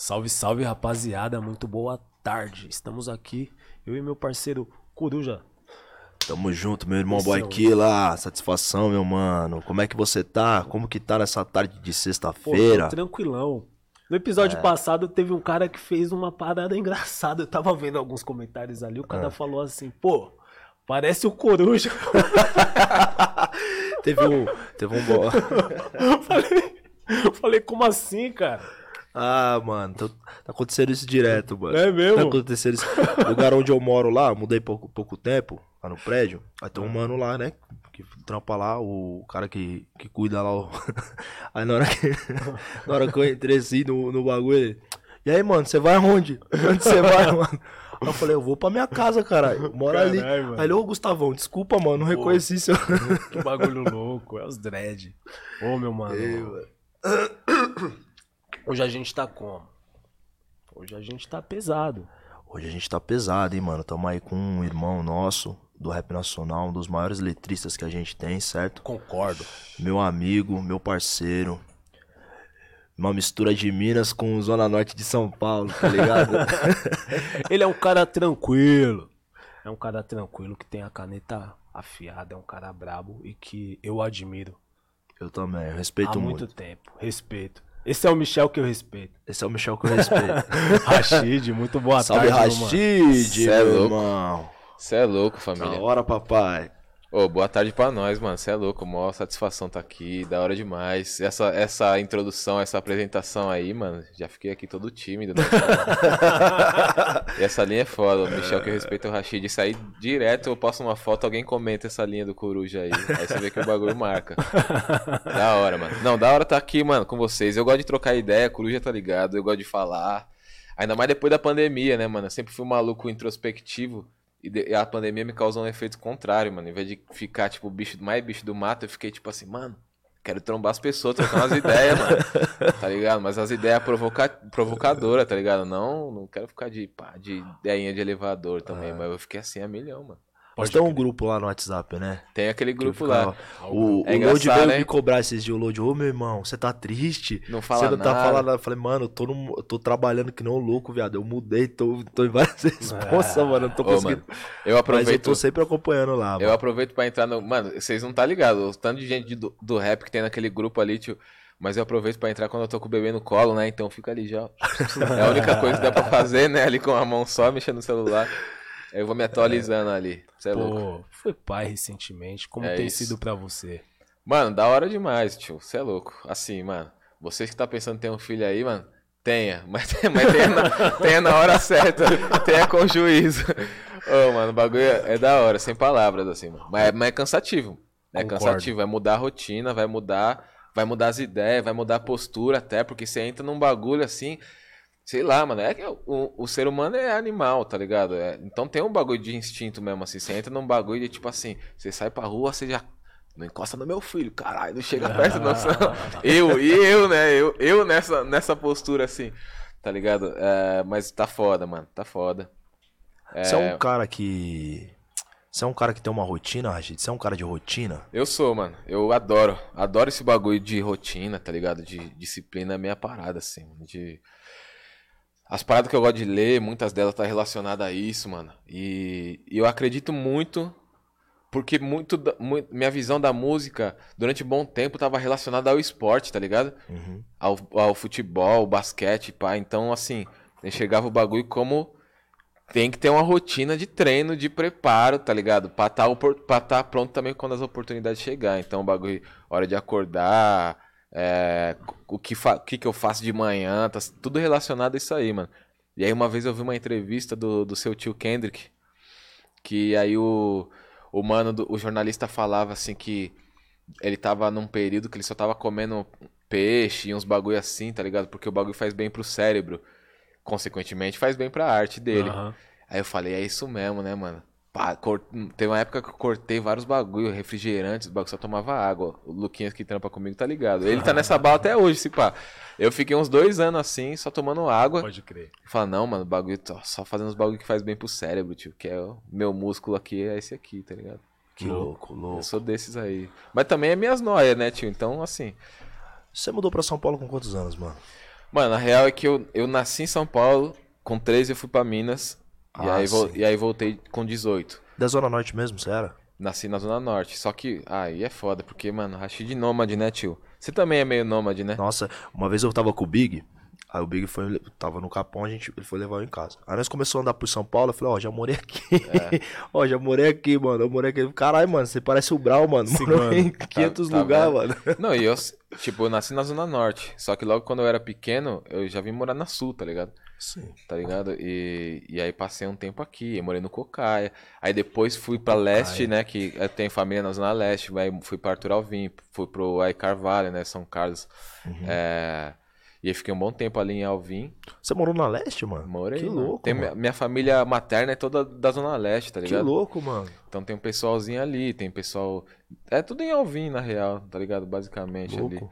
Salve, salve, rapaziada. Muito boa tarde. Estamos aqui, eu e meu parceiro Coruja. Tamo junto, meu irmão Boyquila. Satisfação, meu mano. Como é que você tá? Como que tá nessa tarde de sexta-feira? Tranquilão. No episódio é. passado teve um cara que fez uma parada engraçada. Eu tava vendo alguns comentários ali. O cara é. falou assim, pô, parece o Coruja. teve um. Teve um. falei, falei, como assim, cara? Ah, mano, tá, tá, acontecendo isso direto, mano. É mesmo? Tá acontecendo isso. O lugar onde eu moro lá, mudei pouco, pouco tempo, lá no prédio. Aí tem um mano lá, né? Que trampa lá, o cara que, que cuida lá. O... Aí na hora que, na hora que eu entrei assim no, no bagulho, ele. E aí, mano, você vai aonde? Onde você vai, mano? Aí eu falei, eu vou pra minha casa, caralho. Mora ali. Mano. Aí ele, ô Gustavão, desculpa, mano, não Pô, reconheci seu. Que bagulho louco, é os dread. Ô, meu mano. Ei, mano. Hoje a gente tá como? Hoje a gente tá pesado. Hoje a gente tá pesado, hein, mano. Tamo aí com um irmão nosso do rap nacional, um dos maiores letristas que a gente tem, certo? Concordo. Meu amigo, meu parceiro. Uma mistura de Minas com Zona Norte de São Paulo, tá ligado? Ele é um cara tranquilo. É um cara tranquilo que tem a caneta afiada, é um cara brabo e que eu admiro. Eu também, eu respeito muito. Há muito tempo, respeito. Esse é o Michel que eu respeito. Esse é o Michel que eu respeito. Rashid, muito boa Salve, tarde. Salve, Rashid, meu é irmão. Você é louco, família. Da hora, papai. Ô, oh, boa tarde pra nós, mano. Você é louco, maior satisfação tá aqui, da hora demais. Essa, essa introdução, essa apresentação aí, mano, já fiquei aqui todo tímido. Né? e essa linha é foda. O Michel que respeita o Rashid. Sair direto, eu posto uma foto, alguém comenta essa linha do Coruja aí. Aí você vê que o bagulho marca. da hora, mano. Não, da hora tá aqui, mano, com vocês. Eu gosto de trocar ideia, Coruja tá ligado, eu gosto de falar. Ainda mais depois da pandemia, né, mano? Eu sempre fui um maluco introspectivo. E a pandemia me causou um efeito contrário, mano. Em vez de ficar, tipo, bicho, mais bicho do mato, eu fiquei, tipo assim, mano, quero trombar as pessoas, trocar umas ideias, mano. Tá ligado? Mas as ideias provoca... provocadoras, tá ligado? Não, não quero ficar de, pá, de ideinha de elevador também, ah. mas eu fiquei assim a milhão, mano. Pode ter um grupo lá no WhatsApp, né? Tem aquele grupo lá. O, é o Load veio né? me cobrar esses dias. O Load, ô meu irmão, você tá triste? Não fala Você não tá nada. tá falando Eu falei, mano, eu tô, no, eu tô trabalhando que não louco, viado. Eu mudei, tô, tô em várias respostas, ah. mano. Não tô conseguindo. Ô, mano, eu aproveito. Mas eu tô sempre acompanhando lá. Eu mano. aproveito pra entrar no. Mano, vocês não tá ligado. O tanto de gente do, do rap que tem naquele grupo ali, tio. Mas eu aproveito para entrar quando eu tô com o bebê no colo, né? Então fica ali já. É a única coisa que dá pra fazer, né? Ali com a mão só, mexendo no celular. Eu vou me atualizando é. ali. Você é Pô, louco. foi pai recentemente. Como é tem isso. sido para você? Mano, da hora demais, tio. Você é louco. Assim, mano. Vocês que tá pensando em ter um filho aí, mano, tenha. Mas, mas tenha, na, tenha na hora certa. tenha com juízo. Ô, oh, mano, o bagulho é, é, da hora, sem palavras, assim, mano. Mas, é, mas é cansativo. É Concordo. cansativo. Vai mudar a rotina, vai mudar. Vai mudar as ideias, vai mudar a postura até, porque você entra num bagulho assim. Sei lá, mano. É que o, o ser humano é animal, tá ligado? É, então tem um bagulho de instinto mesmo, assim. Você entra num bagulho de tipo assim, você sai pra rua, você já. Não encosta no meu filho, caralho, não chega perto, não. eu, e eu, né? Eu, eu nessa, nessa postura assim, tá ligado? É, mas tá foda, mano, tá foda. É... Você é um cara que. Você é um cara que tem uma rotina, Rashid? Você é um cara de rotina? Eu sou, mano. Eu adoro. Adoro esse bagulho de rotina, tá ligado? De disciplina é minha parada, assim. De as paradas que eu gosto de ler, muitas delas tá relacionadas a isso, mano. E, e eu acredito muito, porque muito, muito, minha visão da música, durante um bom tempo, tava relacionada ao esporte, tá ligado? Uhum. Ao, ao futebol, basquete, pá. Então, assim, eu enxergava o bagulho como tem que ter uma rotina de treino, de preparo, tá ligado? Pra tá, pra tá pronto também quando as oportunidades chegar. Então, o bagulho, hora de acordar é, o que, o que, que eu faço de manhã, tá tudo relacionado a isso aí, mano. E aí uma vez eu vi uma entrevista do, do seu tio Kendrick, que aí o, o mano, do, o jornalista falava assim que ele tava num período que ele só tava comendo peixe e uns bagulho assim, tá ligado? Porque o bagulho faz bem pro cérebro. Consequentemente, faz bem pra arte dele. Uhum. Aí eu falei, é isso mesmo, né, mano? Pá, cort... Teve uma época que eu cortei vários bagulho, refrigerantes, bagulho, só tomava água. O Luquinhas que trampa comigo tá ligado. Ele tá nessa bala até hoje, se pá. Eu fiquei uns dois anos assim, só tomando água. Pode crer. Fala, não, mano, bagulho, só fazendo os bagulho que faz bem pro cérebro, tio. Que é o meu músculo aqui, é esse aqui, tá ligado? Que louco, louco. Eu sou desses aí. Mas também é minhas noias, né, tio? Então, assim. Você mudou pra São Paulo com quantos anos, mano? Mano, a real é que eu, eu nasci em São Paulo, com 13 eu fui pra Minas, e, Ah, aí, vo- sim. e aí voltei com 18. Da Zona Norte mesmo, você era? Nasci na Zona Norte. Só que aí é foda, porque, mano, Rashid nômade, né, tio? Você também é meio nômade, né? Nossa, uma vez eu tava com o Big, aí o Big foi, tava no Capão, a gente, ele foi levar eu em casa. Aí nós começamos a andar por São Paulo, eu falei, ó, já morei aqui. É. ó, já morei aqui, mano, eu morei aqui. Caralho, mano, você parece o Brau, mano. Morou em 500 tá lugares, vendo? mano. Não, e eu, tipo, eu nasci na Zona Norte. Só que logo quando eu era pequeno, eu já vim morar na Sul, tá ligado? Sim. Tá ligado? E, e aí passei um tempo aqui, morei no Cocaia. Aí depois fui pra Leste, né? Que eu tenho família na Zona Leste. Aí fui pra Arthur Alvim, fui pro Ai Carvalho, né? São Carlos. Uhum. É, E aí fiquei um bom tempo ali em Alvim. Você morou na Leste, mano? Morei. Que mano. louco, Tem mano. minha, família materna é toda da Zona Leste, tá Que ligado? louco, mano. Então tem um pessoalzinho ali, tem pessoal. É tudo em Alvim, na real, tá ligado? Basicamente ali. Louco.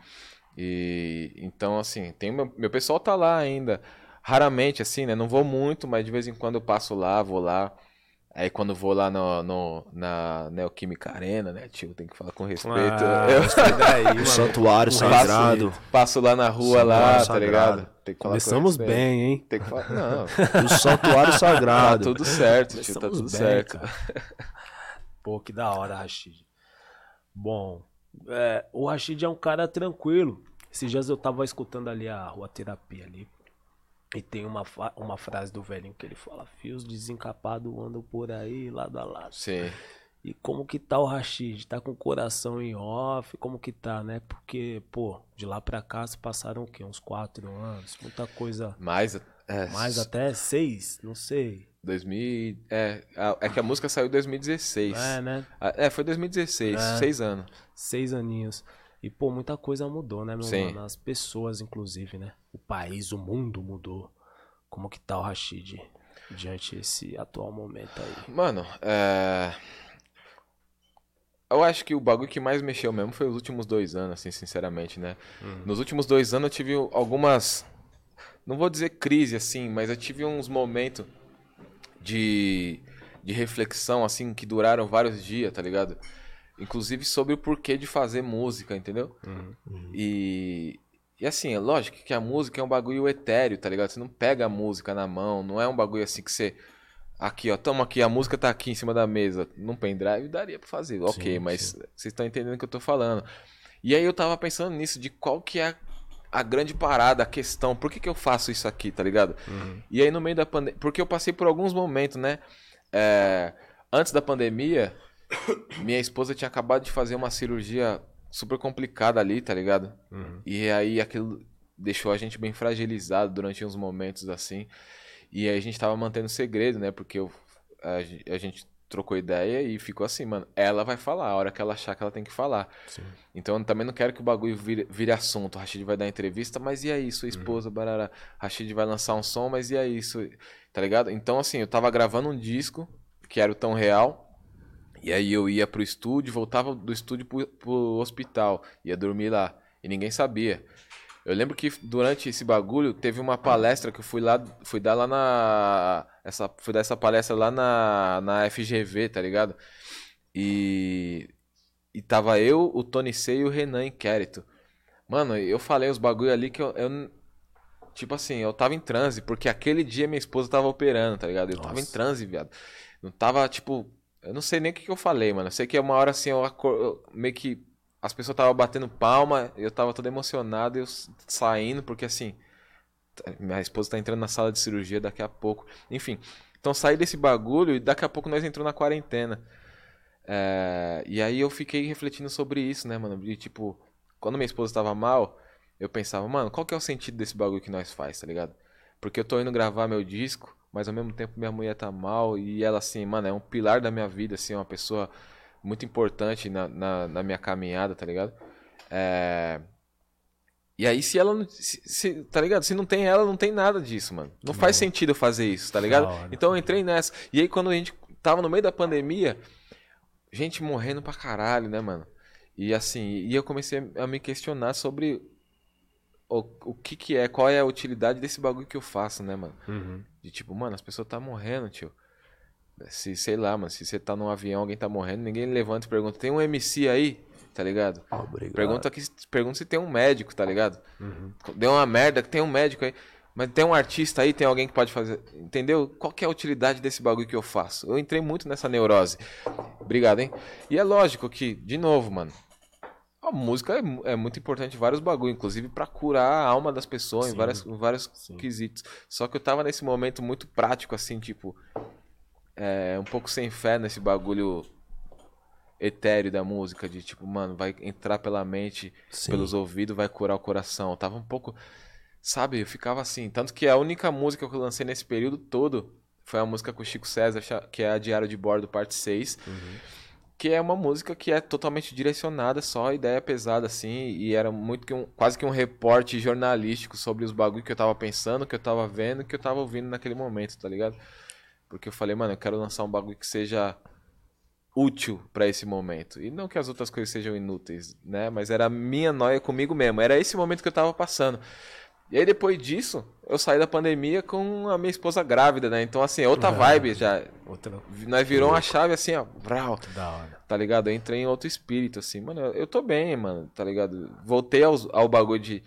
E então, assim, tem meu, meu pessoal tá lá ainda. Raramente, assim, né? Não vou muito, mas de vez em quando eu passo lá, vou lá. Aí quando vou lá no, no- na Neoquímica Arena, né, tio? Tem que falar com respeito. Ah, eu daí, O santuário Com sagrado. passo lá na rua Santuário lá, tá sagrado. ligado? Tem que falar com Começamos respeito. bem, hein? Tem que falar. Não, O santuário tá sagrado. tudo certo, tio. Tá Começamos tudo bem, certo. cara. Pô, que da hora, Rashid. Bom, é, o Rashid é um cara tranquilo. Esses dias eu tava escutando ali a rua terapia ali. E tem uma, uma frase do velhinho que ele fala: Fios desencapados andam por aí, lado a lado. Sim. E como que tá o Rashid? Tá com o coração em off? Como que tá, né? Porque, pô, de lá pra cá se passaram o quê? Uns quatro anos. Muita coisa. Mais. É, Mais até seis, não sei. 2000. É, é que a música saiu em 2016. É, né? Ah, É, foi 2016, É. seis anos. Seis aninhos. E, pô, muita coisa mudou, né, meu Sim. mano? As pessoas, inclusive, né? O país, o mundo mudou. Como que tá o Rashid diante desse atual momento aí? Mano, é. Eu acho que o bagulho que mais mexeu mesmo foi os últimos dois anos, assim, sinceramente, né? Nos últimos dois anos eu tive algumas. Não vou dizer crise, assim, mas eu tive uns momentos de, de reflexão, assim, que duraram vários dias, tá ligado? Inclusive sobre o porquê de fazer música, entendeu? E, e assim, é lógico que a música é um bagulho etéreo, tá ligado? Você não pega a música na mão, não é um bagulho assim que você. Aqui, ó, tamo aqui, a música tá aqui em cima da mesa. Num pendrive daria pra fazer, ok, Sim, mas vocês estão entendendo o que eu tô falando. E aí eu tava pensando nisso, de qual que é a, a grande parada, a questão, por que, que eu faço isso aqui, tá ligado? E aí no meio da pandemia. Porque eu passei por alguns momentos, né? É, antes da pandemia, minha esposa tinha acabado de fazer uma cirurgia super complicada ali, tá ligado? E aí aquilo deixou a gente bem fragilizado durante uns momentos assim. E aí a gente tava mantendo segredo, né? Porque eu- a, a gente trocou ideia e ficou assim, mano. Ela vai falar, a hora que ela achar que ela tem que falar. Então eu também não quero que o bagulho vire, vire assunto. O Rashid vai dar entrevista, mas e aí, sua esposa, barará? Rashid vai lançar um som, mas e aí, isso, tá ligado? Então assim, eu tava gravando um disco, que era o Tão Real. E aí eu ia pro estúdio, voltava do estúdio pro, pro hospital, ia dormir lá. E ninguém sabia. Eu lembro que durante esse bagulho teve uma palestra que eu fui lá, fui dar lá na. Essa, fui dar essa palestra lá na, na FGV, tá ligado? E. E tava eu, o Tony C e o Renan Inquérito. Mano, eu falei os bagulho ali que eu, eu Tipo assim, eu tava em transe, porque aquele dia minha esposa tava operando, tá ligado? Eu tava em Nossa. transe, viado. Não tava, tipo. Eu não sei nem o que, que eu falei, mano. Eu sei que uma hora assim, eu, acor- eu meio que. As pessoas estavam batendo palma, eu tava todo emocionado, eu saindo, porque assim. Minha esposa tá entrando na sala de cirurgia daqui a pouco. Enfim. Então saí desse bagulho e daqui a pouco nós entramos na quarentena. É, e aí eu fiquei refletindo sobre isso, né, mano? E tipo, quando minha esposa tava mal, eu pensava, mano, qual que é o sentido desse bagulho que nós faz, tá ligado? Porque eu tô indo gravar meu disco, mas ao mesmo tempo minha mulher tá mal e ela, assim, mano, é um pilar da minha vida, assim, uma pessoa muito importante na, na, na minha caminhada, tá ligado? É... E aí, se ela não. Se, se- tá ligado? Se não tem ela, não tem nada disso, mano. Não faz sentido eu fazer isso, tá ligado? Hora. Então eu entrei nessa. E aí, quando a gente tava no meio da pandemia, gente morrendo pra caralho, né, mano? E assim, e eu comecei a me questionar sobre o, o que que é, qual é a utilidade desse bagulho que eu faço, né, mano? De tipo, mano, as pessoas tá morrendo, tio. Se, sei lá, mano, se você tá num avião, alguém tá morrendo, ninguém levanta e pergunta, tem um MC aí? tá ligado? Obrigado. Pergunta, que, pergunta se tem um médico, tá ligado? Deu uma merda, que tem um médico aí. Mas tem um artista aí, tem alguém que pode fazer. Entendeu? Qual que é a utilidade desse bagulho que eu faço? Eu entrei muito nessa neurose. Obrigado, hein? E é lógico que, de novo, mano. A música é, é muito importante em vários bagulho, inclusive pra curar a alma das pessoas em várias, em vários Sim. quesitos. Só que eu tava nesse momento muito prático, assim, tipo. É, um pouco sem fé nesse bagulho etéreo da música, de tipo, mano, vai entrar pela mente, Sim. pelos ouvidos, vai curar o coração. Eu tava um pouco. Sabe, eu ficava assim. Tanto que a única música que eu lancei nesse período todo foi a música com o Chico César, que é a Diário de Bordo, parte 6. Que é uma música que é totalmente direcionada, só ideia pesada, assim, e era muito que um, quase que um reporte jornalístico sobre os bagulho que eu tava pensando, que eu tava vendo, que eu tava ouvindo naquele momento, tá ligado? Porque eu falei, mano, eu quero lançar um bagulho que seja útil pra esse momento. E não que as outras coisas sejam inúteis, né? Mas era a minha noia comigo mesmo. Era esse momento que eu tava passando. E aí depois disso, eu saí da pandemia com a minha esposa grávida, né? Então assim, é outra vibe já. Outra. Nós virou uma chave assim, ó, Que da hora. tá ligado? Eu entrei em outro espírito assim, mano, eu- tô bem, mano, tá ligado? Voltei aos- ao, bagulho de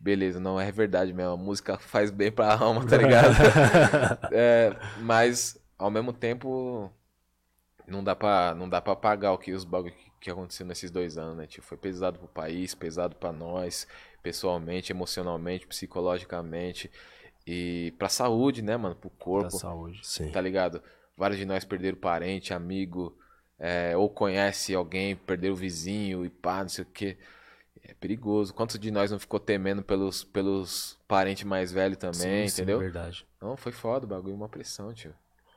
beleza, não é verdade mesmo, a música faz bem pra alma, tá ligado? É, mas ao mesmo tempo não dá pra, não dá pra apagar o que os bagulho que, que aconteceu nesses dois anos, né? Tipo, foi pesado pro país, pesado pra nós, pessoalmente, emocionalmente, psicologicamente e pra saúde, né, mano, pro corpo, saúde. Sim. tá ligado? Vários de nós perderam parente, amigo, é, ou conhece alguém, perderam o vizinho e pá, não sei o quê. É perigoso. Quantos de nós não ficou temendo pelos, pelos parentes mais velhos também, Sim, sim, entendeu? verdade. Não, foi foda o bagulho, uma pressão, tio.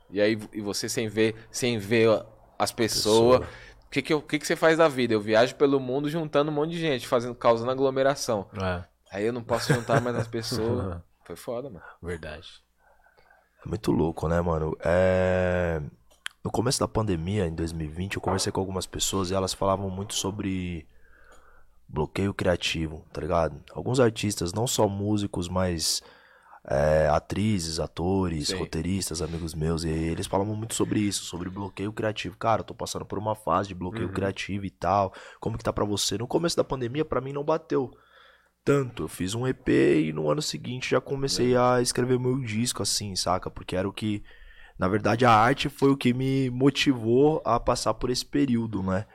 E aí, e você sem ver, sem ver as pessoas. O que, que, eu- que, que você faz da vida? Eu viajo pelo mundo juntando um monte de gente, fazendo, causando aglomeração. É, Aí eu não posso juntar mais as pessoas. Foi foda, mano. verdade. É muito louco, né, mano? É... No começo da pandemia, em 2020, eu conversei com algumas pessoas e elas falavam muito sobre bloqueio criativo, tá ligado? Alguns artistas, não só músicos, mas é, atrizes, atores, Sim. roteiristas, amigos meus, e eles falavam muito sobre isso, sobre bloqueio criativo. Cara, eu tô passando por uma fase de bloqueio Uhum. criativo e tal. Como que tá pra você? No começo da pandemia, pra mim não bateu tanto. Eu fiz um EP e no ano seguinte já comecei a escrever meu disco, assim, saca? Porque era o que. Na verdade, a arte foi o que me motivou a passar por esse período, né?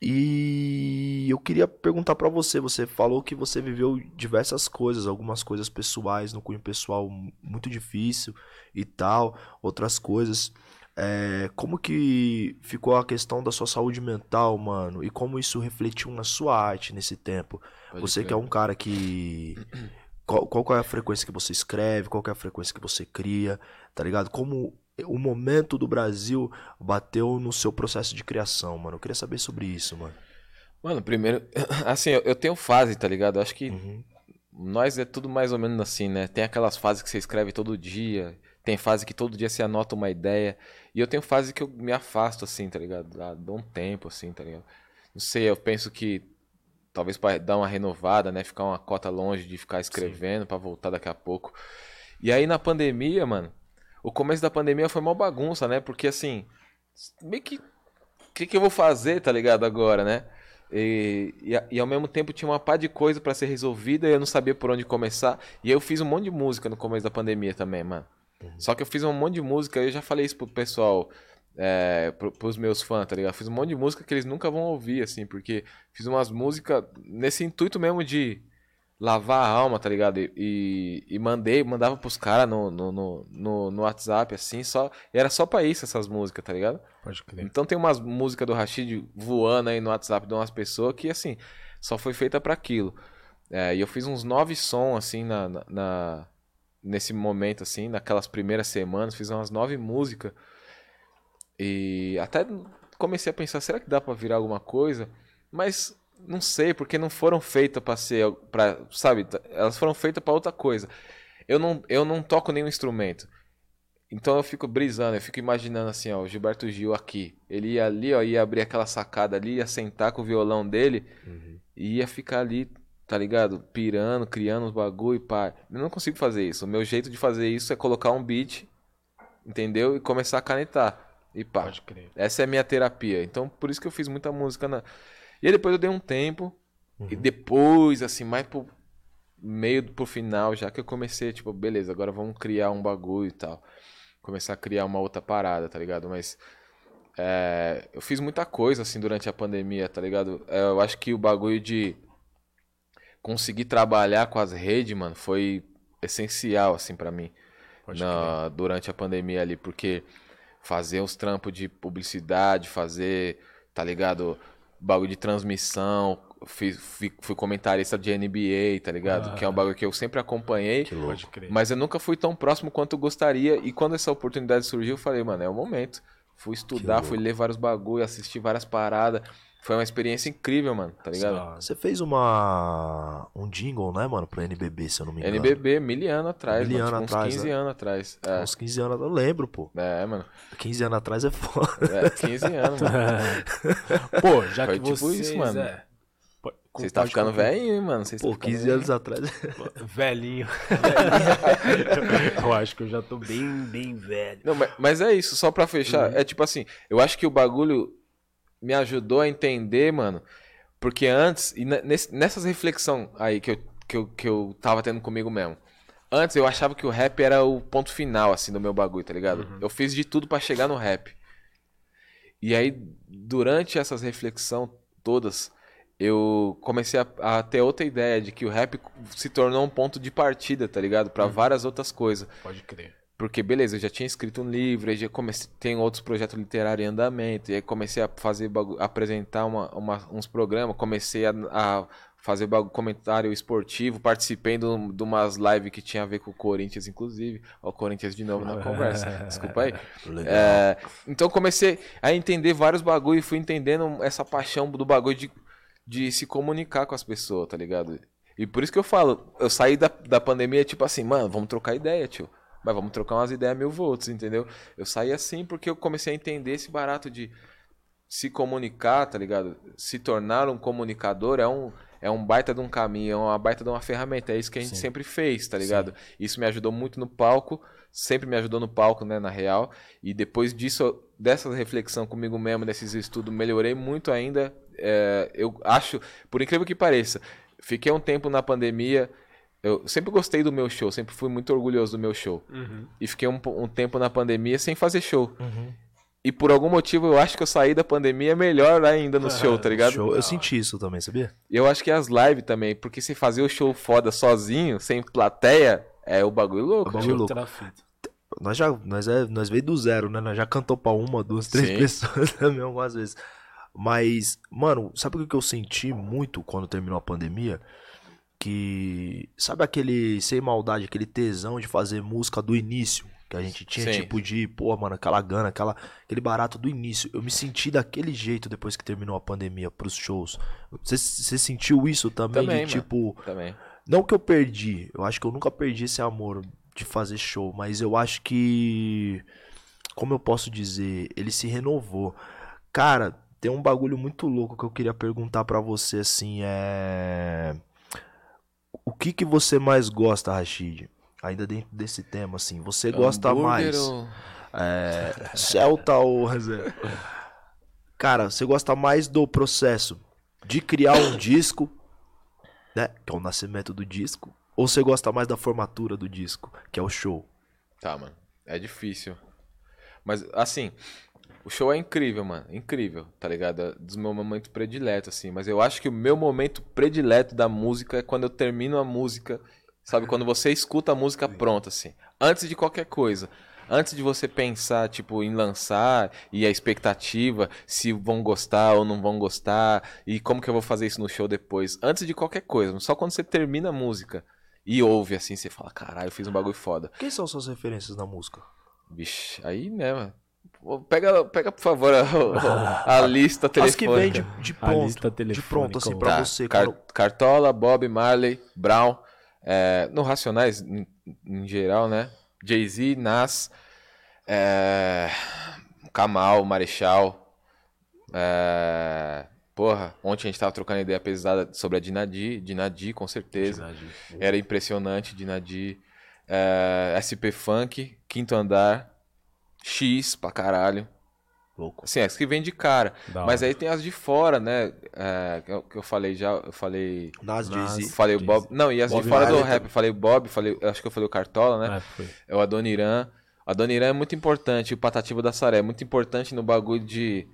E eu queria perguntar pra você, você falou que você viveu diversas coisas, algumas coisas pessoais, no cunho pessoal mu- muito difícil e tal, outras coisas. É, como que ficou a questão da sua saúde mental, mano? E como isso refletiu na sua arte nesse tempo? Pode Você crer. que é um cara que. Qual, qual é a frequência que você escreve? Qual é a frequência que você cria? Tá ligado? Como o momento do Brasil bateu no seu processo de criação, mano. Eu queria saber sobre isso, mano. Mano, primeiro, assim, eu, eu tenho fase, tá ligado? Eu acho que Uhum. nós é tudo mais ou menos assim, né? Tem aquelas fases que você escreve todo dia, tem fase que todo dia você anota uma ideia, e eu tenho fase que eu me afasto, assim, tá ligado? Ah, dou um tempo, assim, tá ligado? Não sei, eu penso que talvez pra dar uma renovada, né? Ficar uma cota longe de ficar escrevendo pra voltar daqui a pouco. E aí na pandemia, mano, o começo da pandemia foi uma bagunça, né? Porque assim, meio que. O que, que eu vou fazer, tá ligado? Agora, né? E, e, e ao mesmo tempo tinha uma pá de coisa pra ser resolvida e eu não sabia por onde começar. E eu fiz um monte de música no começo da pandemia também, mano. Só que eu fiz um monte de música, eu já falei isso pro pessoal, é, pro, pros meus fãs, tá ligado? Fiz um monte de música que eles nunca vão ouvir, assim, porque fiz umas músicas nesse intuito mesmo de lavar a alma, tá ligado? E, e, mandei, mandava pros caras no, no, no, no, WhatsApp, assim, só. Era só pra isso essas músicas, tá ligado? Pode crer. Então tem umas músicas do Rashid voando aí no WhatsApp de umas pessoas que, assim, só foi feita pra aquilo. É, e eu fiz uns nove sons, assim, na, na- na- nesse momento, assim, naquelas primeiras semanas, fiz umas nove músicas. E até comecei a pensar, será que dá pra virar alguma coisa? Mas não sei, porque não foram feitas pra ser, pra, sabe, elas foram feitas pra outra coisa. Eu não, eu não toco nenhum instrumento. Então eu fico brisando, eu fico imaginando assim, ó, o Gilberto Gil aqui. Ele ia ali, ó, ia abrir aquela sacada ali, ia sentar com o violão dele e ia ficar ali, tá ligado? Pirando, criando uns bagulho e pá. Eu não consigo fazer isso. O meu jeito de fazer isso é colocar um beat, entendeu? E começar a canetar. E pá. Essa é a minha terapia. Então, por isso que eu fiz muita música na... E aí depois eu dei um tempo. E Uhum. depois, assim, mais pro meio pro final, já que eu comecei, tipo, beleza, agora vamos criar um bagulho e tal. Começar a criar uma outra parada, tá ligado? Mas é, eu fiz muita coisa, assim, durante a pandemia, tá ligado? É, eu acho que o bagulho de conseguir trabalhar com as redes, mano, foi essencial, assim, pra mim. Na- durante a pandemia ali, porque fazer uns trampos de publicidade, fazer, tá ligado? Bagulho de transmissão, fiz, fui, fui comentarista de NBA, tá ligado? Que é um bagulho que eu sempre acompanhei, Que louco. Mas eu nunca fui tão próximo quanto eu gostaria. E quando essa oportunidade surgiu, eu falei, mano, é o momento. Fui estudar, fui ler vários bagulho, assistir várias paradas. Foi uma experiência incrível, mano, tá ligado? Você fez uma um jingle, né, mano, pra NBB, se eu não me engano. NBB, mil anos atrás, Mil mano, anos tipo, uns atrás, 15 né? anos atrás. Há Uns 15 anos, eu lembro, pô. É, é, mano. 15 anos atrás é foda. É, 15 anos, mano. Pô, já Foi que tipo vocês, isso, mano. É, Vocês estão pode ficando velhinho, hein, mano. Vocês Pô, ficando 15 velhinho. anos atrás. Velhinho. eu acho que eu já tô bem, bem velho. Não, mas, mas é isso, só pra fechar. É tipo assim, eu acho que o bagulho me ajudou a entender, mano. Porque antes, e ne- nesse- nessas reflexões aí que eu, que, eu, que eu tava tendo comigo mesmo. Antes eu achava que o rap era o ponto final, assim, do meu bagulho, tá ligado? Eu fiz de tudo pra chegar no rap. E aí, durante essas reflexões todas, eu comecei a, a ter outra ideia de que o rap se tornou um ponto de partida, tá ligado? Pra várias outras coisas. Pode crer. Porque, beleza, eu já tinha escrito um livro, aí já comecei, tem outros projetos literários em andamento, e aí comecei a fazer, apresentar uma, uma- uns programas, comecei a, a fazer bagu- comentário esportivo, participei de, um- de umas lives que tinha a ver com o Corinthians, inclusive. Ó, o Corinthians de novo na conversa, desculpa aí. É, então comecei a entender vários bagulho e fui entendendo essa paixão do bagulho de, de se comunicar com as pessoas, tá ligado? E por isso que eu falo, eu saí da, da pandemia tipo assim, mano, vamos trocar ideia, tio. Mas vamos trocar umas ideias mil volts, entendeu? Eu saí assim porque eu comecei a entender esse barato de se comunicar, tá ligado? Se tornar um comunicador é um, é um baita de um caminho, é uma baita de uma ferramenta. É isso que a gente Sim. sempre fez, tá ligado? Isso me ajudou muito no palco, sempre me ajudou no palco, né, na real. E depois disso, dessa reflexão comigo mesmo, desses estudos, melhorei muito ainda. É, eu acho, por incrível que pareça, fiquei um tempo na pandemia. Eu sempre gostei do meu show, sempre fui muito orgulhoso do meu show. E fiquei um, um tempo na pandemia sem fazer show. Uhum. E por algum motivo eu acho que eu saí da pandemia melhor ainda no show, tá ligado? Show. Eu senti isso também, sabia? E eu acho que as lives também, porque se fazer o show foda sozinho, sem plateia, é o bagulho louco. O bagulho louco. Nós já, nós, é, nós veio do zero, né? Nós já cantou pra uma, duas, três Sim. pessoas também algumas vezes. Mas, mano, sabe o que eu senti muito quando terminou a pandemia? Que, sabe aquele, sem maldade, aquele tesão de fazer música do início? Que a gente tinha, Sim. tipo, de, pô, mano, aquela gana, aquela, aquele barato do início. Eu me senti daquele jeito depois que terminou a pandemia pros shows. Você, você sentiu isso também? Também, de, tipo, Também. não que eu perdi, eu acho que eu nunca perdi esse amor de fazer show, mas eu acho que. Como eu posso dizer? Ele se renovou. Cara, tem um bagulho muito louco que eu queria perguntar pra você assim, é. O que que você mais gosta, Rashid? Ainda dentro desse tema, assim. Você gosta mais. ou- É, Celta ou reserva? Cara, você gosta mais do processo de criar um disco, né? Que é o nascimento do disco. Ou você gosta mais da formatura do disco, que é o show? Tá, mano. É difícil. Mas, assim, o show é incrível, mano. Incrível, tá ligado? É dos meus momentos prediletos, assim. Mas eu acho que o meu momento predileto da música é quando eu termino a música. Sabe? Quando você escuta a música pronta, assim. Antes de qualquer coisa. Antes de você pensar, tipo, em lançar e a expectativa, se vão gostar ou não vão gostar, e como que eu vou fazer isso no show depois. Antes de qualquer coisa. Só quando você termina a música e ouve, assim, você fala, caralho, eu fiz um bagulho foda. Quem são suas referências na música? Vixe, aí, né, mano? Pega, pega por favor, a, a lista As telefônica. que vem de, de A pronto. De pronto, assim, pra Tá, você. Car- Cartola, Bob, Marley, Brown, é, no Racionais em, em geral, né? Jay-Z, Nas, é, Kamal, Marechal. é, porra, ontem a gente tava trocando ideia pesada sobre a Dinadi, Dinadi, com certeza. Era impressionante, Dinadi. É, SP Funk, Quinto Andar, X pra caralho. Louco. Assim, as que vem de cara. Da Mas hora. aí tem as de fora, né? É, que, eu, que eu falei já, eu falei. Nas Jay-Z. Falei o Bob. Não, e as Bob de fora do Marley rap. Falei o Bob, falei, eu acho que eu falei o Cartola, né? É, foi. É o Adoniran. O Adoniran é muito importante, o Patativa da Saré é muito importante no bagulho de.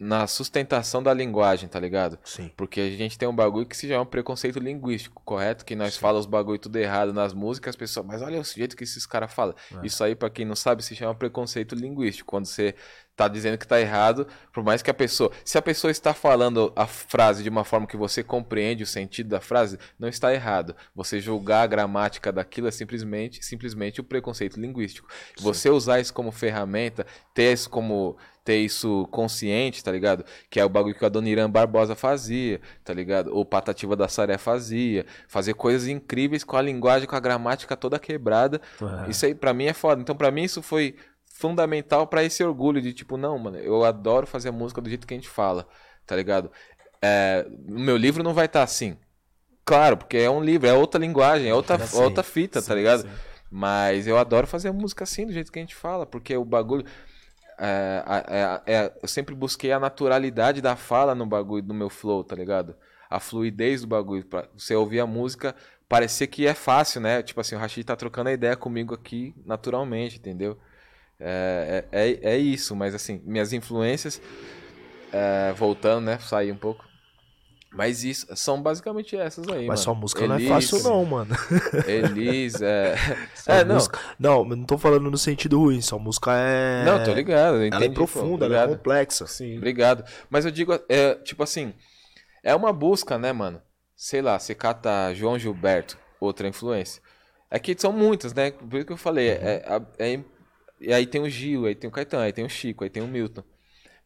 Na sustentação da linguagem, tá ligado? Sim. Porque a gente tem um bagulho que se chama preconceito linguístico, correto? Que nós falamos os bagulho tudo errado nas músicas, as pessoas, mas olha o jeito que esses caras falam. Isso aí, pra quem não sabe, se chama preconceito linguístico. Quando você tá dizendo que tá errado, por mais que a pessoa. Se a pessoa está falando a frase de uma forma que você compreende o sentido da frase, não está errado. Você julgar a gramática daquilo é simplesmente, simplesmente o preconceito linguístico. Você usar isso como ferramenta, ter isso como ter isso consciente, tá ligado? Que é o bagulho que o Adoniran Barbosa fazia, tá ligado? Ou Patativa da Saré fazia. Fazer coisas incríveis com a linguagem, com a gramática toda quebrada. É. Isso aí pra mim é foda. Então pra mim isso foi fundamental pra esse orgulho de tipo, não, mano, eu adoro fazer a música do jeito que a gente fala, tá ligado? É, o meu livro não vai estar assim. Claro, porque é um livro, é outra linguagem, é outra, Assim, outra fita, tá sim, ligado? sim. Mas eu adoro fazer a música assim, do jeito que a gente fala, porque o bagulho. É, é- é- eu sempre busquei a naturalidade da fala no bagulho, no meu flow, tá ligado? A fluidez do bagulho. Pra você ouvir a música, parecer que é fácil, né? Tipo assim, o Rashid tá trocando a ideia comigo aqui naturalmente, entendeu? É, é, é, é isso, mas assim, minhas influências, é, voltando, né? Sair um pouco. Mas isso, são basicamente essas aí, Mas mano. sua música não é Elis, fácil, não, mano. Elis, é. Sua é, não. música- Não, eu não tô falando no sentido ruim. Sua música é. Não, tô ligado. eu Ela é entendi, pô, profunda, ela é complexa. Sim. Obrigado. Mas eu digo, é, tipo assim, é uma busca, né, mano? Sei lá, você cata João Gilberto, outra influência. É que são muitas, né? Por isso que eu falei. É, é- é- e aí tem o Gil, aí tem o Caetano, aí tem o Chico, aí tem o Milton.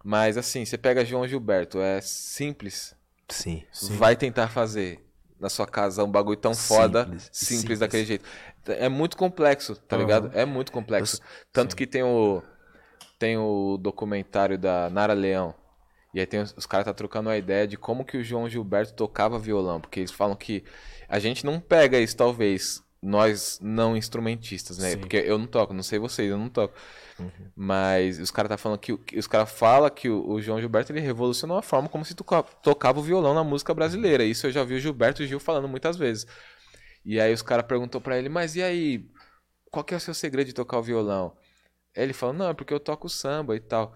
Mas assim, você pega João Gilberto, é simples, Sim. vai tentar fazer na sua casa um bagulho tão foda, Simples, simples, simples. daquele jeito. É muito complexo, tá Aham. ligado? É muito complexo. Tanto que tem o tem o documentário da Nara Leão. E aí tem os, os caras tá trocando a ideia de como que o João Gilberto tocava violão, porque eles falam que a gente não pega isso talvez nós não instrumentistas, né? Sim. Porque eu não toco, não sei vocês, eu não toco. Mas os caras tá falando que, que os caras falam que o, o João Gilberto ele revolucionou a forma como se toca- tocava o violão na música brasileira. Isso eu já vi o Gilberto Gil falando muitas vezes. E aí os caras perguntou pra ele: "Mas e aí, qual que é o seu segredo de tocar o violão?" Aí ele falou: "Não, é porque eu toco samba e tal.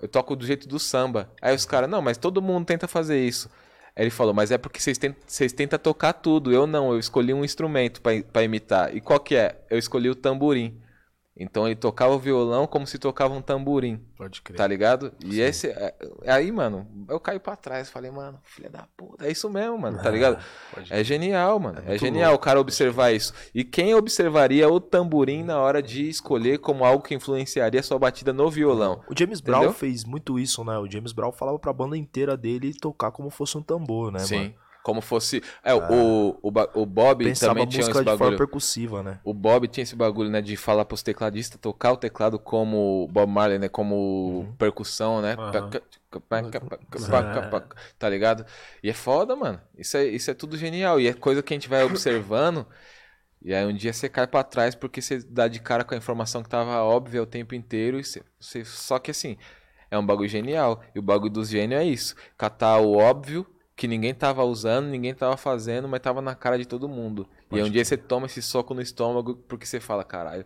Eu toco do jeito do samba." Aí os caras: "Não, mas todo mundo tenta fazer isso." Ele falou: "Mas é porque vocês tentam, tocar tudo. Eu não, eu escolhi um instrumento pra imitar. E qual que é? Eu escolhi o tamborim." Então ele tocava o violão como se tocava um tamborim. Pode crer. Tá ligado? E esse. é- Aí, mano, eu caí pra trás. Falei, mano, filha da puta. É isso mesmo, mano, tá ligado? É genial, mano. É, muito genial o cara observar isso. E quem observaria o tamborim na hora de escolher como algo que influenciaria sua batida no violão? O James Brown fez muito isso, né? O James Brown falava pra banda inteira dele tocar como fosse um tambor, né, Sim. mano? Como fosse. É, o, o, ba- o Bob Pensava também tinha música esse de forma bagulho. percussiva, né? O Bob tinha esse bagulho, né, de falar pros tecladistas tocar o teclado como Bob Marley, né, como Uhum. percussão, né? Aham. Tá ligado? E é foda, mano. Isso é, isso é tudo genial. E é coisa que a gente vai observando. E aí um dia você cai pra trás porque você dá de cara com a informação que tava óbvia o tempo inteiro. E você, você- só que assim, é um bagulho genial. E o bagulho dos gênios é isso. Catar o óbvio que ninguém tava usando, ninguém tava fazendo, mas tava na cara de todo mundo. e aí um dia você toma esse soco no estômago porque você fala, caralho.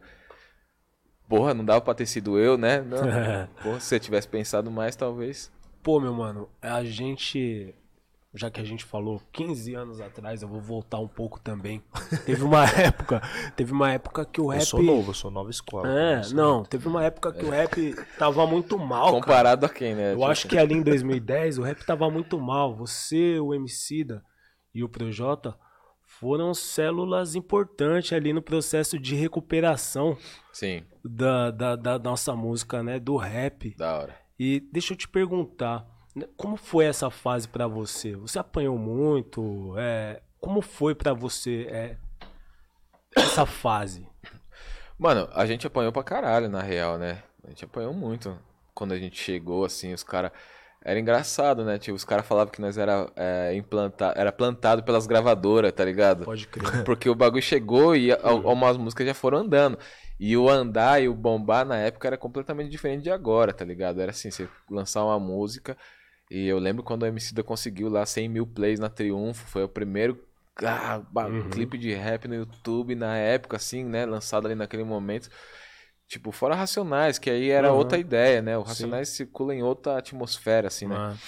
Porra, não dava pra ter sido eu, né? Não. Porra, se você tivesse pensado mais, talvez. Pô, meu mano, a gente. Já que a gente falou 15 anos atrás, eu vou voltar um pouco também. Teve uma época. Teve uma época que o rap. Eu sou novo, eu sou nova escola. É, não, teve uma época que o rap tava muito mal, cara. Comparado a quem, né? Eu acho que ali em 2010 o rap tava muito mal. Você, o Emicida e o Projota foram células importantes ali no processo de recuperação Sim, da, da, da nossa música, né? Do rap. da hora. E deixa eu te perguntar, como foi essa fase pra você? Você apanhou muito? É, como foi pra você é, essa fase? Mano, a gente apanhou pra caralho, na real, né? A gente apanhou muito. Quando a gente chegou, assim, os caras. era engraçado, né? Tipo, os caras falavam que nós era, é, era plantado pelas gravadoras, tá ligado? Pode crer. Porque o bagulho chegou e al- algumas músicas já foram andando. E o andar e o bombar na época era completamente diferente de agora, tá ligado? Era assim, você lançar uma música. E eu lembro quando o Emicida conseguiu lá 100 mil plays na Triunfo. Foi o primeiro ah, Uhum. clipe de rap no YouTube na época, assim, né? Lançado ali naquele momento. Tipo, fora Racionais, que aí era Uhum. outra ideia, né? O Sim. Racionais circula em outra atmosfera, assim, né? Mano,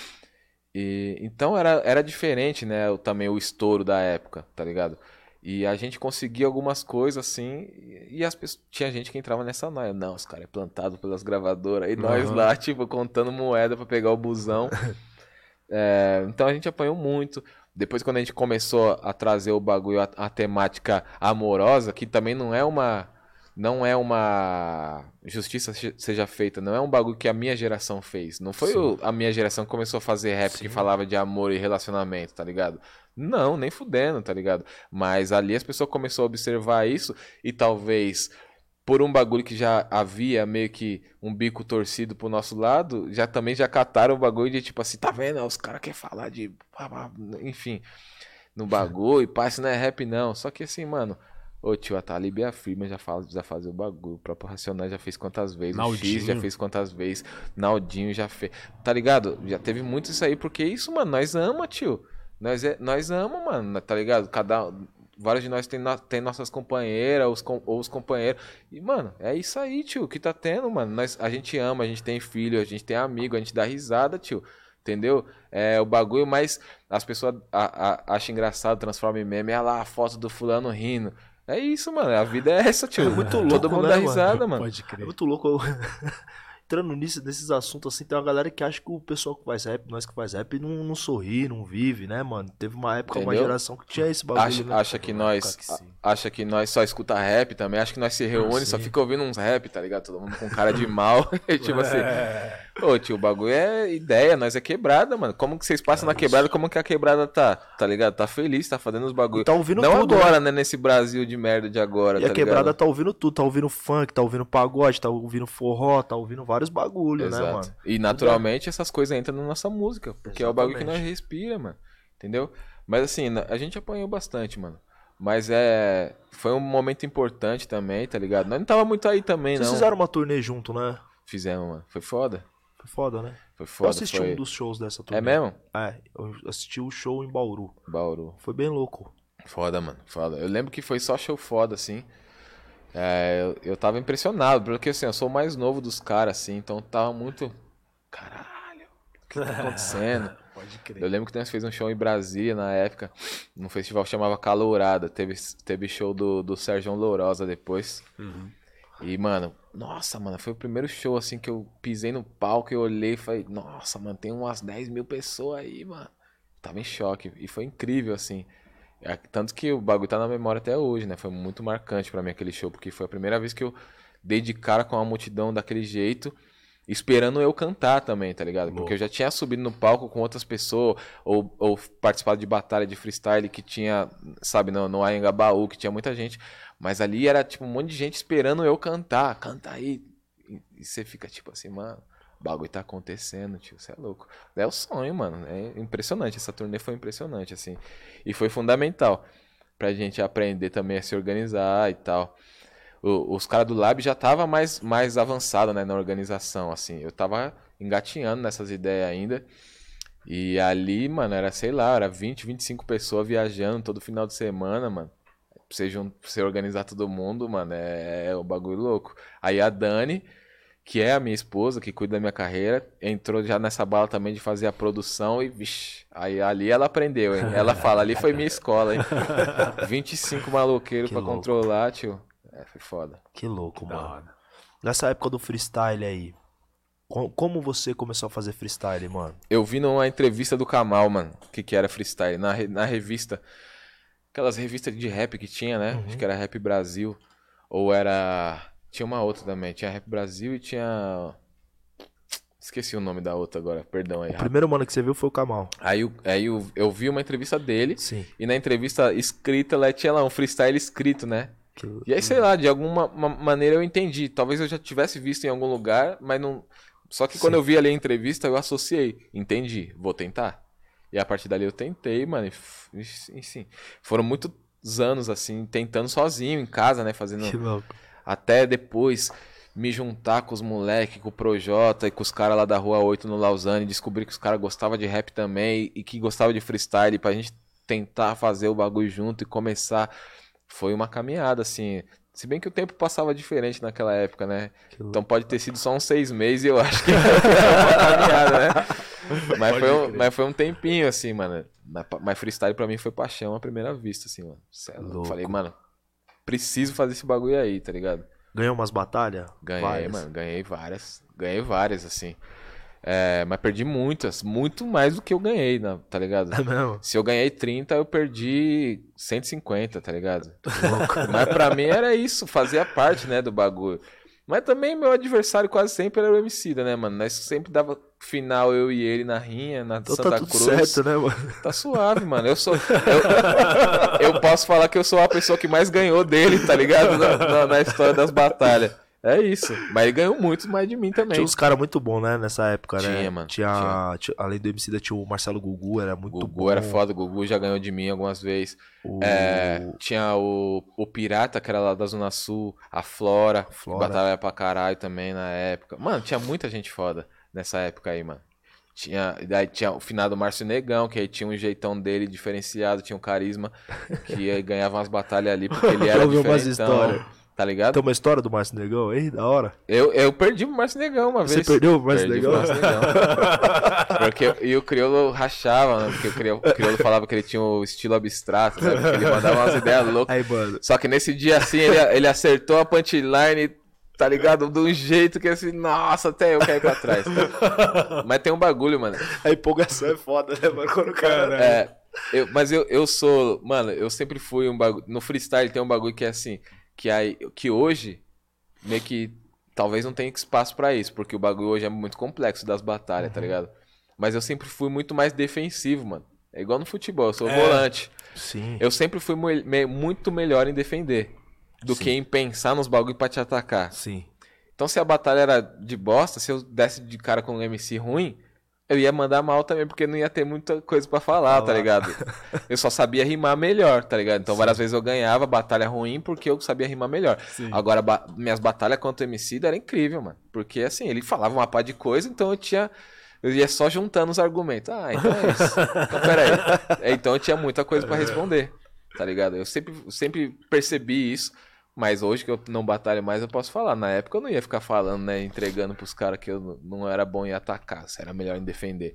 E, então era, era diferente, né? o- também o estouro da época, tá ligado? E a gente conseguia algumas coisas assim, e, as pessoas, tinha gente que entrava nessa noia. Não, os caras é plantado pelas gravadoras. E nós Aham. lá, tipo, contando moeda pra pegar o busão. É, então a gente apanhou muito. Depois, quando a gente começou a trazer o bagulho, a, a temática amorosa, que também não é uma. Não é uma justiça se- seja feita, não é um bagulho que a minha geração fez. Não foi o- a minha geração que começou a fazer rap que Sim. falava de amor e relacionamento, tá ligado? Não, nem fudendo, tá ligado? Mas ali as pessoas começaram a observar isso e talvez por um bagulho que já havia meio que um bico torcido pro nosso lado, já também já cataram o bagulho de tipo assim, tá vendo? Os caras querem falar de. Enfim, no bagulho, pá, isso não é rap não. Só que assim, mano. Ô tio, a Talib e a Firma já, faz, já fazia o bagulho. O próprio Racionais já fez quantas vezes. O X já Naldinho. fez quantas vezes. Naldinho já fez. Tá ligado? Já teve muito isso aí, porque isso, mano, nós ama, tio. Nós, é, nós ama, mano, tá ligado? Cada, vários de nós tem, tem nossas companheiras, os, ou os companheiros. E, mano, é isso aí, tio, que tá tendo, mano. Nós, a gente ama, a gente tem filho, a gente tem amigo, a gente dá risada, tio. Entendeu? É o bagulho, mas as pessoas a- a- acham engraçado, transformam em meme. Olha lá a foto do fulano rindo. É isso, mano. A vida é essa, tio. É muito Todo louco, mundo né, dá mano? risada, mano. Pode É crer. muito louco. Entrando nisso, nesses assuntos assim, tem uma galera que acha que o pessoal que faz rap, nós que faz rap, não, não sorri, não vive, né, mano? Teve uma época, uma Entendeu? geração que tinha esse bagulho, Acha, né? acha que nós que acha que nós só escuta rap também, acha que nós se reúne, só sim. fica ouvindo uns rap, tá ligado? Todo mundo com cara de mal. tipo assim, É, Ô, tio, o bagulho é ideia, nós é quebrada, mano. Como que vocês passam na quebrada, como que a quebrada tá? Tá ligado? Tá feliz, tá fazendo os bagulho. Tá ouvindo Não tudo, agora, né? Nesse Brasil de merda de agora, E tá a quebrada ligado? tá ouvindo tudo, tá ouvindo funk, tá ouvindo pagode, tá ouvindo forró, tá ouvindo vários bagulhos, né, mano? E naturalmente essas coisas entram na nossa música, porque é o bagulho que nós Exatamente. respira, mano. Entendeu? Mas assim, a gente apanhou bastante, mano. Mas é. Foi um momento importante também, tá ligado? Nós não tava muito aí também, Vocês não. fizeram uma turnê junto, né? Fizemos, mano. Foi foda. Foi foda, né? Foi eu foda. assisti foi... um dos shows dessa turnê. É mesmo? É, eu assisti o show em Bauru. Bauru. Foi bem louco. Foda, mano. Foda. Eu lembro que foi só show foda, assim. É, eu, eu tava impressionado, porque assim, eu sou o mais novo dos caras, assim, então tava muito. Caralho, o que tá acontecendo? Pode Eu crer. lembro que nós fez um show em Brasília na época, num festival que chamava Calourada. Teve, teve show do, do Sérgio Lourosa depois. Uhum. E, mano, nossa, mano, foi o primeiro show assim que eu pisei no palco e olhei e falei, nossa, mano, tem umas 10 mil pessoas aí, mano. Tava em choque. E foi incrível, assim. É, Tanto que o bagulho tá na memória até hoje, né? Foi muito marcante pra mim aquele show, porque foi a primeira vez que eu dei de cara com uma multidão daquele jeito, esperando eu cantar também, tá ligado? Porque eu já tinha subido no palco com outras pessoas, ou, ou participado de batalha de freestyle que tinha, sabe, no, no Anhangabaú, que tinha muita gente. Mas ali era tipo um monte de gente esperando eu cantar, canta aí. E, e você fica tipo assim, mano, o bagulho tá acontecendo, tio, você é louco. É o sonho, mano. É impressionante. Essa turnê foi impressionante, assim. E foi fundamental pra gente aprender também a se organizar e tal. O- os caras do Lab já tava mais, mais avançado, né, na organização, assim. Eu tava engatinhando nessas ideias ainda. E ali, mano, era, sei lá, era 20, 25 pessoas viajando todo final de semana, mano. Pra você, organizar todo mundo, mano, é, é o bagulho louco. Aí a Dani, que é a minha esposa, que cuida da minha carreira, entrou já nessa bala também de fazer a produção e, vixi, aí ali ela aprendeu, hein? Ela fala, ali foi minha escola, hein? 25 maloqueiros louco. controlar, tio. É, foi foda. Que louco, Da mano. Nessa época do freestyle aí, co- como você começou a fazer freestyle, mano? Eu vi numa entrevista do Kamal, mano, o que, que era freestyle. Na, re- na revista. Aquelas revistas de rap que tinha, né? Uhum. Acho que era Rap Brasil. Ou era. Tinha uma outra também. Tinha Rap Brasil e tinha. Esqueci o nome da outra agora, perdão aí. O primeiro mano que você viu foi o Kamal. Aí, eu- aí eu, eu vi uma entrevista dele. Sim. E na entrevista escrita lá tinha lá um freestyle escrito, né? Que- E aí, sei lá, de alguma ma- maneira eu entendi. Talvez eu já tivesse visto em algum lugar, mas não. Só que quando eu vi ali a entrevista, eu associei. Entendi, vou tentar. E a partir dali eu tentei, mano. E, e sim, foram muitos anos, assim, tentando sozinho em casa, né? Fazendo. Que louco. Até depois me juntar com os moleques, com o Projota e com os caras lá da Rua 8 no Lausanne, descobrir que os caras gostavam de rap também e que gostavam de freestyle pra gente tentar fazer o bagulho junto e começar. Foi uma caminhada, assim. Se bem que o tempo passava diferente naquela época, né? Então pode ter sido só uns seis meses e eu acho que foi uma caminhada, né? Mas foi, um, mas foi um tempinho, assim, mano. Mas freestyle pra mim foi paixão à primeira vista, assim, mano. É. Louco. Falei, mano, preciso fazer esse bagulho aí, tá ligado? Ganhou umas batalhas? Ganhei, Várias. mano, ganhei várias. Ganhei várias, assim. É, mas perdi muitas, muito mais do que eu ganhei, né, tá ligado? É mesmo? Se eu ganhei 30, eu perdi 150, tá ligado? Mas pra mim era isso, fazia parte, né, do bagulho. Mas também meu adversário quase sempre era o Emicida, né, mano? Nós sempre dava final eu e ele na rinha, na Então Santa tá tudo Cruz. certo, né, mano? Tá suave, mano. Eu sou. Eu, eu posso falar que eu sou a pessoa que mais ganhou dele, tá ligado? Na, na- na história das batalhas. É isso. Mas ele ganhou muito mais de mim também. Tinha uns caras muito bons, né, nessa época, né? Tinha, mano, Tinha, tinha- além do MC, tinha o Marcelo Gugu, era muito Gugu bom. era foda, o Gugu já ganhou de mim algumas vezes. O... É, tinha o, o Pirata, que era lá da Zona Sul, a Flora, Flora. que batalha pra caralho também na época. Mano, tinha muita gente foda nessa época aí, mano. Tinha, daí tinha o finado Márcio Negão, que aí tinha um jeitão dele diferenciado, tinha um carisma, que aí ganhava umas batalhas ali, porque ele era vi umas diferentão, histórias. Tá ligado? Tem uma história do Márcio Negão aí, da hora. Eu, eu perdi pro Márcio Negão uma Você vez. perdeu pro Márcio Perdi Negão? pro Márcio Negão. porque, e o Criolo rachava, né? Porque o Criolo, o Criolo falava que ele tinha o estilo abstrato, né? Porque ele mandava umas ideias loucas. Aí, mano. Só que nesse dia, assim, ele, ele acertou a punchline, tá ligado? De um jeito que assim, nossa, até eu caí pra trás. Mas tem um bagulho, mano. A empolgação é foda, né, mano? Quando o cara. É, eu- mas eu, eu sou. Mano, eu sempre fui um bagulho. No freestyle tem um bagulho que é assim. Que, aí, que hoje, meio que. Talvez não tenha espaço pra isso, porque o bagulho hoje é muito complexo das batalhas, tá ligado? Mas eu sempre fui muito mais defensivo, mano. É igual no futebol, eu sou É. volante. Sim. Eu sempre fui me- muito melhor em defender do Sim. que em pensar nos bagulho pra te atacar. Sim. Então, se a batalha era de bosta, se eu desse de cara com um MC ruim, eu ia mandar mal também, porque não ia ter muita coisa pra falar, tá Falar. ligado? Eu só sabia rimar melhor, tá ligado? Então, várias vezes eu ganhava batalha ruim porque eu sabia rimar melhor. Sim. Agora, ba- minhas batalhas contra o MC era incrível, mano. Porque, assim, ele falava uma pá de coisa, então eu tinha. Eu ia só juntando os argumentos. Ah, então é isso. Então, peraí. É, Então eu tinha muita coisa pra responder, tá ligado? Eu sempre, sempre percebi isso. Mas hoje que eu não batalho mais, eu posso falar. Na época eu não ia ficar falando, né? Entregando pros caras que eu não era bom em atacar, se era melhor em defender.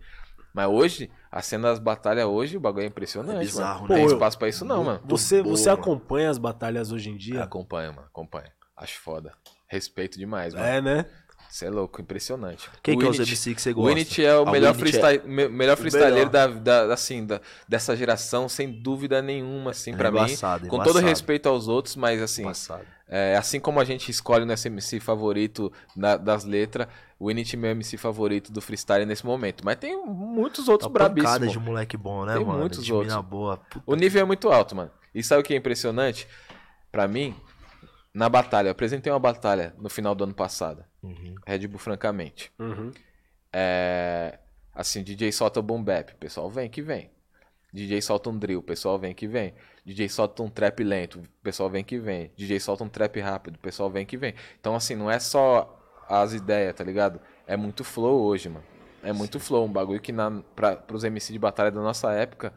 Mas hoje, a cena das batalhas hoje, o bagulho é impressionante. É bizarro, mano. né? Não tem Pô, espaço pra isso, não, mano. Você, boa, você mano. acompanha as batalhas hoje em dia? Acompanha, mano. Acompanha. Acho foda. Respeito demais, mano. É, né? Você é louco, impressionante. Quem O que é os MC que você O gosta? Winit é o Ah, melhor, é- freestyle, me- melhor freestyleiro da, da- assim, da- dessa geração, sem dúvida nenhuma, assim, É pra mim. embaçado, Com todo respeito aos outros, mas assim, é, assim como a gente escolhe o nosso MC favorito na- das letras, o Winit é meu MC favorito do freestyle nesse momento. Mas tem muitos outros Uma pancada brabíssimos. de moleque bom, né, Tem mano? muitos de outros. boa. O nível é muito alto, mano. E sabe o que é impressionante? Pra mim, na batalha, eu apresentei uma batalha no final do ano passado. Uhum. Red Bull, francamente. Uhum. É, assim, DJ solta boom bap, pessoal vem que vem. DJ solta um drill, pessoal vem que vem. DJ solta um trap lento, pessoal vem que vem. DJ solta um trap rápido, pessoal vem que vem. Então, assim, não é só as ideias, tá ligado? É muito flow hoje, mano. É muito flow, um bagulho que na, pra, pros MC de batalha da nossa época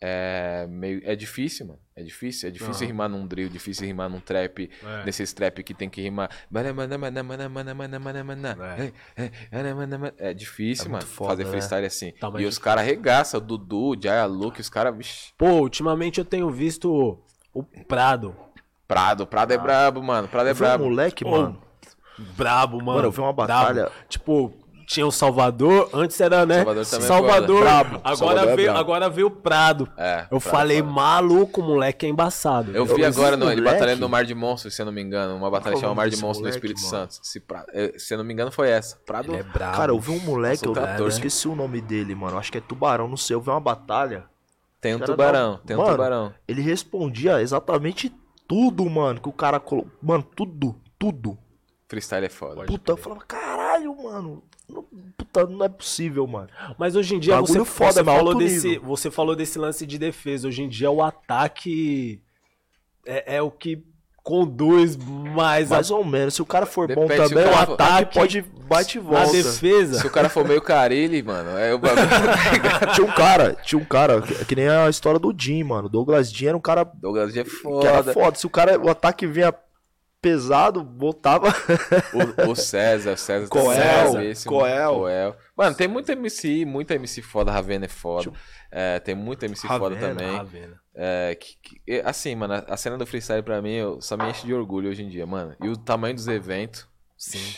é meio. É difícil, mano. É difícil. É difícil Aham. rimar num drill, difícil rimar num trap. É. Nesses trap que tem que rimar. É difícil, É mano, foda, fazer né? freestyle assim. Tá, e os caras arregaçam, o Dudu, o Jaya Luke, os caras. Pô, ultimamente eu tenho visto o Prado. Prado, Prado é brabo, mano. Prado é vi um brabo. moleque, mano. Brabo, mano. Mano, eu vi uma Brabo. batalha- Tipo, tinha o Salvador, antes era, né? Salvador também é Salvador. foda. Agora, Salvador é veio, agora veio o Prado. É, Eu Prado falei, é foda. maluco, moleque é embaçado. Eu vi Eu- agora, esse no, ele batalhando no Mar de Monstros, se eu não me engano. Uma batalha chamada Mar de Monstros no Espírito mano? Santo. Se, pra- eh, se eu não me engano, foi essa. Prado. Ele é brabo. Cara, eu vi um moleque, eu, 14, eu esqueci o nome dele, mano. Acho que é Tubarão, não sei. Eu vi uma batalha. Tem um tubarão, não. tem um Mano, tubarão. Ele respondia exatamente tudo, mano, que o cara colocou. Mano, tudo, tudo. Freestyle é foda. Puta, eu falava, caralho, mano. Não, puta, não é possível, mano. Mas hoje em dia Bagulho você, foda, você mas falou desse, você falou desse lance de defesa. Hoje em dia o ataque é, é o que conduz mais a Mais ou menos. Se o cara for bom Depende, se também, o o for- ataque pode bate e na volta. defesa. Se o cara for meio carilho, mano, é o bagulho. Tinha um cara, tinha um cara, que, que nem a história do Jim, mano. Douglas Jim era um cara Douglas G é que era foda. foda. Se o cara, o ataque vinha pesado, voltava. O, o César, o César Coel, César, esse, Coel. Coel. Mano, tem muita MC, muita MC foda, Ravena é foda. É, tem muita MC foda Ravena, também. Ravena. É, que- que- assim, mano, a cena do freestyle pra mim eu, só me enche de orgulho hoje em dia, mano. E o tamanho dos eventos. Sim.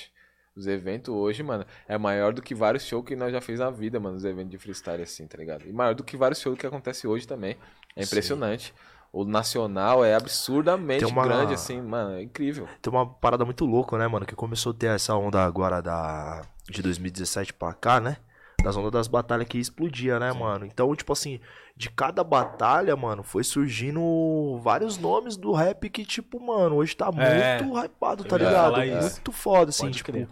Os eventos hoje, mano, é maior do que vários shows que nós já fez na vida, mano, os eventos de freestyle assim, tá ligado? E maior do que vários shows que acontece hoje também. É impressionante. O nacional é absurdamente uma- grande, assim, mano, é incrível. Tem uma parada muito louca, né, mano? Que começou a ter essa onda agora da de 2017 pra cá, né? Das ondas das batalhas que explodia, né, mano? Então, tipo assim, de cada batalha, mano, foi surgindo vários nomes do rap que, tipo, mano, hoje tá É, muito hypado, tá ligado? Muito foda, assim, Pode tipo, crer.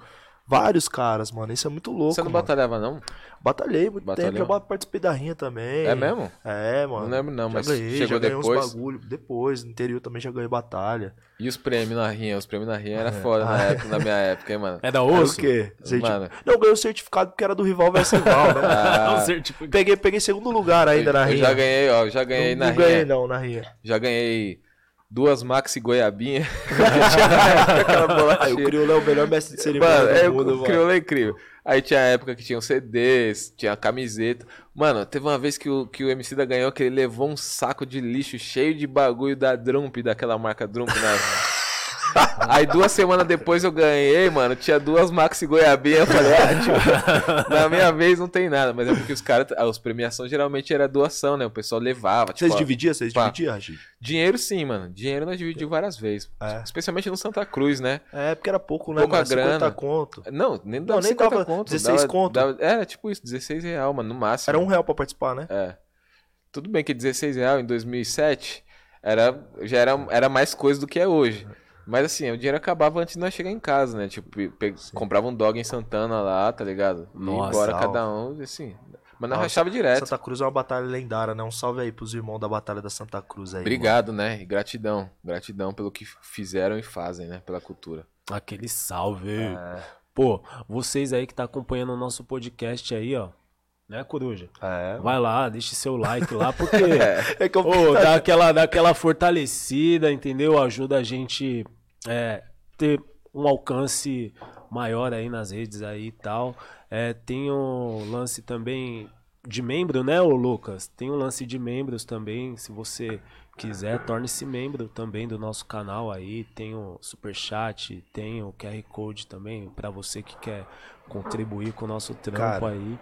Vários caras, mano. Isso é muito louco. Você não mano. batalhava, não? Batalhei muito Batalhou? tempo, já participei da rinha também. É mesmo? É, mano. Não lembro não, já mas ganhei, chegou já ganhei depois? uns bagulho. Depois, no interior também já ganhei batalha. E os prêmios na rinha? Os prêmios na rinha era foda na, época, na minha época, hein, mano? É da Era osso? o quê? Certi- Mano. Não, eu ganhei o certificado porque era do rival versus rival, né? Ah, Não, peguei, peguei segundo lugar ainda na eu rinha. já ganhei, ó, já ganhei não, na não ganhei rinha. não, na rinha. Já ganhei duas Maxi Goiabinha. O Crioulo é o melhor mestre de cerimônia Mano, do é, mundo, o crioulo é incrível. Aí tinha a época que tinham CDs, tinha camiseta. Mano, teve uma vez que o, que o MC da ganhou que ele levou um saco de lixo cheio de bagulho da Drump, daquela marca Drump, né? Aí duas semanas depois eu ganhei, mano, tinha duas Maxi Goiabinha. Eu falei, ah, tio, na minha vez não tem nada. Mas é porque os caras, as premiações geralmente era doação, né? O pessoal levava. Vocês tipo, ó, dividiam? Vocês pá. dividiam, Ragi? Dinheiro sim, mano. Dinheiro nós dividimos várias vezes. É. Especialmente no Santa Cruz, né? É, porque era pouco, né, Pouca mano? 50 grana. conto. Não, nem dava nem 50 dava conto. 16 dava- conto. dava- era tipo isso, 16 real, mano, no máximo. Era um real pra participar, né? É. Tudo bem que 16 real em 2007 era, já era, era mais coisa do que é hoje. Mas assim, o dinheiro acabava antes de nós chegar em casa, né? Tipo, comprava um dog em Santana lá, tá ligado? E Nossa, embora alto. cada um, assim. Mas nós rachava direto. Santa Cruz é uma batalha lendária, né? Um salve aí pros irmãos da Batalha da Santa Cruz aí. Obrigado, né? E gratidão. Gratidão pelo que fizeram e fazem, né? Pela cultura. Aquele salve. mano. Pô, vocês aí que tá acompanhando o nosso podcast aí, ó. Né, Coruja? É. é. Vai lá, deixe seu like lá, porque É que eu Ô, dá aquela, dá aquela fortalecida, entendeu? Ajuda a gente é, ter um alcance maior aí nas redes aí e tal. É, tem o lance também de membro, né, Lucas? Tem um lance de membros também, se você quiser, torne-se membro também do nosso canal aí. Tem o Superchat, tem o QR Code também, pra você que quer contribuir com o nosso trampo Cara. aí.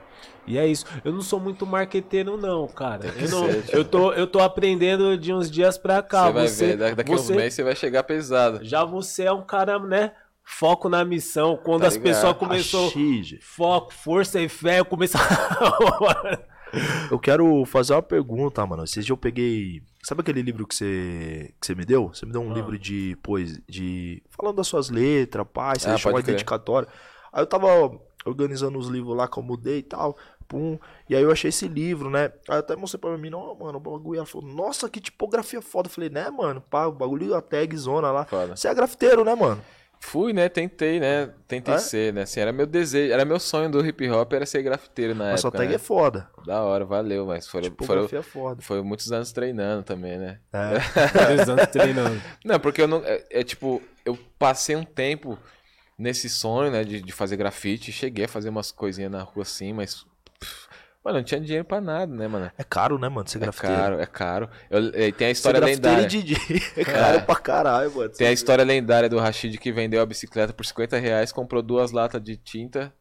E é isso. Eu não sou muito marqueteiro, não, cara. Eu, não- ser, eu, tô, eu tô aprendendo de uns dias pra cá. você vai você, ver, da- daqui você, uns meses você vai chegar pesado. Já você é um cara, né? Foco na missão. Quando Tá as ligado? pessoas começou Xige. foco, força e fé, eu comecei Eu quero fazer uma pergunta, mano. Esses dias eu peguei. Sabe aquele livro que você, que você me deu? Você me deu um Ah. livro de poesia. De... Falando das suas letras, pá, você Ah, deixou uma crer. dedicatória. Aí eu tava organizando os livros lá que eu mudei e tal. Pum. E aí eu achei esse livro, né? Aí eu até mostrei pra mim, não, mano, o bagulho. Ela falou, nossa, que tipografia foda. Eu falei, né, mano? Pá, o bagulho, a tag zona lá. Foda. Você é grafiteiro, né, mano? Fui, né? Tentei, né? Tentei É? ser, né? Assim, era meu desejo, era meu sonho do hip hop, era ser grafiteiro na Mas época. tag né? é foda. Da hora, valeu, mas foram, foram, Tipografia é foda. foi muitos anos treinando também, né? É. Dois anos treinando. Não, porque eu não. É, é tipo, eu passei um tempo nesse sonho, né, de, de fazer grafite. Cheguei a fazer umas coisinhas na rua assim, mas. Mano, não tinha dinheiro pra nada, né, mano? É caro, né, mano? Ser É grafiteiro. caro, é caro. Eu, é, tem a história lendária. DJ. É caro pra caralho, mano. Tem a história lendária do Rashid que vendeu a bicicleta por 50 reais, comprou duas latas de tinta.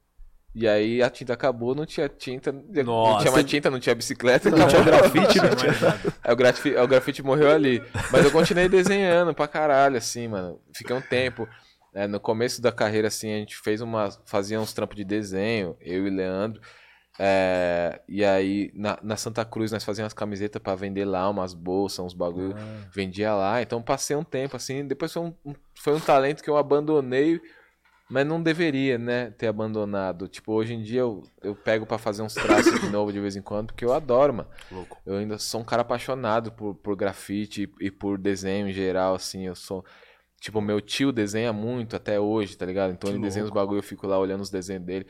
E aí a tinta acabou, não tinha tinta. Não Nossa. tinha mais tinta, não tinha bicicleta. Não tinha grafite, Não não tinha tinha. nada. Aí o grafite, o grafite morreu ali. Mas eu continuei desenhando pra caralho, assim, mano. Fiquei um tempo. É, no começo da carreira, assim, a gente fez uma. fazia uns trampos de desenho, eu e Leandro. É, e aí, na, na Santa Cruz, nós fazíamos camisetas pra vender lá, umas bolsas, uns bagulho. Vendia lá. Então passei um tempo, assim. Depois foi um, um- foi um talento que eu abandonei. Mas não deveria, né, ter abandonado. Tipo, hoje em dia eu, eu pego pra fazer uns traços de novo de vez em quando, porque eu adoro, mano. Louco. Eu ainda sou um cara apaixonado por, por grafite e, e por desenho em geral, assim. Eu sou. Tipo, meu tio desenha muito até hoje, tá ligado? Então Que ele desenha os louco. bagulho, eu fico lá olhando os desenhos dele.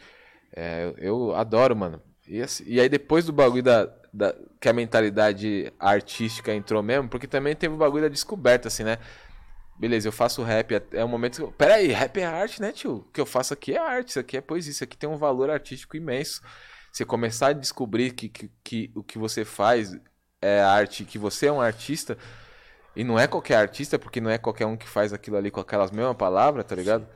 É, eu, adoro, mano. E, assim- e aí depois do bagulho da, da- que a mentalidade artística entrou mesmo, porque também teve o bagulho da descoberta, assim, né? Beleza, eu faço rap, é- é um momento que eu, Peraí, rap é arte, né, tio? O que eu faço aqui é arte, isso aqui é poesia, isso aqui tem um valor artístico imenso. Você começar a descobrir que, que, que o que você faz é arte, que você é um artista, e não é qualquer artista, porque não é qualquer um que faz aquilo ali com aquelas mesmas palavras, tá ligado?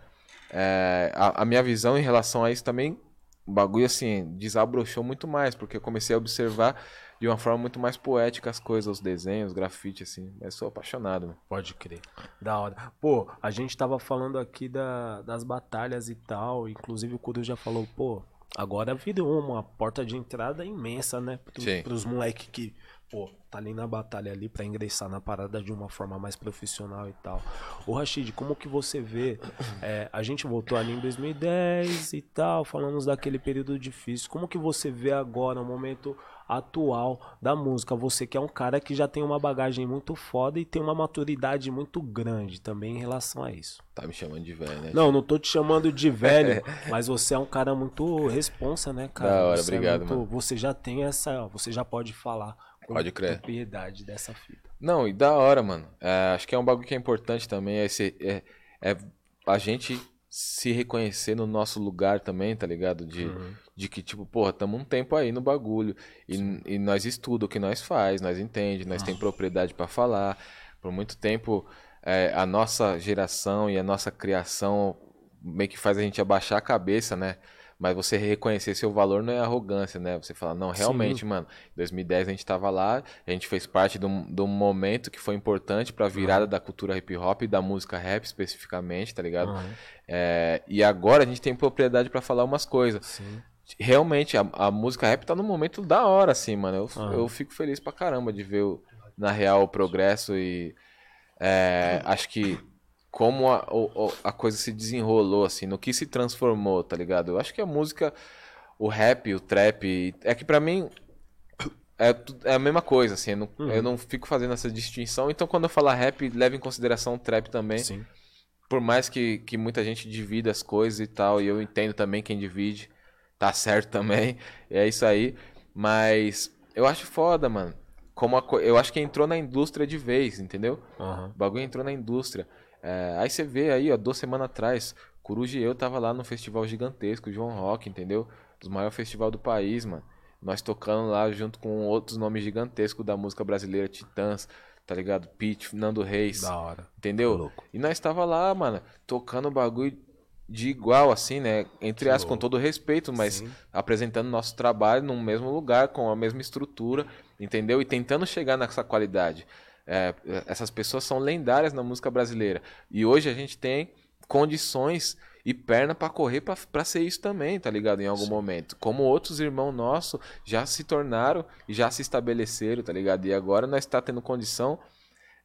É, a, a minha visão em relação a isso também, o bagulho assim, desabrochou muito mais, porque eu comecei a observar de uma forma muito mais poética as coisas, os desenhos, os grafite, assim. Mas sou apaixonado, mano. Pode crer. Da hora. Pô, a gente tava falando aqui da, das batalhas e tal. Inclusive o Kudu já falou, pô, agora virou uma porta de entrada imensa, né? Pro, Sim. pros moleques que, pô, tá ali na batalha ali pra ingressar na parada de uma forma mais profissional e tal. Ô Rashid, como que você vê? é, a gente voltou ali em 2010 e tal, falamos daquele período difícil. Como que você vê agora o momento atual da música? Você que é um cara que já tem uma bagagem muito foda e tem uma maturidade muito grande também em relação a isso. Tá me chamando de velho, né? Não, não tô te chamando de velho, mas você é um cara muito responsa, né, cara? Da hora, Você é obrigado, muito- mano. Você já tem essa, você já pode falar Pode crer. propriedade dessa fita. Não, e da hora, mano. É, acho que é um bagulho que é importante também, é, esse, é, é a gente se reconhecer no nosso lugar também, tá ligado? De, Uhum. de que, tipo, porra, tamo um tempo aí no bagulho. E, e nós estuda o que nós faz, nós entende, nós tem propriedade pra falar. Por muito tempo, é, a nossa geração e a nossa criação meio que faz a gente abaixar a cabeça, né? Mas você reconhecer seu valor não é arrogância, né? Você fala, não, realmente, mano, em 2010 a gente tava lá, a gente fez parte de um, momento que foi importante pra virada da cultura hip hop e da música rap especificamente, tá ligado? Uhum. É, e agora a gente tem propriedade pra falar umas coisas. Sim. Realmente, a, a música rap tá num momento da hora, assim, mano. Eu, Ah. eu fico feliz pra caramba de ver, o- na real, o progresso e é, acho que como a, o- a coisa se desenrolou, assim, no que se transformou, tá ligado? Eu acho que a música, o rap, o trap, é que pra mim é, é a mesma coisa, assim, eu não, Uhum. eu não fico fazendo essa distinção. Então, quando eu falar rap, leva em consideração o trap também. Sim. Por mais que, que muita gente divida as coisas e tal, e eu entendo também quem divide, tá certo também, é isso aí. Mas eu acho foda, mano. Como a co- eu acho que entrou na indústria de vez, entendeu? Aham. O bagulho entrou na indústria. É, aí você vê aí, ó, duas semanas atrás, Coruja e eu tava lá no festival gigantesco, João Rock, entendeu? Os maior festival do país, mano. Nós tocando lá junto com outros nomes gigantescos da música brasileira, Titãs, tá ligado? Pete, Nando Reis. Da hora. Entendeu? E nós tava lá, mano, tocando o bagulho de igual, assim, né? Entre aspas, com todo respeito, mas Sim. apresentando nosso trabalho num mesmo lugar, com a mesma estrutura, entendeu? E tentando chegar nessa qualidade. É, essas pessoas são lendárias na música brasileira. E hoje a gente tem condições e perna pra correr pra ser isso também, tá ligado? Em algum momento. Como outros irmãos nossos já se tornaram e já se estabeleceram, tá ligado? E agora nós está tendo condição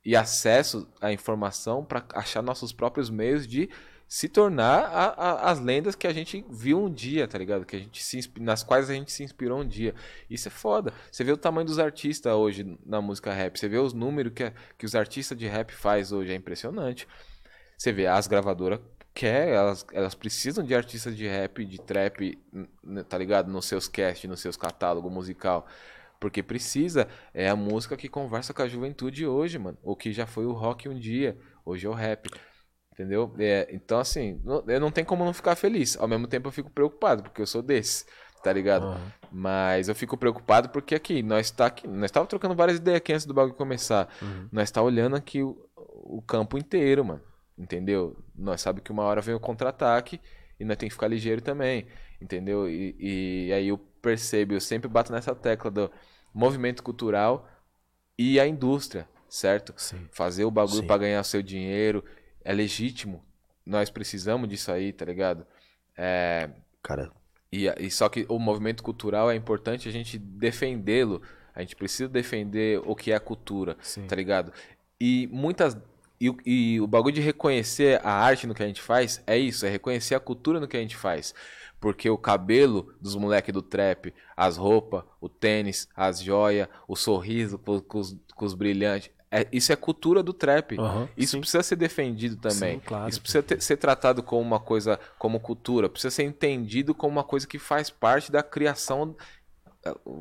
e acesso à informação para achar nossos próprios meios de se tornar a- a- as lendas que a gente viu um dia, tá ligado? Que a gente se nas quais a gente se inspirou um dia. Isso é foda. Você vê o tamanho dos artistas hoje na música rap, você vê os números que, que os artistas de rap faz hoje, é impressionante. Você vê as gravadoras quer, elas, elas precisam de artistas de rap, de trap, tá ligado? Nos seus cast, nos seus catálogos musical. Porque precisa, é a música que conversa com a juventude hoje, mano. O que já foi o rock um dia, hoje é o rap. Entendeu? É, então, assim, não, eu não tenho como não ficar feliz. Ao mesmo tempo, eu fico preocupado, porque eu sou desse, tá ligado? Aham. Mas eu fico preocupado porque aqui, nós tá aqui, nós tava trocando várias ideias aqui antes do bagulho começar. Uhum. Nós tá olhando aqui o, o campo inteiro, mano. Entendeu? Nós sabe que uma hora vem o contra-ataque e nós tem que ficar ligeiro também, entendeu? E, e aí eu percebo, eu sempre bato nessa tecla do movimento cultural e a indústria, certo? Sim. Fazer o bagulho pra ganhar o seu dinheiro é legítimo. Nós precisamos disso aí, tá ligado? É, Cara, e, e só que o movimento cultural é importante a gente defendê-lo. A gente precisa defender o que é a cultura, Sim. tá ligado? E muitas E, o- e o bagulho de reconhecer a arte no que a gente faz é isso, é reconhecer a cultura no que a gente faz. Porque o cabelo dos moleques do trap, as roupas, o tênis, as joias, o sorriso com, com os, com os brilhantes, é- isso é cultura do trap. Aham, Isso sim. precisa ser defendido também. Sim, claro. Isso precisa ter- ser tratado como uma coisa, como cultura. Precisa ser entendido como uma coisa que faz parte da criação.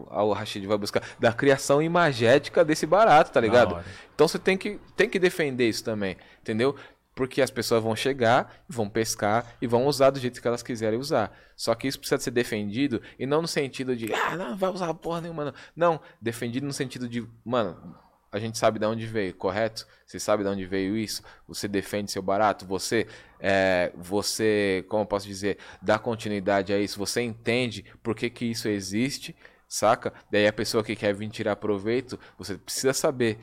ah, O Rashid vai buscar. Da criação imagética desse barato, tá ligado? Então você tem que, tem que defender isso também, entendeu? Porque as pessoas vão chegar, vão pescar e vão usar do jeito que elas quiserem usar. Só que isso precisa ser defendido e não no sentido de, ah, não, vai usar porra nenhuma. Não, não defendido no sentido de, mano, a gente sabe de onde veio, correto? Você sabe de onde veio isso? Você defende seu barato? Você, é, você, como eu posso dizer, dá continuidade a isso? Você entende por que, que isso existe, saca? Daí a pessoa que quer vir tirar proveito, você precisa saber,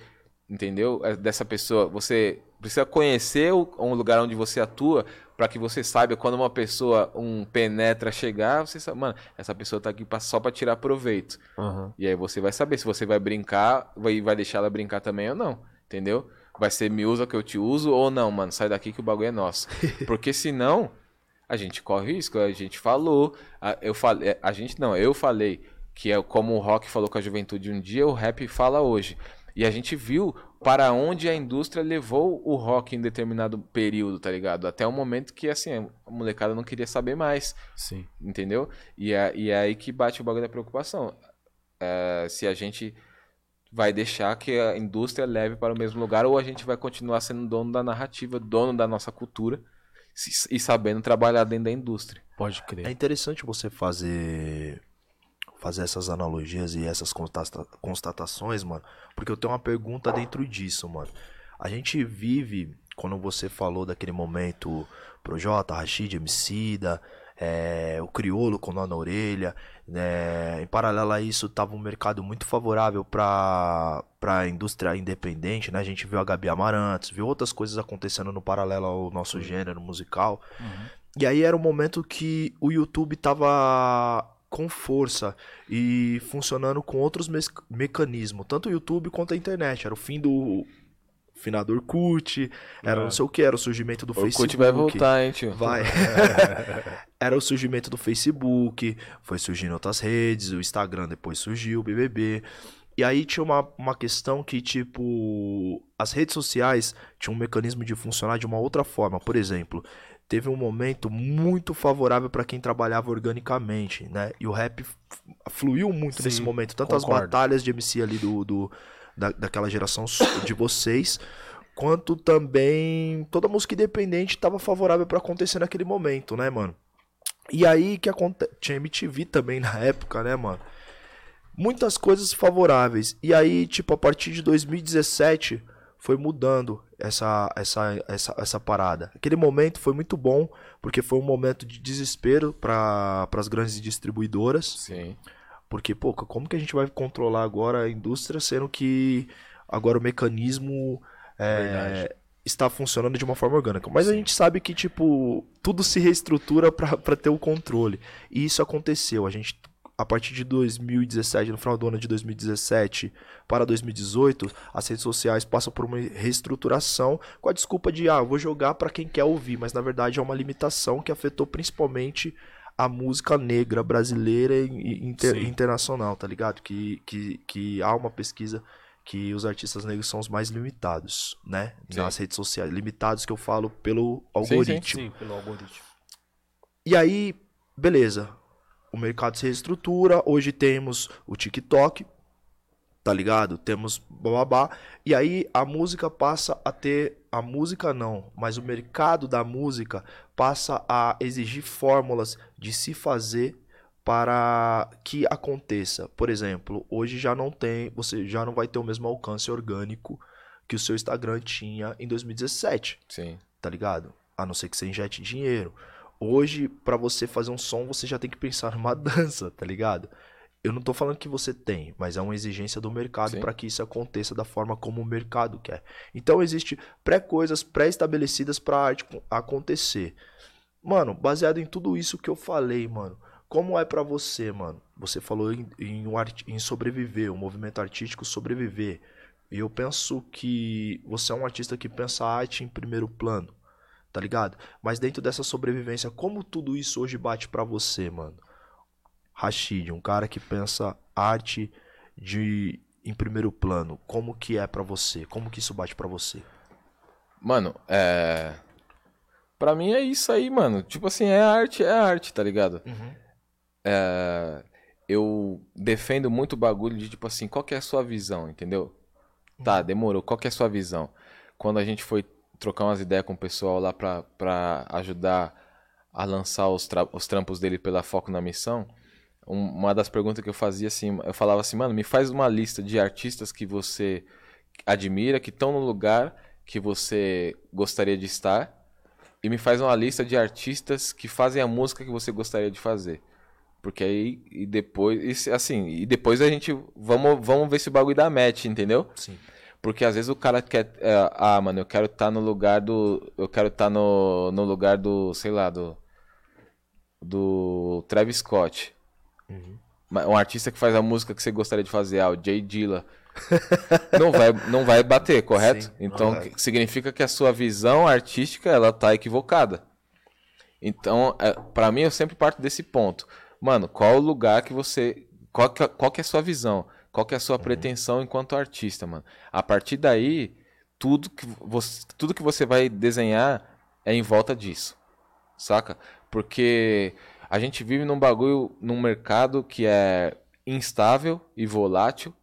entendeu? É Dessa pessoa, você precisa conhecer o, um lugar onde você atua para que você saiba quando uma pessoa, um penetra chegar, você sabe, mano, essa pessoa tá aqui pra- só para tirar proveito. Aham. E aí você vai saber se você vai brincar, vai, vai deixar ela brincar também ou não, entendeu? Vai ser me usa que eu te uso ou não, mano, sai daqui que o bagulho é nosso. Porque senão, a gente corre risco, a gente falou, a, eu falei, a gente não, eu falei que é como o rock falou com a juventude um dia, o rap fala hoje. E a gente viu para onde a indústria levou o rock em determinado período, tá ligado? Até o momento que, assim, a molecada não queria saber mais Sim. entendeu? E é, e é aí que bate o bagulho da preocupação. É, se a gente vai deixar que a indústria leve para o mesmo lugar ou a gente vai continuar sendo dono da narrativa, dono da nossa cultura e sabendo trabalhar dentro da indústria. Pode É crer. interessante você fazer fazer essas analogias e essas constata- constatações, mano, porque eu tenho uma pergunta dentro disso, mano. A gente vive, quando você falou daquele momento Projota, Rashid, Emicida, é, o Criolo com nó na orelha, né, em paralelo a isso tava um mercado muito favorável para a indústria independente, né? A gente viu a Gabi Amarantos, viu outras coisas acontecendo no paralelo ao nosso gênero musical. E aí era um momento que o YouTube tava com força e funcionando com outros mes- mecanismos, tanto o YouTube quanto a internet. Era o fim do finador Orkut, era É. não sei o que, era o surgimento do O Facebook. Orkut vai voltar, hein, tio? Vai. Era o surgimento do Facebook, foi surgindo outras redes, o Instagram depois surgiu, o BBB. E aí tinha uma, uma questão que, tipo, as redes sociais tinham um mecanismo de funcionar de uma outra forma. Por exemplo, teve um momento muito favorável para quem trabalhava organicamente, né? E o rap fluiu muito nesse Sim, momento. Tanto as concordo. batalhas de MC ali do, do- da, daquela geração de vocês, quanto também toda música independente estava favorável para acontecer naquele momento, né, mano? E aí que acontece. Tinha MTV também na época, né, mano? Muitas coisas favoráveis. E aí, tipo, a partir de 2017 foi mudando essa, essa, essa, essa parada. Aquele momento foi muito bom, porque foi um momento de desespero para as grandes distribuidoras. Sim. Porque, pô, como que a gente vai controlar agora a indústria, sendo que agora o mecanismo é, Verdade. está funcionando de uma forma orgânica? Mas a gente sabe que, tipo, tudo se reestrutura para ter o controle. E isso aconteceu. A gente, a partir de 2017, no final do ano de 2017 para 2018, as redes sociais passam por uma reestruturação com a desculpa de, ah, vou jogar para quem quer ouvir. Mas, na verdade, é uma limitação que afetou principalmente a música negra brasileira e inter- Sim. internacional, tá ligado? Que, que, que há uma pesquisa que os artistas negros são os mais limitados, né? Sim. Nas redes sociais. Limitados que eu falo pelo sim. algoritmo. Sim, pelo algoritmo. E aí, beleza. O mercado se reestrutura. Hoje temos o TikTok, tá ligado? Temos bababá. E aí a música passa a ter. A música não, mas o mercado da música passa a exigir fórmulas de se fazer para que aconteça. Por exemplo, hoje já não tem. Você já não vai ter o mesmo alcance orgânico que o seu Instagram tinha em 2017 Sim. tá ligado? A não ser que você injete dinheiro. Hoje, pra você fazer um som, você já tem que pensar numa dança, tá ligado? Eu não tô falando que você tem, mas é uma exigência do mercado pra que isso aconteça da forma como o mercado quer. Então existe pré-coisas pré-estabelecidas pra arte co- acontecer. Mano, baseado em tudo isso que eu falei, mano, como é pra você, mano? Você falou em, em, em sobreviver, o movimento artístico sobreviver. E eu penso que você é um artista que pensa a arte em primeiro plano, tá ligado? Mas dentro dessa sobrevivência, como tudo isso hoje bate pra você, mano? Rashid, um cara que pensa arte de em primeiro plano, como que é pra você? Como que isso bate pra você? Mano, é. Pra mim é isso aí, mano. Tipo assim, é arte, é arte, tá ligado? É, Eu defendo muito o bagulho de, tipo assim, qual que é a sua visão, entendeu? Tá, demorou. Qual que é a sua visão? Quando a gente foi trocar umas ideias com o pessoal lá pra ajudar a lançar os, os trampos dele pela Foco na Missão, um- uma das perguntas que eu fazia assim, eu falava assim, mano, me faz uma lista de artistas que você admira, que estão no lugar que você gostaria de estar, e me faz uma lista de artistas que fazem a música que você gostaria de fazer. Porque aí, e depois, e assim, e depois a gente, vamos, vamos ver se o bagulho dá match, entendeu? Sim. Porque às vezes o cara quer, é, ah, mano, eu quero estar no lugar do, eu quero estar no, no lugar do, sei lá, do, do Travis Scott. Ma- Um artista que faz a música que você gostaria de fazer, ah, o Jay Dilla. não vai, não vai bater, correto? Sim, então significa que a sua visão artística ela tá equivocada. Então, é, para mim eu sempre parto desse ponto. Mano, qual o lugar que você, qual que, qual que é a sua visão? Qual que é a sua pretensão enquanto artista, mano? A partir daí, tudo que você, tudo que você vai desenhar é em volta disso. Saca? Porque a gente vive num bagulho, num mercado que é instável e volátil.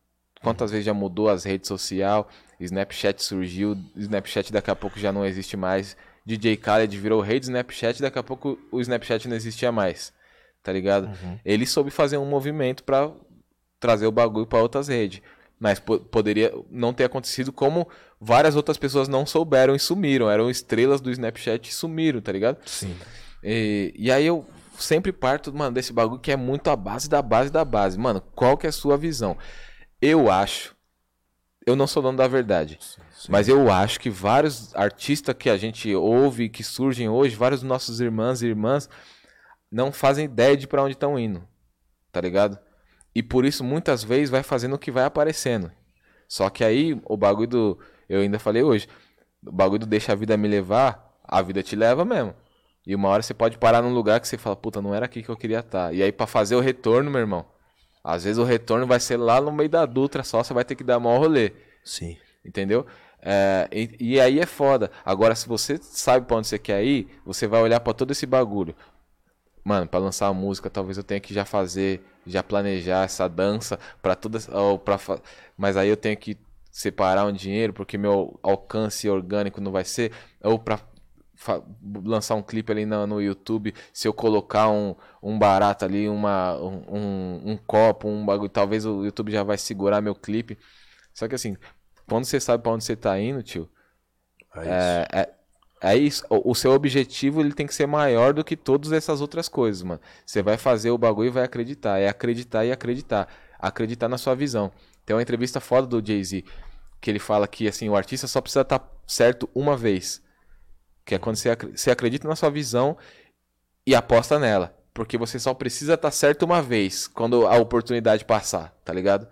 Quantas vezes já mudou as redes sociais, Snapchat surgiu, Snapchat daqui a pouco já não existe mais. DJ Khaled virou rei do Snapchat, daqui a pouco o Snapchat não existia mais. Tá ligado? Ele soube fazer um movimento pra trazer o bagulho pra outras redes. Mas po- poderia não ter acontecido como várias outras pessoas não souberam e sumiram. Eram estrelas do Snapchat e sumiram, tá ligado? Sim. E, e aí eu sempre parto, mano, desse bagulho que é muito a base da base da base. Mano, qual que é a sua visão? Eu acho. Eu não sou dono da verdade. Mas eu acho que vários artistas que a gente ouve, que surgem hoje, vários dos nossos irmãos e irmãs, não fazem ideia de pra onde estão indo. Tá ligado? E por isso, muitas vezes, vai fazendo o que vai aparecendo. Só que aí, o bagulho do. Eu ainda falei hoje. O bagulho do deixa a vida me levar, a vida te leva mesmo. E uma hora você pode parar num lugar que você fala, puta, não era aqui que eu queria estar. E aí, pra fazer o retorno, meu irmão, às vezes o retorno vai ser lá no meio da Dutra só, você vai ter que dar maior rolê. Sim. Entendeu? É, e, e aí é foda. Agora, se você sabe pra onde você quer ir, você vai olhar pra todo esse bagulho. Mano, pra lançar uma música, talvez eu tenha que já fazer, já planejar essa dança para todas, ou pra, mas aí eu tenho que separar um dinheiro porque meu alcance orgânico não vai ser, ou pra fa- lançar um clipe ali no, no YouTube, se eu colocar um, um barato ali, uma, um, um, um copo, um bagulho, talvez o YouTube já vai segurar meu clipe. Só que assim, quando você sabe pra onde você tá indo, tio, É isso. é, é, é. O, seu objetivo ele tem que ser maior do que todas essas outras coisas, mano. Você vai fazer o bagulho e vai acreditar. É acreditar e acreditar. Acreditar na sua visão. Tem uma entrevista foda do Jay-Z que ele fala que assim, o artista só precisa estar certo uma vez. Que é quando você, acre- você acredita na sua visão e aposta nela. Porque você só precisa estar certo uma vez quando a oportunidade passar, tá ligado?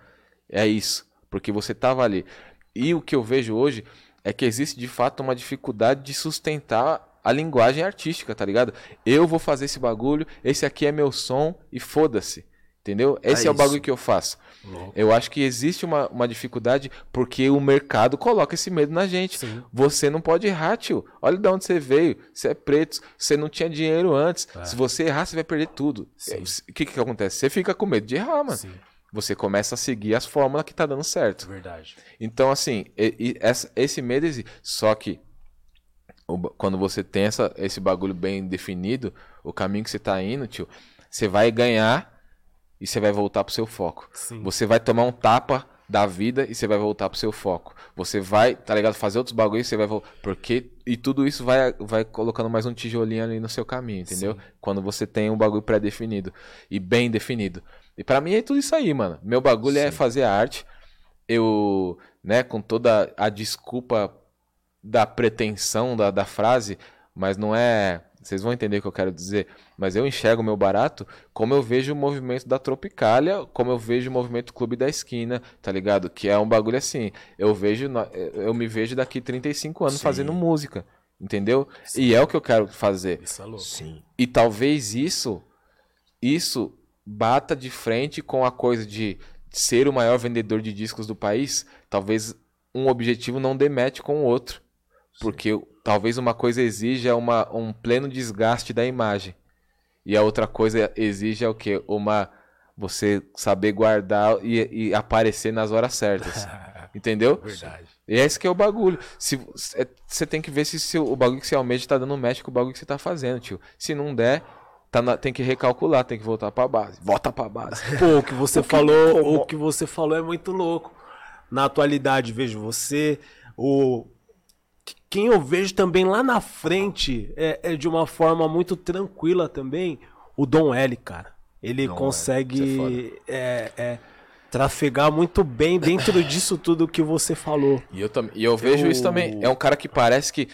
É isso. Porque você tava ali. E o que eu vejo hoje é que existe de fato uma dificuldade de sustentar a linguagem artística, tá ligado? Eu vou fazer esse bagulho, esse aqui é meu som e foda-se. Entendeu? Esse é, o isso. bagulho que eu faço. Eu acho que existe uma, uma dificuldade porque o mercado coloca esse medo na gente. Sim. Você não pode errar, tio. Olha de onde você veio. Você é preto. Você não tinha dinheiro antes. Se você errar, você vai perder tudo. O que, que acontece? Você fica com medo de errar, mano. Sim, Você começa a seguir as fórmulas que tá dando certo. verdade. Então, assim, e- e essa- esse medo existe. Só que quando você tem essa, esse bagulho bem definido, o caminho que você tá indo, tio, você vai ganhar e você vai voltar pro seu foco. Sim. Você vai tomar um tapa da vida e você vai voltar pro seu foco. Você vai, tá ligado? Fazer outros bagulhos e você vai voltar. Porque. E tudo isso vai, vai colocando mais um tijolinho ali no seu caminho, entendeu? Quando você tem um bagulho pré-definido e bem definido. E pra mim é tudo isso aí, mano. Meu bagulho é fazer arte. Eu, né, com toda a desculpa da pretensão da, da frase, mas não é Vocês vão entender o que eu quero dizer. Mas eu enxergo o meu barato como eu vejo o movimento da Tropicália, como eu vejo o movimento Clube da Esquina, tá ligado? Que é um bagulho assim. Eu vejo, eu me vejo daqui 35 anos Sim. fazendo música. Entendeu? E é o que eu quero fazer. Isso é louco. Sim. E talvez isso isso bata de frente com a coisa de ser o maior vendedor de discos do país. Talvez um objetivo não demete com o outro. Porque talvez uma coisa exija uma, um pleno desgaste da imagem. E a outra coisa exija o quê? Uma você saber guardar e, e aparecer nas horas certas. Entendeu? Verdade. E esse que é o bagulho. Se, é- você tem que ver se, se o bagulho que você almeja tá dando match com o bagulho que você tá fazendo, tio. Se não der, tá na- tem que recalcular, tem que voltar pra base. Volta pra base. Pô, o que você O que falou, o que você falou é muito louco. Na atualidade, vejo você, o quem eu vejo também lá na frente é, é de uma forma muito tranquila também, o Dom L, cara. Ele Dom L, consegue é, é, trafegar muito bem dentro disso tudo que você falou. E eu, tam, e eu vejo Eu- isso também. É um cara que parece que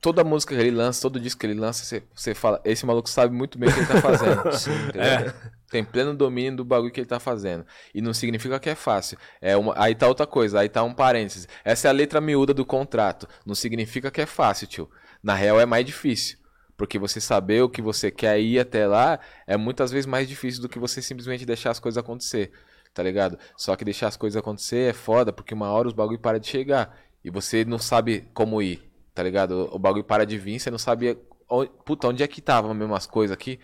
toda música que ele lança, todo disco que ele lança, você, você fala, esse maluco sabe muito bem o que ele tá fazendo. Entendeu? Tem pleno domínio do bagulho que ele tá fazendo. E não significa que é fácil. É uma, aí tá outra coisa, aí tá um parênteses. Essa é a letra miúda do contrato. Não significa que é fácil, tio. Na real é mais difícil. Porque você saber o que você quer ir até lá é muitas vezes mais difícil do que você simplesmente deixar as coisas acontecer. Tá ligado? Só que deixar as coisas acontecer é foda, porque uma hora os bagulho para de chegar. E você não sabe como ir. Tá ligado? O bagulho para de vir, você não sabia. Onde, puta, onde é que tava mesmo as coisas aqui?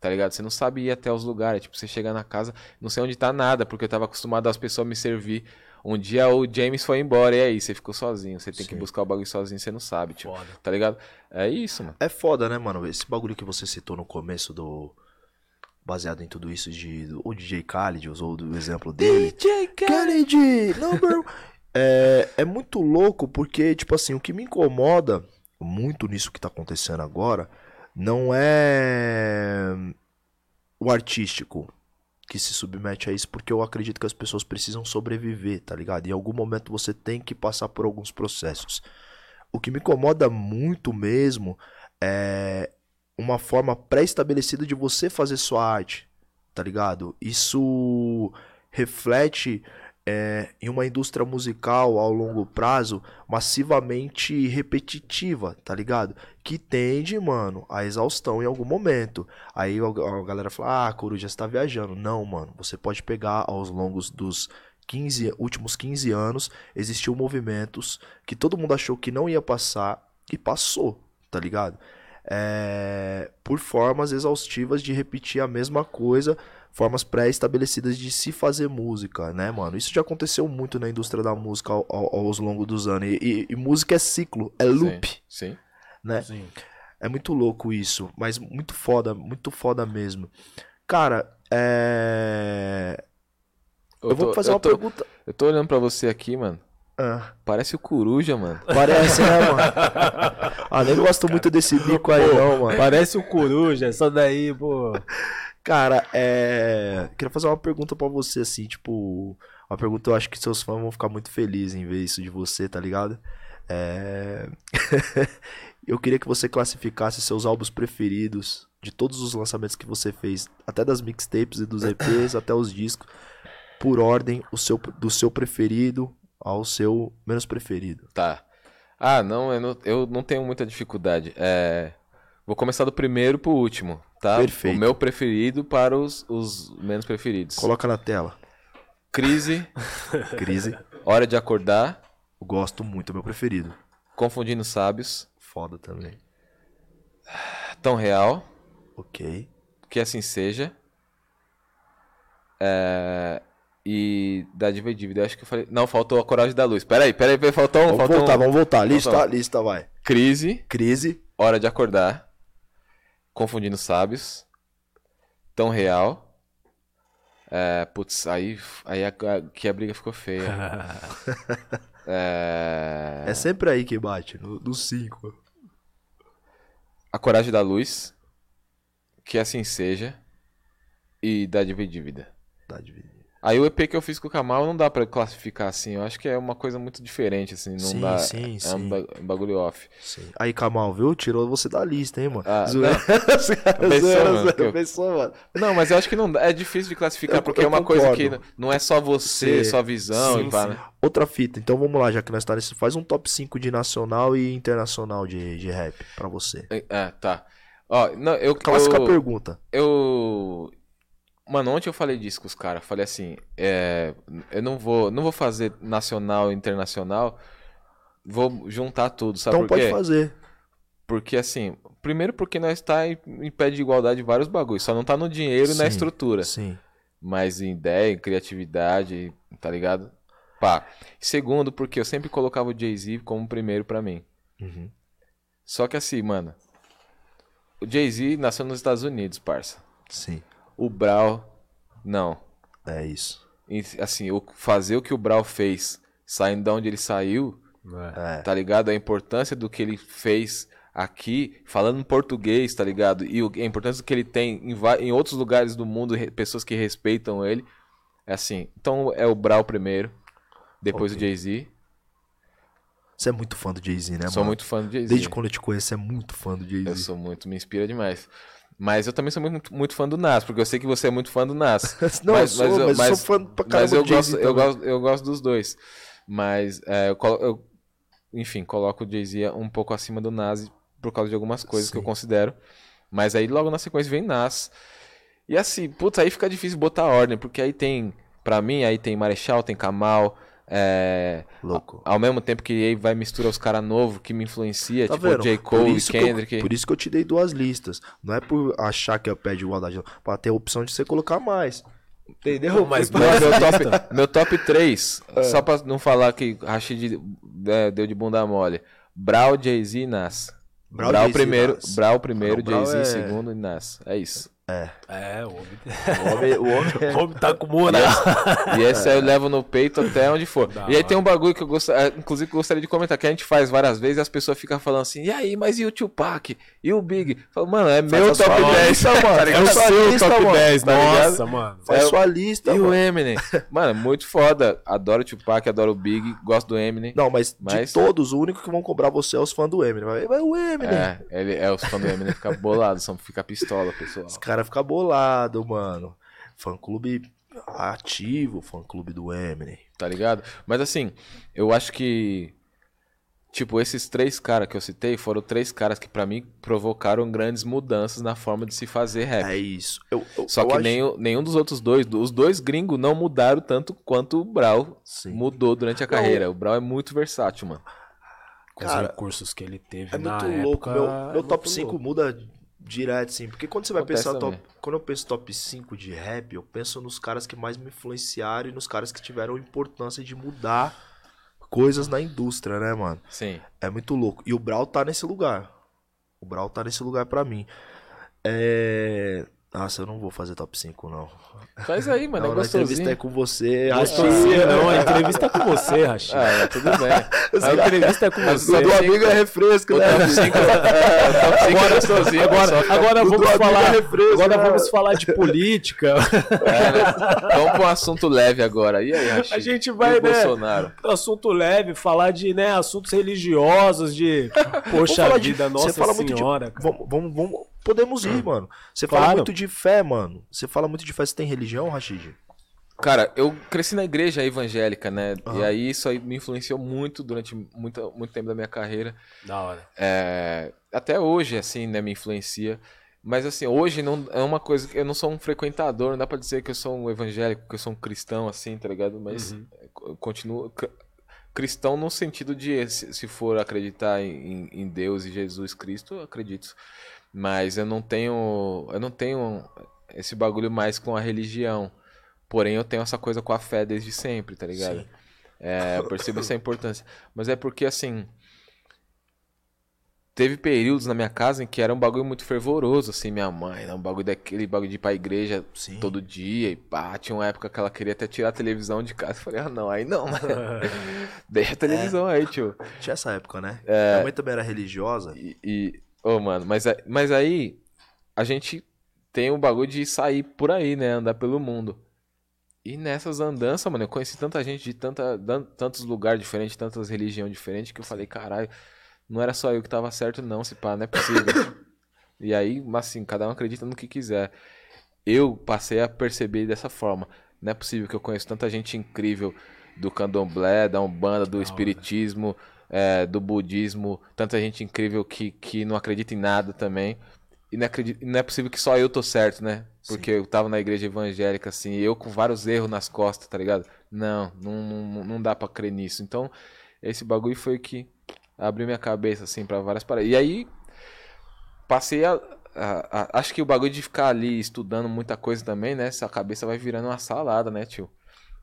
Tá ligado? Você não sabe ir até os lugares. Tipo, você chega na casa, não sei onde tá nada, porque eu tava acostumado as pessoas me servir. Um dia o James foi embora, e aí? Você ficou sozinho. Você tem que Sim. buscar o bagulho sozinho, você não sabe, tipo. Foda. Tá ligado? É isso, mano. É foda, né, mano? Esse bagulho que você citou no começo do. Baseado em tudo isso de. O DJ Khaled usou o exemplo dele. DJ Khaled, number. É, é muito louco porque, tipo assim, o que me incomoda muito nisso que tá acontecendo agora não é o artístico que se submete a isso, porque eu acredito que as pessoas precisam sobreviver, tá ligado? Em algum momento você tem que passar por alguns processos. O que me incomoda muito mesmo é uma forma pré-estabelecida de você fazer sua arte, tá ligado? Isso reflete é, em uma indústria musical ao longo prazo massivamente repetitiva, tá ligado? Que tende, mano, à exaustão em algum momento. Aí a a galera fala, ah, Coruja, você tá viajando. Não, mano, você pode pegar aos longos dos 15, últimos 15 anos, existiu movimentos que todo mundo achou que não ia passar e passou, tá ligado? É, por formas exaustivas de repetir a mesma coisa, formas pré-estabelecidas de se fazer música, né, mano? Isso já aconteceu muito na indústria da música ao, ao, aos longos dos anos. E, e- e música é ciclo, é loop, Sim. sim. né? Sim. É muito louco isso, mas muito foda, muito foda mesmo. Cara, é... Eu, vou tô- fazer eu uma tô, pergunta. Eu tô olhando pra você aqui, mano. Ah, Parece o Coruja, mano. parece, né, mano? Ah, nem gosto muito desse bico aí, não, mano. Parece o coruja, só daí, pô. Cara, é. Queria fazer uma pergunta pra você, assim, tipo. Uma pergunta eu acho que seus fãs vão ficar muito felizes em ver isso de você, tá ligado? É... eu queria que você classificasse seus álbuns preferidos de todos os lançamentos que você fez, até das mixtapes e dos EPs, até os discos, por ordem, o seu, do seu preferido ao seu menos preferido. Tá. Ah, não eu, não, eu não tenho muita dificuldade. É, vou começar do primeiro pro último, tá? Perfeito. O meu preferido para os, os menos preferidos. Coloca na tela. Crise, Crise. Hora de Acordar, gosto muito, é meu preferido. Confundindo Sábios, Foda também. Tão Real, Ok. Que Assim Seja. É, e da Dívida, acho que eu falei. Não, faltou a Coragem da Luz. Peraí, peraí, peraí faltou um. Vamos faltou voltar, um. vamos voltar. Lista, lista, vai. Crise, Crise. Hora de Acordar, Confundindo Sábios, Tão Real. É, putz, aí, aí a, a- que a briga ficou feia. É, É sempre aí que bate, no, no 5. a Coragem da Luz, Que Assim Seja e Da Diva e Dívida. Tá dividido. Aí o EP que eu fiz com o Kamal não dá pra classificar assim. Eu acho que é uma coisa muito diferente, assim. Não Sim, dá. sim, é sim. um ba- um bagulho off. Sim. Aí, Kamal, viu? Tirou você da lista, hein, mano? Ah, Zoeira. Pensou, mano. Não, mas eu acho que não dá. É difícil de classificar, Eu- porque eu é uma coisa que concordo. não é só você, Sim. sua visão Sim, e pá, né? Outra fita, então vamos lá, já que nós tá nesse. Faz um top 5 de nacional e internacional de, de rap pra você. É, tá. Ó, não, eu, Clássica eu, pergunta. eu. Mano, ontem eu falei disso com os caras. Falei assim, é, eu não vou, não vou fazer nacional e internacional. Vou juntar tudo, sabe então por quê? pode fazer. Porque assim, primeiro porque nós tá em, em pé de igualdade vários bagulhos, só não tá no dinheiro e na Sim. estrutura, Sim. mas em ideia, em criatividade, tá ligado? Pá. Segundo, porque eu sempre colocava o Jay-Z como primeiro pra mim. Uhum. Só que assim, mano, o Jay-Z nasceu nos Estados Unidos, parça. Sim. O Brau, não. É isso. E, assim, o, fazer o que o Brau fez, saindo de onde ele saiu, É. É. tá ligado? A importância do que ele fez aqui, falando em português, tá ligado? E o- a importância que ele tem em, em outros lugares do mundo, re- pessoas que respeitam ele. É assim. Então é o Brau primeiro, depois Ok. o Jay-Z. Você é muito fã do Jay-Z, né, sou mano? muito fã do Jay-Z. Desde quando eu te conheço, você é muito fã do Eu Jay-Z. sou muito, me inspira demais. Mas eu também sou muito, muito fã do Nas, porque eu sei que você é muito fã do Nas. Não, Mas- eu sou, mas eu- mas, eu mas- sou fã pra caramba Mas eu gosto, eu, gosto, eu gosto dos dois. Mas, é, eu, eu- enfim, coloco o Jay-Z um pouco acima do Nas por causa de algumas coisas que eu Sim. considero. Mas aí logo na sequência vem Nas. E assim, putz, aí fica difícil botar ordem, porque aí tem, pra mim, aí tem Marechal, tem Kamal. É, Louco. ao mesmo tempo que vai misturar os caras novos que me influencia, Tá tipo vendo? J. Cole, isso que eu- Kendrick. por isso que eu te dei duas listas. Não é por achar que é pé de igualdade. Pra ter a opção de você colocar mais. Entendeu? Mas Meu, meu top, meu top 3, É. só pra não falar que Rashid é, deu de bunda mole. Brau, Jay-Z e Nas. Brau, Brau, e primeiro. Brau primeiro, Jay-Z é- segundo e Nas. É isso. É, o homem, O homem, o homem o homem tá com moral. E esse aí eu levo no peito até onde for. Da e aí hora. tem um bagulho que eu gostaria, inclusive que eu gostaria de comentar, que a gente faz várias vezes e as pessoas ficam falando assim, e aí, mas e o Tupac? E o Big? Fala, mano, é meu top 10, lista, mano. É ligado? o seu top 10, tá ligado? nossa, mano. Faz É, sua lista, E o mano. Eminem? Mano, muito foda. Adoro o Tupac, adoro o Big, gosto do Eminem. Não, mas, Mas- de todos, o único que vão cobrar você é os fãs do Eminem. Vai, vai o Eminem. É, ele é os fãs do Eminem fica bolado, só fica pistola, pessoal. Os caras ficam bolados, mano. Fã clube ativo, fã clube do Eminem. Tá ligado? Mas assim, eu acho que tipo, esses três caras que eu citei foram três caras que pra mim provocaram grandes mudanças na forma de se fazer rap. É isso. Eu, eu- Só eu que acho- nenhum, nenhum dos outros dois, os dois gringos não mudaram tanto quanto o Brau Sim. mudou durante a carreira. O Brau é muito versátil, mano. Cara, os recursos que ele teve É na muito época. louco. Meu, é meu top muito 5 louco. muda direto, sim. Porque quando você vai Acontece pensar top. Quando eu penso top 5 de rap, eu penso nos caras que mais me influenciaram e nos caras que tiveram importância de mudar coisas na indústria, né, mano? Sim. É muito louco. E o Brau tá nesse lugar. O Brau tá nesse lugar pra mim. É. Nossa, eu não vou fazer top 5, não. Faz aí, mano, não, é na entrevista gostosinho. é com você. Gostosinho, não, a entrevista é com você, Rachid. Ah, é, tudo bem. A entrevista é com você. O do amigo é refresco, O né? top 5 é gostosinho. Agora, agora vamos falar. é refresco, Agora né? vamos falar de política. É, né? Vamos pra um assunto leve agora. E aí, Rashid? A gente vai, o né? Bolsonaro? Assunto leve, falar de né, assuntos religiosos, de poxa falar de- vida, você Nossa fala muito de- Senhora. cara. Vamos, vamos, vamos- podemos ir, mano. Você fala Claro. muito de fé, mano. Você fala muito de fé. Você tem religião, Rashid? Cara, eu cresci na igreja evangélica, né? E Aham. aí isso aí me influenciou muito durante muito, muito tempo da minha carreira. Da hora. É, até hoje, assim, né, me influencia. Mas assim, hoje não é uma coisa que eu não sou um frequentador, não dá pra dizer que eu sou um evangélico, que eu sou um cristão, assim, tá ligado? Mas Uhum. eu continuo cr- cristão no sentido de se, se for acreditar em, em Deus e Jesus Cristo, eu acredito. Mas eu não tenho, eu não tenho esse bagulho mais com a religião. Porém, eu tenho essa coisa com a fé desde sempre, tá ligado? Sim. É, eu percebo essa importância. Mas é porque, assim. Teve períodos na minha casa em que era um bagulho muito fervoroso, assim, minha mãe, era um bagulho daquele bagulho de ir pra igreja Sim. todo dia e pá. Tinha uma época que ela queria até tirar a televisão de casa. Eu falei, ah, não, aí não, mano. Deixa a televisão aí, tio. Tinha essa época, né? É. Minha mãe também era religiosa. E, e- ô, mano, mas, mas aí a gente tem o bagulho de sair por aí, né? Andar pelo mundo. E nessas andanças, mano, eu conheci tanta gente de tanta, tantos lugares diferentes, tantas religiões diferentes, que eu falei, caralho, não era só eu que tava certo, não, se pá, não é possível. e aí, mas assim, cada um acredita no que quiser. Eu passei a perceber dessa forma. Não é possível que eu conheço tanta gente incrível do candomblé, da umbanda, do espiritismo, é, do budismo, tanta gente incrível que, que não acredita em nada também. E não, acredito, não é possível que só eu tô certo, né? Porque eu tava na igreja evangélica, assim, eu com vários erros nas costas, tá ligado? Não, não, não, não dá pra crer nisso. Então, esse bagulho foi que abriu minha cabeça, assim, pra várias paradas. E aí, passei a, a- a- Acho que o bagulho de ficar ali estudando muita coisa também, né? Sua cabeça vai virando uma salada, né, tio?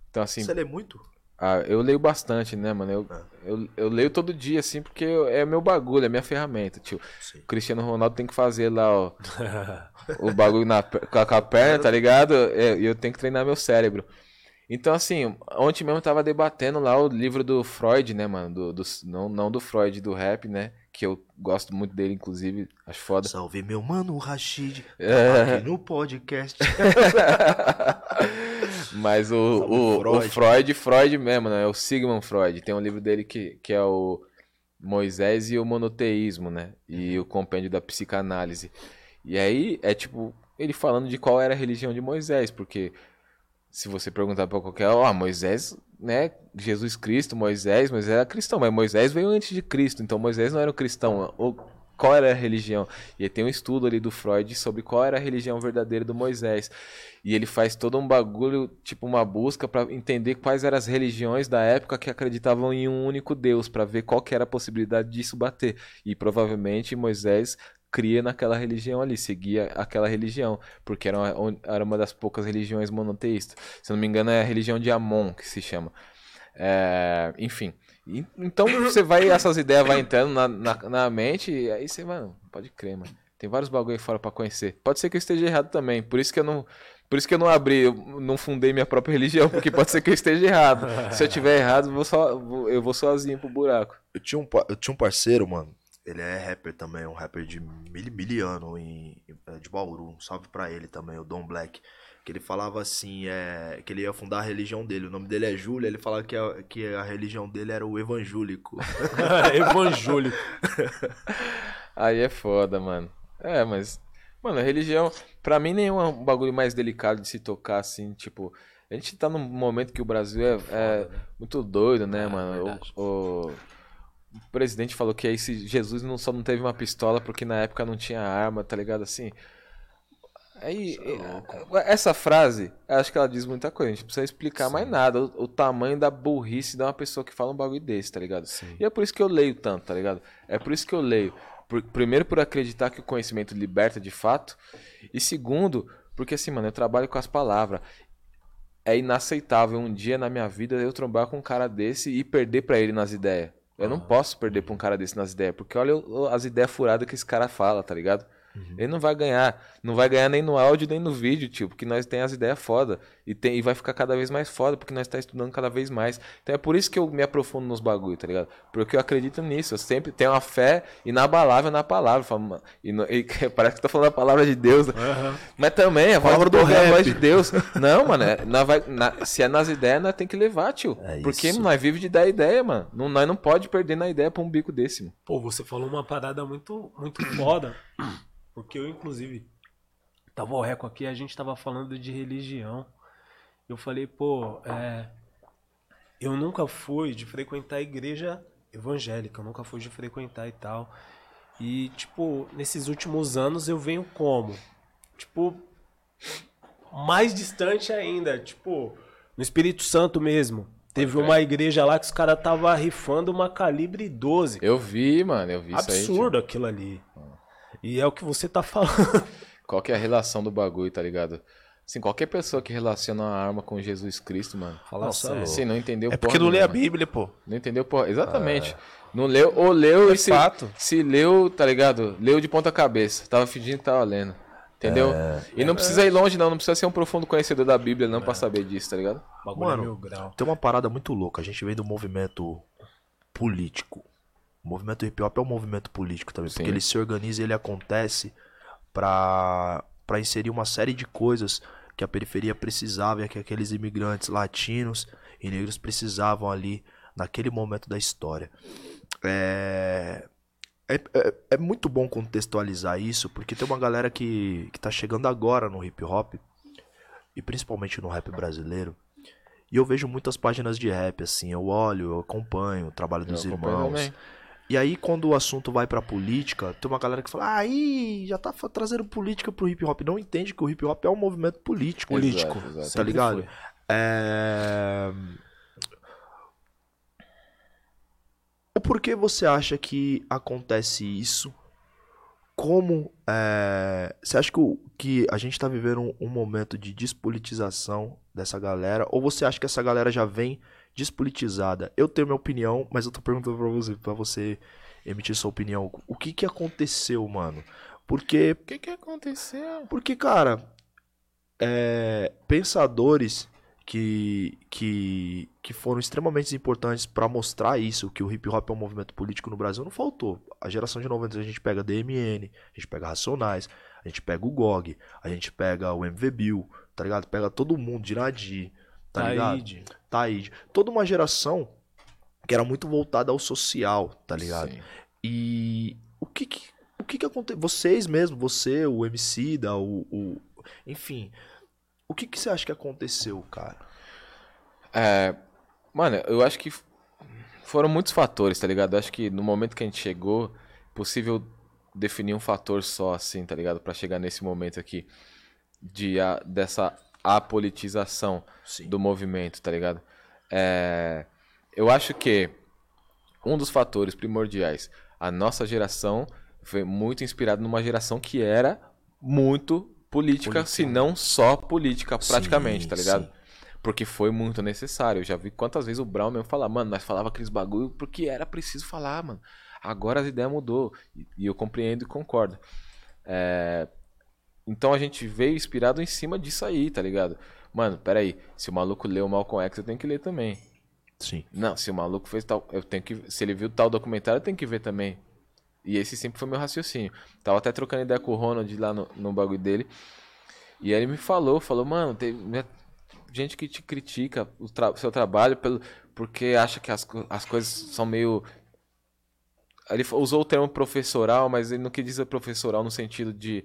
Então, assim, Você lê muito? Ah, eu leio bastante, né, mano? Eu, eu, eu leio todo dia, assim, porque eu- é meu bagulho, é minha ferramenta, tio. Sim. O Cristiano Ronaldo tem que fazer lá, ó, o bagulho na, com a com a perna, tá ligado? É, E eu tenho que treinar meu cérebro. Então, assim, ontem mesmo eu tava debatendo lá o livro do Freud, né, mano? Do, do- não, não do Freud, do rap, né? Que eu gosto muito dele, inclusive, acho foda. Salve meu mano Rashid. É. Aqui no podcast. Mas o, o, o Freud. Freud, Freud mesmo, né? É o Sigmund Freud. Tem um livro dele que, que é o Moisés e o Monoteísmo, né? E o Compêndio da Psicanálise. E aí é tipo, ele falando de qual era a religião de Moisés, porque se você perguntar pra qualquer, ó, Moisés, né? Jesus Cristo, Moisés, Moisés era cristão, mas Moisés veio antes de Cristo, então Moisés não era um cristão. Ou qual era a religião? E tem um estudo ali do Freud sobre qual era a religião verdadeira do Moisés. E ele faz todo um bagulho, tipo uma busca pra entender quais eram as religiões da época que acreditavam em um único Deus, pra ver qual que era a possibilidade disso bater. E provavelmente Moisés cria naquela religião ali, seguia aquela religião, porque era uma, era uma das poucas religiões monoteístas. Se não me engano é a religião de Amon que se chama. É, enfim. E- Então você vai, essas ideias vai entrando na, na, na mente e aí você, mano, pode crer, mano. Tem vários bagulho aí fora pra conhecer. Pode ser que eu esteja errado também. Por isso que eu não. Por isso que eu não abri, eu não fundei minha própria religião, porque pode ser que eu esteja errado. Se eu tiver errado, eu vou, vou- eu vou sozinho pro buraco. Eu tinha, um, eu tinha um parceiro, mano. Ele é rapper também, um rapper de mil, miliano em, em- de Bauru. Um salve pra ele também, o Don Black. Que ele falava assim, é, que ele ia fundar a religião dele. O nome dele é Júlio, ele falava que a, que a religião dele era o evangélico. Evangélico. Aí é foda, mano. É, mas. Mano, a religião, pra mim, nenhum é um bagulho mais delicado de se tocar, assim, tipo. A gente tá num momento que o Brasil é, é muito doido, né, É, mano? O, o- o presidente falou que aí se Jesus não só não teve uma pistola porque na época não tinha arma, tá ligado? Assim. Aí, é, essa frase, acho que ela diz muita coisa. A gente não precisa explicar mais nada. O, o tamanho da burrice de uma pessoa que fala um bagulho desse, tá ligado? E é por isso que eu leio tanto, tá ligado? É por isso que eu leio. Por- primeiro, por acreditar que o conhecimento liberta de fato. E segundo, porque assim, mano, eu trabalho com as palavras. É inaceitável um dia na minha vida eu trombar com um cara desse e perder pra ele nas ideias. Eu não posso perder pra um cara desse nas ideias, porque olha as ideias furadas que esse cara fala, tá ligado? Ele não vai ganhar. Não vai ganhar nem no áudio, nem no vídeo, tio, porque nós tem as ideias foda. E, tem, e vai ficar cada vez mais foda, porque nós tá estudando cada vez mais. Então é por isso que eu me aprofundo nos bagulho, tá ligado? Porque eu acredito nisso. Eu sempre tenho uma fé inabalável na palavra. Falo, E, no- e parece que tá falando a palavra de Deus. né? Mas também, a Palavra do do Deus é a rap. voz de Deus. Não, mano, é- vai, na- se é nas ideias, nós tem que levar, tio. É porque isso. nós vive de dar ideia, mano. Não, nós não pode perder na ideia pra um bico desse, mano. Pô, você falou uma parada muito, muito foda. Porque eu, inclusive, tava o Reco aqui, a gente tava falando de religião. Eu falei, pô, é, eu nunca fui de frequentar a igreja evangélica, eu nunca fui de frequentar e tal. E, tipo, nesses últimos anos eu venho como? Tipo, mais distante ainda, tipo, no Espírito Santo mesmo. Teve uma igreja lá que os caras tava rifando uma calibre 12. Eu vi, mano, eu vi isso aí. Absurdo aquilo ali. E é o que você tá falando. Qual que é a relação do bagulho, tá ligado? Assim, qualquer pessoa que relaciona uma arma com Jesus Cristo, mano. Fala Nossa, sério. Assim, não entendeu É porque não lê a. Bíblia, pô. Não entendeu porra. Exatamente. Não leu, ou leu e se, fato. se leu, tá ligado? Leu de ponta cabeça. Tava fingindo que tava lendo. Entendeu? E não precisa ir longe, não. Não precisa ser um profundo conhecedor da Bíblia, não, pra saber disso, tá ligado? Bagulho Mano, é grau. Tem uma parada muito louca. A gente vem do movimento político. O movimento hip hop é um movimento político também. Sim. Porque ele se organiza e ele acontece pra, pra inserir uma série de coisas que a periferia precisava e que aqueles imigrantes latinos e negros precisavam ali naquele momento da história. É, é, é, é, muito bom contextualizar isso, porque tem uma galera que, que tá chegando agora no hip hop, e principalmente no rap brasileiro, e eu vejo muitas páginas de rap, assim, eu olho, eu acompanho o trabalho dos irmãos. Também. E aí, quando o assunto vai pra política, tem uma galera que fala, ah, aí já tá trazendo política pro hip hop. Não entende que o hip hop é um movimento político. Político, exato, exato. tá ligado? É... O porquê você acha que acontece isso? Como é... você acha que, o, que a gente tá vivendo um, um momento de despolitização dessa galera? Ou você acha que essa galera já vem despolitizada. Eu tenho minha opinião, mas eu tô perguntando pra você, pra você emitir sua opinião. O que que aconteceu, mano? Porque. O que que aconteceu? Porque, cara, é, pensadores que, que, que foram extremamente importantes para mostrar isso, que o hip hop é um movimento político no Brasil, não faltou. A geração de 90 a gente pega DMN, a gente pega Racionais, a gente pega o GOG, a gente pega o MV Bill, tá ligado? Pega todo mundo, de Nadir, tá ligado? Taíde. Toda uma geração que era muito voltada ao social, tá ligado? Sim. E o que que, o que que aconteceu? Vocês mesmo, você, o MC da, o, o, enfim, o que que você acha que aconteceu, cara? É, mano, eu acho que foram muitos fatores, tá ligado? Eu acho que no momento que a gente chegou, possível definir um fator só, assim, tá ligado? para chegar nesse momento aqui de a, dessa apolitização Sim. do movimento, tá ligado? É, eu acho que um dos fatores primordiais, a nossa geração foi muito inspirada numa geração que era muito política, política. se não só política, praticamente, sim, tá ligado? Sim. Porque foi muito necessário. Eu já vi quantas vezes o Brown mesmo falar, mano, nós falava aqueles bagulho porque era preciso falar, mano. Agora as ideias mudou. E, eu compreendo e concordo. É, então a gente veio inspirado em cima disso aí, tá ligado? Mano, peraí. Se o maluco leu o Malcolm X, eu tenho que ler também. Sim. Não, se o maluco fez tal. Eu tenho que. Se ele viu tal documentário, eu tenho que ver também. E esse sempre foi meu raciocínio. Tava até trocando ideia com o Ronald lá no, no bagulho dele. E aí ele me falou, falou, mano, tem gente que te critica o tra seu trabalho pelo, porque acha que as, as coisas são meio. Ele usou o termo professoral, mas ele não quis dizer professoral no sentido de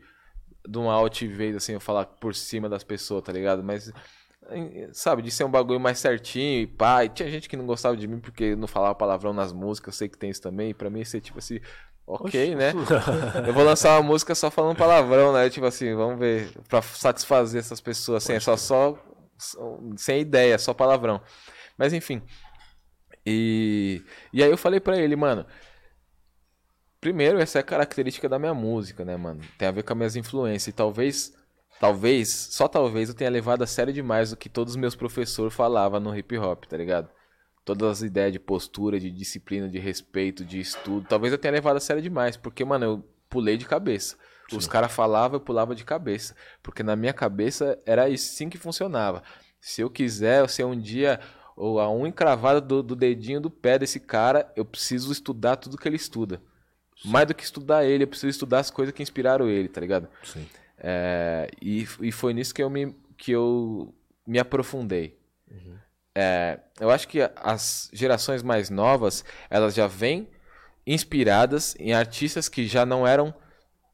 de um altivez, assim, eu falar por cima das pessoas, tá ligado? Mas, sabe, de ser um bagulho mais certinho e pá. E tinha gente que não gostava de mim porque não falava palavrão nas músicas, eu sei que tem isso também. E pra mim, ser tipo assim, ok, Oxi. né? eu vou lançar uma música só falando palavrão, né? Tipo assim, vamos ver, pra satisfazer essas pessoas, assim, é só, só, sem ideia, só palavrão. Mas enfim. E, e aí eu falei pra ele, mano, Primeiro, essa é a característica da minha música, né, mano? Tem a ver com as minhas influências. E talvez, talvez, só talvez eu tenha levado a sério demais o que todos os meus professores falavam no hip hop, tá ligado? Todas as ideias de postura, de disciplina, de respeito, de estudo. Talvez eu tenha levado a sério demais, porque, mano, eu pulei de cabeça. Sim. Os caras falavam, eu pulava de cabeça. Porque na minha cabeça era assim que funcionava. Se eu quiser, se um dia ou a unha encravada do, do dedinho do pé desse cara, eu preciso estudar tudo que ele estuda. Mais do que estudar ele, eu preciso estudar as coisas que inspiraram ele, tá ligado? Sim. É, e, e foi nisso que eu me, que eu me aprofundei. Uhum. É, eu acho que as gerações mais novas, elas já vêm inspiradas em artistas que já não eram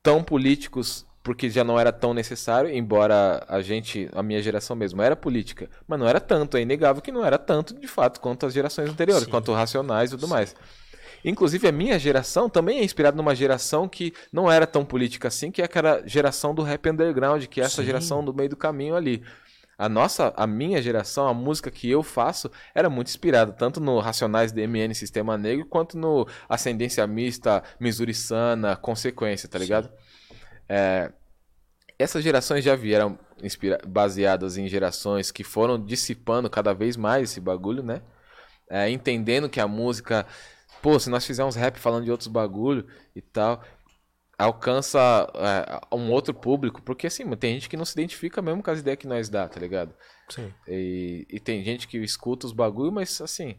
tão políticos porque já não era tão necessário, embora a gente, a minha geração mesmo, era política, mas não era tanto, é inegável que não era tanto de fato quanto as gerações anteriores, Sim. quanto racionais e tudo Sim. mais. Inclusive, a minha geração também é inspirada numa geração que não era tão política assim, que é aquela geração do rap underground, que é essa Sim. geração do meio do caminho ali. A nossa, a minha geração, a música que eu faço, era muito inspirada tanto no Racionais DMN Sistema Negro, quanto no Ascendência Mista, Missouri Sana, Consequência, tá ligado? É, essas gerações já vieram baseadas em gerações que foram dissipando cada vez mais esse bagulho, né? É, entendendo que a música pô, se nós fizermos rap falando de outros bagulho e tal, alcança é, um outro público, porque assim, tem gente que não se identifica mesmo com as ideias que nós dá, tá ligado? Sim. E, e tem gente que escuta os bagulho, mas assim,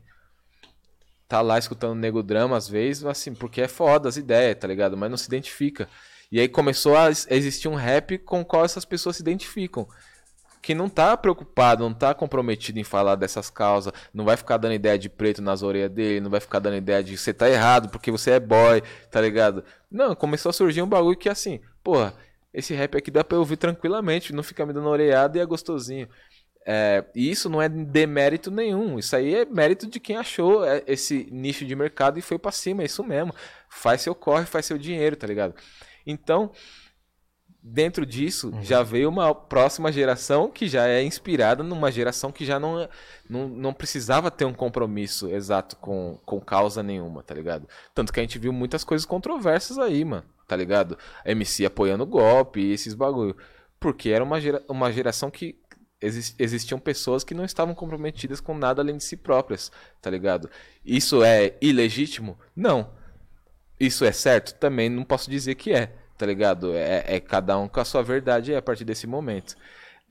tá lá escutando nego drama às vezes, assim, porque é foda as ideias, tá ligado? Mas não se identifica. E aí começou a existir um rap com o qual essas pessoas se identificam. Que não tá preocupado, não tá comprometido em falar dessas causas, não vai ficar dando ideia de preto nas orelhas dele, não vai ficar dando ideia de você tá errado porque você é boy, tá ligado? Não, começou a surgir um bagulho que assim, porra, esse rap aqui dá pra eu ouvir tranquilamente, não fica me dando orelhada e é gostosinho. É, e isso não é demérito nenhum. Isso aí é mérito de quem achou é, esse nicho de mercado e foi para cima. É isso mesmo. Faz seu corre, faz seu dinheiro, tá ligado? Então, dentro disso, uhum. já veio uma próxima geração que já é inspirada numa geração que já não, não, não precisava ter um compromisso exato com, com causa nenhuma, tá ligado? Tanto que a gente viu muitas coisas controversas aí, mano, tá ligado? MC apoiando o golpe e esses bagulho. Porque era uma, gera, uma geração que existiam pessoas que não estavam comprometidas com nada além de si próprias, tá ligado? Isso é ilegítimo? Não. Isso é certo? Também não posso dizer que é, tá ligado? É, é cada um com a sua verdade a partir desse momento.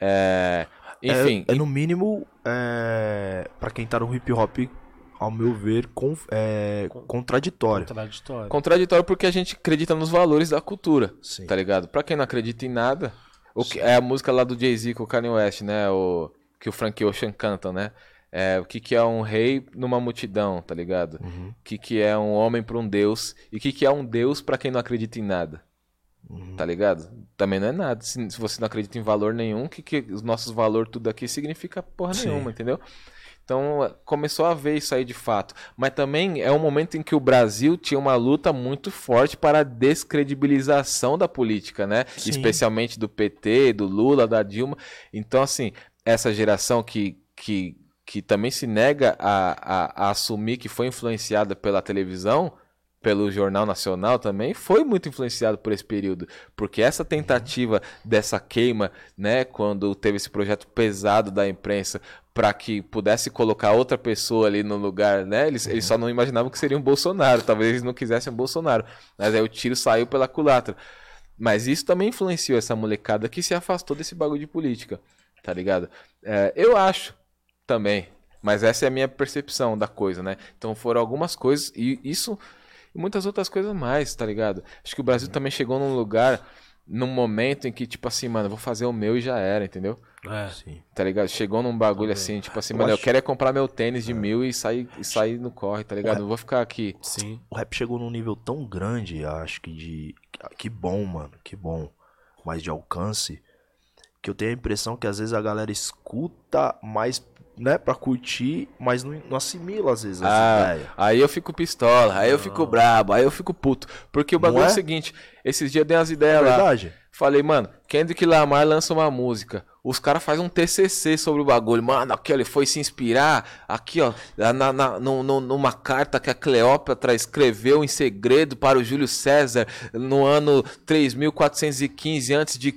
É, enfim. É, é no mínimo, é, para quem tá no hip hop, ao meu ver, com, é, contraditório. Contraditório. Contraditório porque a gente acredita nos valores da cultura, Sim. tá ligado? Pra quem não acredita em nada, o que, é a música lá do Jay-Z com o Kanye West, né? O, que o Frank Ocean canta, né? É, o que, que é um rei numa multidão, tá ligado? Uhum. O que, que é um homem para um deus e o que, que é um deus para quem não acredita em nada. Uhum. Tá ligado? Também não é nada. Se, se, você não acredita em valor nenhum, que, que os nossos valores tudo aqui significa porra Sim. nenhuma, entendeu? Então começou a ver isso aí de fato. Mas também é um momento em que o Brasil tinha uma luta muito forte para a descredibilização da política, né? Sim. Especialmente do PT, do Lula, da Dilma. Então, assim, essa geração que, que, que também se nega a, a, a assumir que foi influenciada pela televisão pelo Jornal Nacional também foi muito influenciado por esse período, porque essa tentativa dessa queima, né, quando teve esse projeto pesado da imprensa para que pudesse colocar outra pessoa ali no lugar, né? Eles, eles só não imaginavam que seria um Bolsonaro, talvez eles não quisessem um Bolsonaro, mas aí o tiro saiu pela culatra. Mas isso também influenciou essa molecada que se afastou desse bagulho de política, tá ligado? É, eu acho também, mas essa é a minha percepção da coisa, né? Então foram algumas coisas e isso e muitas outras coisas mais, tá ligado? Acho que o Brasil também chegou num lugar, num momento em que, tipo assim, mano, eu vou fazer o meu e já era, entendeu? É. Sim. Tá ligado? Chegou num bagulho assim, tipo assim, eu mano, acho... eu quero é comprar meu tênis de é. mil e sair, e sair no corre, tá ligado? Rap... Não vou ficar aqui. Sim. O rap chegou num nível tão grande, acho que de. Que bom, mano, que bom. Mais de alcance. Que eu tenho a impressão que às vezes a galera escuta mais né, pra curtir, mas não, não assimila às vezes ah, Aí eu fico pistola, aí eu fico brabo, aí eu fico puto. Porque o bagulho é? é? o seguinte, esses dias eu dei umas ideias é lá. Verdade. Falei, mano, Kendrick Lamar lança uma música. Os caras fazem um TCC sobre o bagulho. Mano, aqui ó, ele foi se inspirar. Aqui, ó, na, na, no, no, numa carta que a Cleópatra escreveu em segredo para o Júlio César no ano 3415 a.C.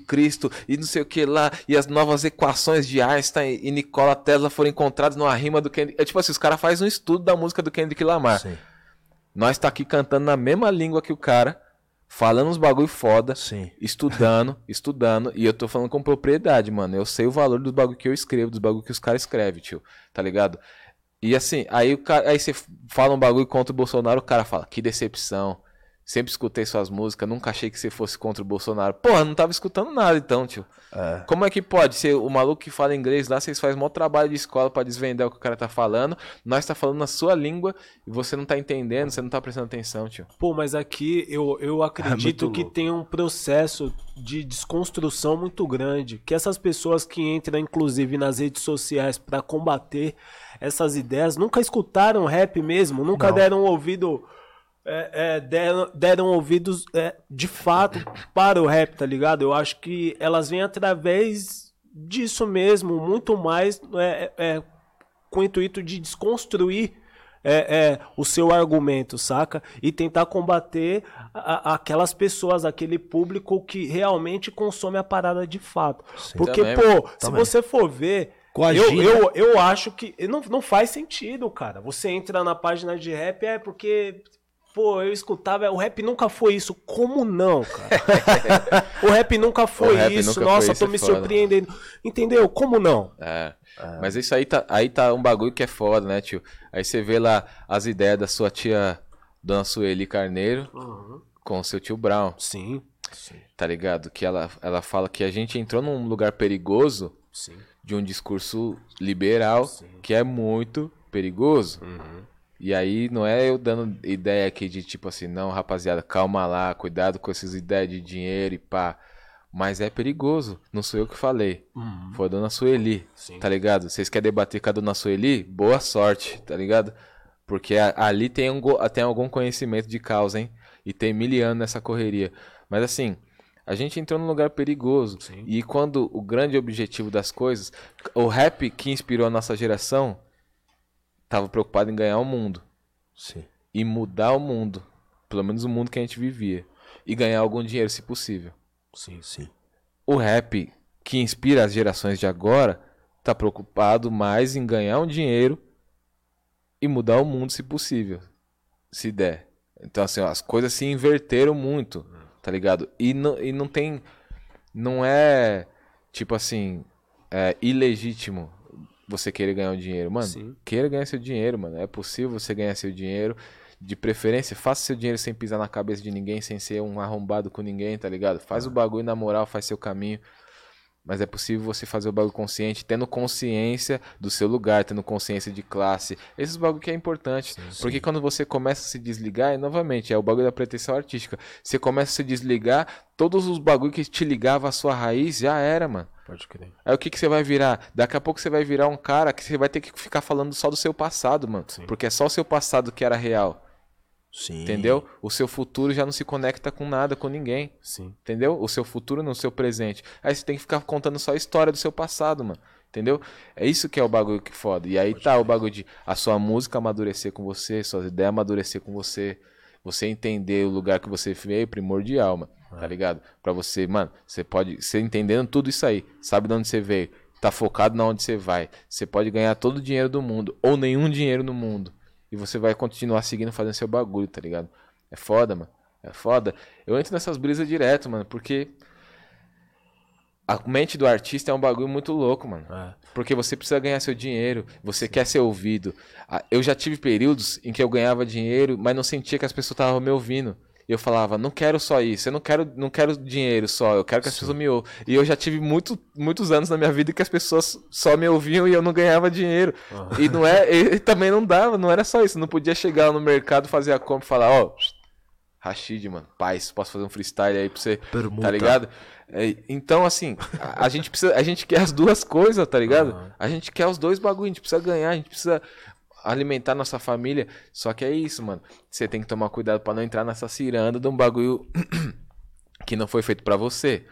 e não sei o que lá. E as novas equações de Einstein e Nikola Tesla foram encontradas numa rima do Kendrick. É tipo assim, os caras fazem um estudo da música do Kendrick Lamar. Sim. Nós tá aqui cantando na mesma língua que o cara falando uns bagulho foda, Sim. estudando, estudando, e eu tô falando com propriedade, mano. Eu sei o valor dos bagulho que eu escrevo, dos bagulho que os caras escrevem, tio. Tá ligado? E assim, aí, o cara, aí você fala um bagulho contra o Bolsonaro, o cara fala, que decepção. Sempre escutei suas músicas, nunca achei que você fosse contra o Bolsonaro. Porra, não tava escutando nada então, tio. É. Como é que pode ser o maluco que fala inglês lá, vocês fazem um trabalho de escola para desvendar o que o cara tá falando, nós tá falando na sua língua e você não tá entendendo, você não tá prestando atenção, tio. Pô, mas aqui eu, eu acredito é que tem um processo de desconstrução muito grande, que essas pessoas que entram inclusive nas redes sociais para combater essas ideias nunca escutaram rap mesmo, nunca não. deram ouvido é, é, deram, deram ouvidos é, de fato para o rap, tá ligado? Eu acho que elas vêm através disso mesmo, muito mais é, é, com o intuito de desconstruir é, o seu argumento, saca? E tentar combater a, aquelas pessoas, aquele público que realmente consome a parada de fato. Sim, Porque, também, pô, também. se você for ver. Eu, eu, eu acho que não, não faz sentido, cara. Você entra na página de rap, é porque Pô, eu escutava, o rap nunca foi isso. Como não, cara? o rap nunca foi rap isso. Nunca Nossa, foi tô me foda. surpreendendo. Entendeu? Como não? É. é. Mas isso aí tá, aí tá um bagulho que é foda, né, tio? Aí você vê lá as ideias da sua tia Dona Sueli Carneiro uhum. com o seu tio Brown. Sim. Sim. Tá ligado? Que ela, ela fala que a gente entrou num lugar perigoso Sim. de um discurso liberal Sim. que é muito perigoso. Uhum. E aí não é eu dando ideia aqui de tipo assim, não, rapaziada, calma lá, cuidado com essas ideias de dinheiro e pá. Mas é perigoso, não sou eu que falei. Uhum. Foi a dona Sueli, Sim. tá ligado? Vocês querem debater com a dona Sueli? Boa sorte, tá ligado? Porque ali tem, um, tem algum conhecimento de causa, hein? E tem mil anos nessa correria. Mas assim, a gente entrou num lugar perigoso. Sim. E quando o grande objetivo das coisas, o rap que inspirou a nossa geração, tava preocupado em ganhar o mundo Sim. e mudar o mundo, pelo menos o mundo que a gente vivia, e ganhar algum dinheiro, se possível. Sim. Sim. O rap que inspira as gerações de agora tá preocupado mais em ganhar um dinheiro e mudar o mundo, se possível, se der. Então, assim, ó, as coisas se inverteram muito, tá ligado? E não, e não tem. Não é, tipo assim, é ilegítimo você querer ganhar um dinheiro. Mano, Sim. queira ganhar seu dinheiro, mano. É possível você ganhar seu dinheiro. De preferência, faça seu dinheiro sem pisar na cabeça de ninguém, sem ser um arrombado com ninguém, tá ligado? Faz o bagulho na moral, faz seu caminho. Mas é possível você fazer o bagulho consciente, tendo consciência do seu lugar, tendo consciência de classe. Esses bagulho que é importante. Porque quando você começa a se desligar, e novamente, é o bagulho da pretensão artística. Você começa a se desligar, todos os bagulho que te ligava à sua raiz já era, mano. Pode crer. Aí o que, que você vai virar? Daqui a pouco você vai virar um cara que você vai ter que ficar falando só do seu passado, mano. Sim. Porque é só o seu passado que era real. Sim. Entendeu? O seu futuro já não se conecta com nada, com ninguém. Sim. Entendeu? O seu futuro no seu presente. Aí você tem que ficar contando só a história do seu passado, mano. Entendeu? É isso que é o bagulho que foda. E aí tá o bagulho de a sua música amadurecer com você, suas ideias amadurecer com você. Você entender o lugar que você veio, primordial, mano. Tá ligado? Pra você, mano, você pode. Você entendendo tudo isso aí, sabe de onde você veio, tá focado na onde você vai. Você pode ganhar todo o dinheiro do mundo, ou nenhum dinheiro no mundo. E você vai continuar seguindo fazendo seu bagulho, tá ligado? É foda, mano. É foda. Eu entro nessas brisas direto, mano, porque a mente do artista é um bagulho muito louco, mano. É. Porque você precisa ganhar seu dinheiro, você quer ser ouvido. Ah, Eu já tive períodos em que eu ganhava dinheiro, mas não sentia que as pessoas estavam me ouvindo. E eu falava, não quero só isso, eu não quero, não quero dinheiro só, eu quero que as pessoas me ouçam. E eu já tive muito, muitos anos na minha vida que as pessoas só me ouviam e eu não ganhava dinheiro. E não é, e também não dava, não era só isso. Não podia chegar no mercado, fazer a compra e falar, ó, Rashid, mano, paz, posso fazer um freestyle aí pra você, Permuta. tá ligado? É, então, assim, a, a gente precisa, a gente quer as duas coisas, tá ligado? Aham. A gente quer os dois bagulho, a gente precisa ganhar, a gente precisa alimentar nossa família. Só que é isso, mano. Você tem que tomar cuidado pra não entrar nessa ciranda de um bagulho que não foi feito pra você.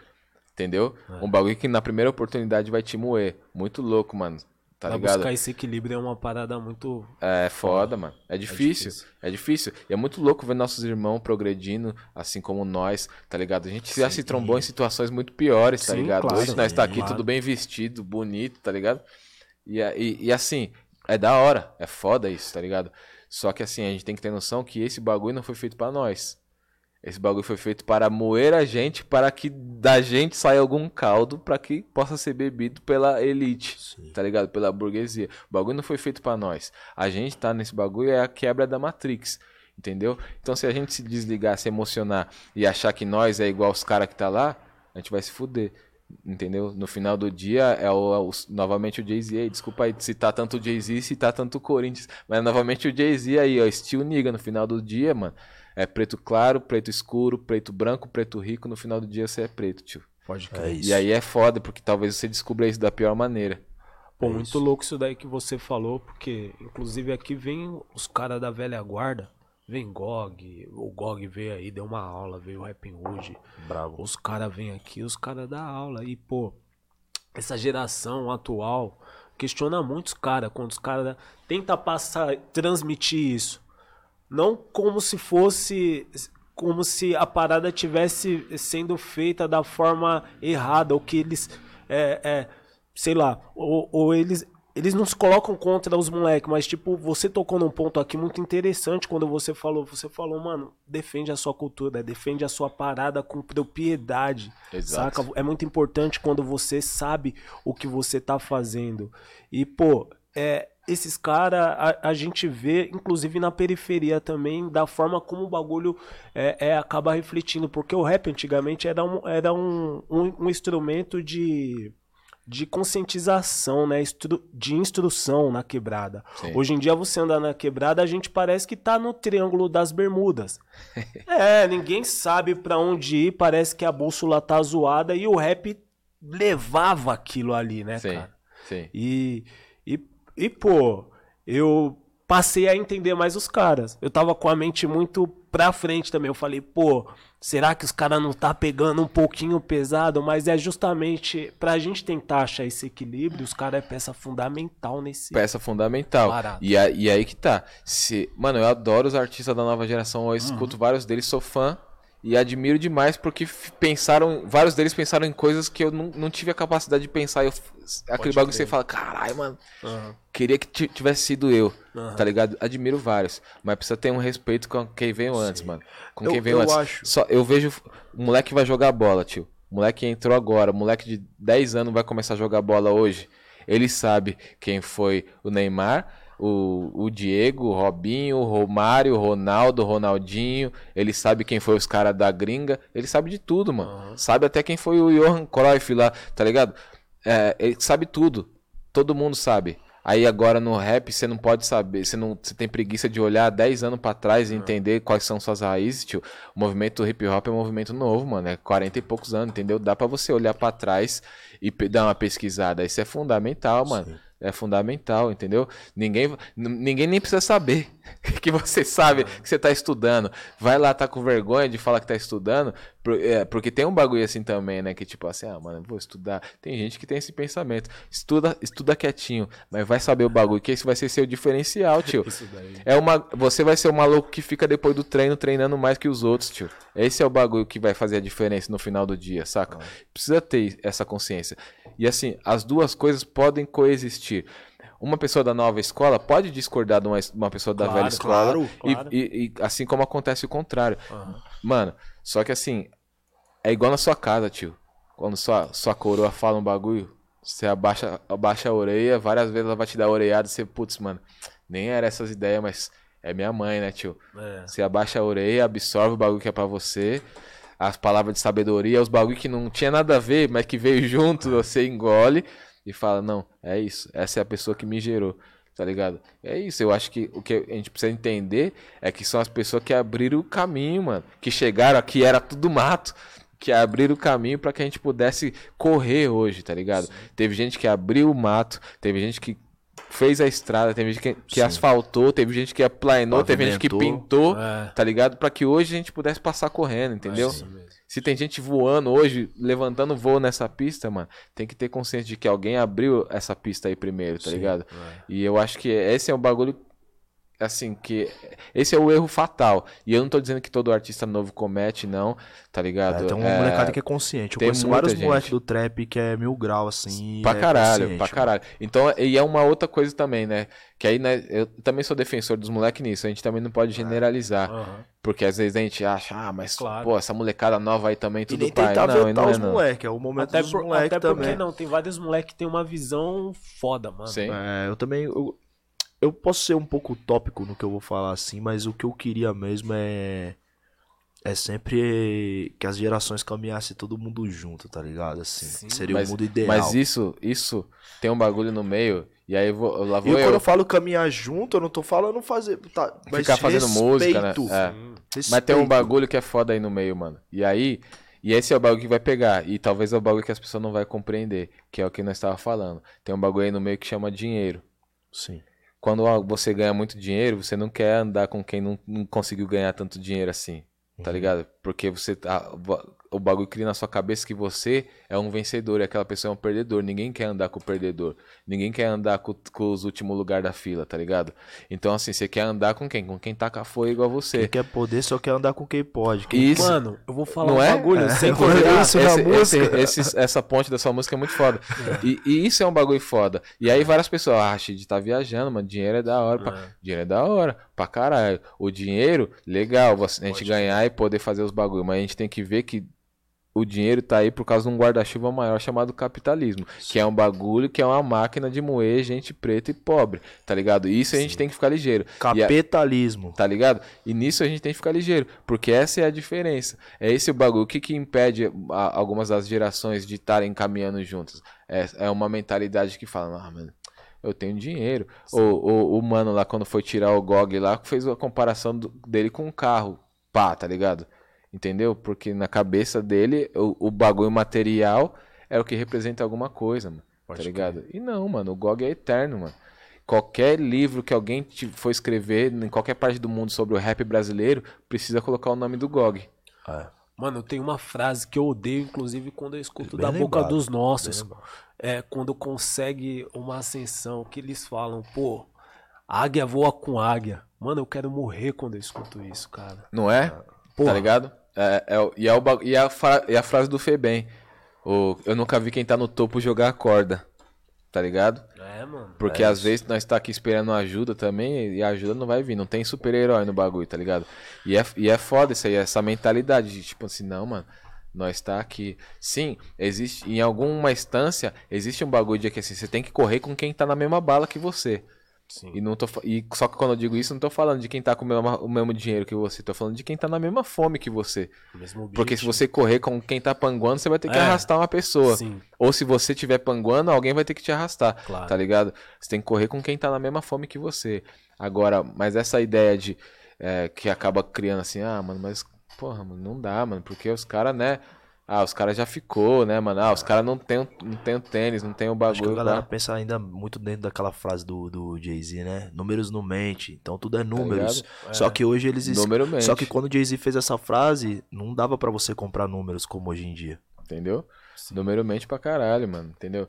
Entendeu? É. Um bagulho que na primeira oportunidade vai te moer. Muito louco, mano. Tá pra ligado? buscar esse equilíbrio é uma parada muito. É foda, mano. É difícil. difícil. É difícil. E é muito louco ver nossos irmãos progredindo, assim como nós, tá ligado? A gente já se trombou em situações muito piores, tá Sim, ligado? claro. Hoje nós tá aqui Claro. tudo bem vestido, bonito, tá ligado? E, e, e assim, é da hora. É foda isso, tá ligado? Só que assim, a gente tem que ter noção que esse bagulho não foi feito pra nós. Esse bagulho foi feito para moer a gente, para que da gente saia algum caldo, para que possa ser bebido pela elite, Sim. tá ligado? Pela burguesia. O bagulho não foi feito pra nós. A gente tá nesse bagulho é a quebra da Matrix, entendeu? Então se a gente se desligar, se emocionar e achar que nós é igual os caras que tá lá, a gente vai se fuder. Entendeu? No final do dia é o, é o- novamente o Jay-Z aí. Desculpa aí citar tanto o Jay-Z e citar tanto o Corinthians. Mas novamente o Jay-Z aí, ó. Steel Nigga no final do dia, mano. É preto claro, preto escuro, preto branco, preto rico. No final do dia você é preto, tio. Pode É crer. isso. E aí é foda, porque talvez você descubra isso da pior maneira. Pô, É muito isso. louco isso daí que você falou, porque inclusive aqui vem os caras da velha guarda. Vem Gog, o Gog veio aí, deu uma aula, veio o Rapping Hood. Bravo. Os caras vêm aqui, os caras dão aula. E, pô, essa geração atual questiona muito os caras. Quando os caras tenta passar, transmitir isso. Não como se fosse. Como se a parada tivesse sendo feita da forma errada. Ou que eles. É, é, sei lá. Ou, ou eles. Eles não se colocam contra os moleques, mas tipo, você tocou num ponto aqui muito interessante quando você falou, você falou, mano, defende a sua cultura, defende a sua parada com propriedade. Exato. Saca? É muito importante quando você sabe o que você tá fazendo. E, pô, é, esses caras a, a gente vê, inclusive na periferia também, da forma como o bagulho é, é, acaba refletindo. Porque o rap antigamente era um, era um, um, um instrumento de, de conscientização, né? Instru- de instrução na quebrada. Sim. Hoje em dia você anda na quebrada, a gente parece que tá no Triângulo das Bermudas. é, ninguém sabe pra onde ir, parece que a bússola tá zoada e o rap levava aquilo ali, né, Sim, cara? sim. E, e, e, pô, eu passei a entender mais os caras. Eu tava com a mente muito pra frente também. Eu falei, pô, será que os caras não tá pegando um pouquinho pesado? Mas é justamente pra gente tentar achar esse equilíbrio, os caras é peça fundamental nesse. Peça fundamental. E, a- e aí que tá. Se, mano, eu adoro os artistas da nova geração. Eu escuto vários deles, sou fã. E admiro demais porque pensaram. Vários deles pensaram em coisas que eu não, não tive a capacidade de pensar. Eu, aquele bagulho que você fala, caralho, mano. Aham. Queria que ti- tivesse sido eu, Aham. tá ligado? Admiro vários, mas precisa ter um respeito com quem veio antes, mano. Com Eu- quem veio eu antes. acho. Só, eu vejo o moleque vai jogar bola, tio. O moleque entrou agora, o moleque de 10 anos vai começar a jogar bola hoje. Ele sabe quem foi o Neymar, o, o Diego, o Robinho, o Romário, o Ronaldo, o Ronaldinho. Ele sabe quem foi os caras da gringa. Ele sabe de tudo, mano. Sabe até quem foi o Johan Cruyff lá, tá ligado? É, ele sabe tudo. Todo mundo sabe. Aí agora no rap você não pode saber, você não você tem preguiça de olhar 10 anos pra trás e entender quais são suas raízes, tio. O movimento hip hop é um movimento novo, mano, é 40 e poucos anos, entendeu? Dá pra você olhar pra trás e dar uma pesquisada. Isso é fundamental, mano. É fundamental, entendeu? Ninguém, ninguém nem precisa saber que você sabe que você tá estudando. Vai lá, tá com vergonha de falar que tá estudando, é, porque tem um bagulho assim também, né? Que tipo assim, ah, mano, vou estudar. Tem gente que tem esse pensamento. Estuda, estuda quietinho, mas vai saber o bagulho, que esse vai ser seu diferencial, tio. Isso daí. É uma, você vai ser o maluco que fica depois do treino treinando mais que os outros, tio. Esse é o bagulho que vai fazer a diferença no final do dia, saca? Precisa ter essa consciência. E assim, as duas coisas podem coexistir. Uma pessoa da nova escola pode discordar de uma, uma pessoa da Claro, velha escola. claro, e- claro. E, e assim como acontece o contrário. Mano, só que assim, é igual na sua casa, tio. Quando sua, sua coroa fala um bagulho, você abaixa, abaixa a orelha, várias vezes ela vai te dar orelhada e você, putz, mano, nem era essas ideias, mas é minha mãe, né, tio? É. Você abaixa a orelha, absorve o bagulho que é pra você, as palavras de sabedoria, os bagulho que não tinha nada a ver, mas que veio junto, você engole e fala, não, é isso, essa é a pessoa que me gerou, tá ligado? É isso, eu acho que o que a gente precisa entender é que são as pessoas que abriram o caminho, mano, que chegaram aqui, era tudo mato, que abriram o caminho pra que a gente pudesse correr hoje, tá ligado? Teve gente que abriu o mato, teve gente que fez a estrada, teve gente que, que asfaltou, teve gente que aplanou, teve gente que pintou, É. tá ligado? Pra que hoje a gente pudesse passar correndo, entendeu? isso mesmo. Se tem gente voando hoje, levantando voo nessa pista, mano, tem que ter consciência de que alguém abriu essa pista aí primeiro, tá ligado? é. E eu acho que esse é um bagulho assim que esse é o erro fatal. E eu não tô dizendo que todo artista novo comete, não, tá ligado? É, tem uma É, molecada que é consciente. Eu tem conheço vários gente. moleques do trap que é mil grau, assim. Pra é caralho, pra mano. caralho. Então, e é uma outra coisa também, né? Que aí, né, eu também sou defensor dos moleques nisso. A gente também não pode generalizar. Aham. Porque às vezes a gente acha, ah, mas, Claro. pô, essa molecada nova aí também, E tudo nem pai. Não, e vetar não é os não. moleques, é o momento Até, dos por, moleques até porque também. não, tem vários moleques que tem uma visão foda, mano. Sim. É, eu também. Eu, eu posso ser um pouco utópico no que eu vou falar assim, mas o que eu queria mesmo é. É sempre que as gerações caminhassem todo mundo junto, tá ligado? Assim, Sim. seria Mas- o mundo ideal. Mas isso, isso tem um bagulho no meio, e aí eu vou, lá E vou quando eu, eu falo caminhar junto, eu não tô falando fazer. Tá, ficar fazendo música, né? respeito, É. respeito. Mas tem um bagulho que é foda aí no meio, mano. E aí, e esse é o bagulho que vai pegar. E talvez é o bagulho que as pessoas não vão compreender. Que é o que nós estávamos falando. Tem um bagulho aí no meio que chama dinheiro. Sim. Quando você ganha muito dinheiro, você não quer andar com quem não, não conseguiu ganhar tanto dinheiro assim. Tá ligado? Porque você tá. O bagulho cria na sua cabeça que você é um vencedor e aquela pessoa é um perdedor. Ninguém quer andar com o perdedor. Ninguém quer andar com, com os últimos lugares da fila, tá ligado? Então, assim, você quer andar com quem? Com quem taca fogo igual você. Quem quer poder só quer andar com quem pode. Quem Isso. Mano, eu vou falar Não um é? bagulho. É. Sem isso na Esse- música. esse- esses- essa ponte da sua música é muito foda. E, e isso é um bagulho foda. E aí várias pessoas, ah, Rashid tá viajando, mano. Dinheiro é da hora. Pra... Dinheiro é da hora, pra caralho. O dinheiro, legal, você- a gente Pode ganhar e poder fazer os bagulhos. Mas a gente tem que ver que o dinheiro tá aí por causa de um guarda-chuva maior chamado capitalismo, que é um bagulho que é uma máquina de moer gente preta e pobre, tá ligado? Isso a gente tem que ficar ligeiro. E a- Capitalismo. Tá ligado? E nisso a gente tem que ficar ligeiro, porque essa é a diferença. É esse o bagulho. O que que impede a- algumas das gerações de estarem caminhando juntas? É, é uma mentalidade que fala, ah, mano, eu tenho dinheiro. O, o, o mano lá, quando foi tirar o GOG lá, fez a comparação do- dele com um carro. Pá, tá ligado? Entendeu? Porque na cabeça dele, o, o bagulho material é o que representa alguma coisa, mano. tá ligado? E não, mano, o GOG é eterno, mano. Qualquer livro que alguém te- for escrever em qualquer parte do mundo sobre o rap brasileiro, precisa colocar o nome do GOG. É. Mano, tem uma frase que eu odeio, inclusive, quando eu escuto Bem da boca lembrado, dos nossos. É quando consegue uma ascensão, que eles falam, pô, águia voa com águia. Mano, eu quero morrer quando eu escuto isso, cara. Não é? Porra. Tá ligado? É, é e, é o e, a fra- e a frase do Febem. O, eu nunca vi quem tá no topo jogar a corda. Tá ligado? É, mano. Porque às vezes nós tá aqui esperando ajuda também e a ajuda não vai vir. Não tem super-herói no bagulho, tá ligado? E é, e é foda isso aí, essa mentalidade de tipo assim, não, mano. Nós tá aqui. Sim, existe. Em alguma instância, existe um bagulho de que assim, você tem que correr com quem tá na mesma bala que você. Sim. E, não tô, e só que quando eu digo isso, não tô falando de quem tá com o mesmo, o mesmo dinheiro que você, tô falando de quem tá na mesma fome que você. Mesmo Porque se você correr com quem tá panguando, você vai ter que É. arrastar uma pessoa. Sim, Ou se você estiver panguando, alguém vai ter que te arrastar. Claro. Tá ligado? Você tem que correr com quem tá na mesma fome que você. Agora, mas essa ideia de é, que acaba criando assim, ah, mano, mas porra, mano, não dá, mano, porque os caras, né? Ah, os caras já ficou, né, mano? Ah, os caras não tem, o- não tem o tênis, não tem o Acho que a bagulho. galera lá. pensa ainda muito dentro daquela frase do, do Jay-Z, né? Números não mente. Então tudo é números. ligado? Só É. que hoje eles. es- Número mente. Só que quando o Jay-Z fez essa frase, não dava pra você comprar números como hoje em dia. Entendeu? Número mente pra caralho, mano. Entendeu?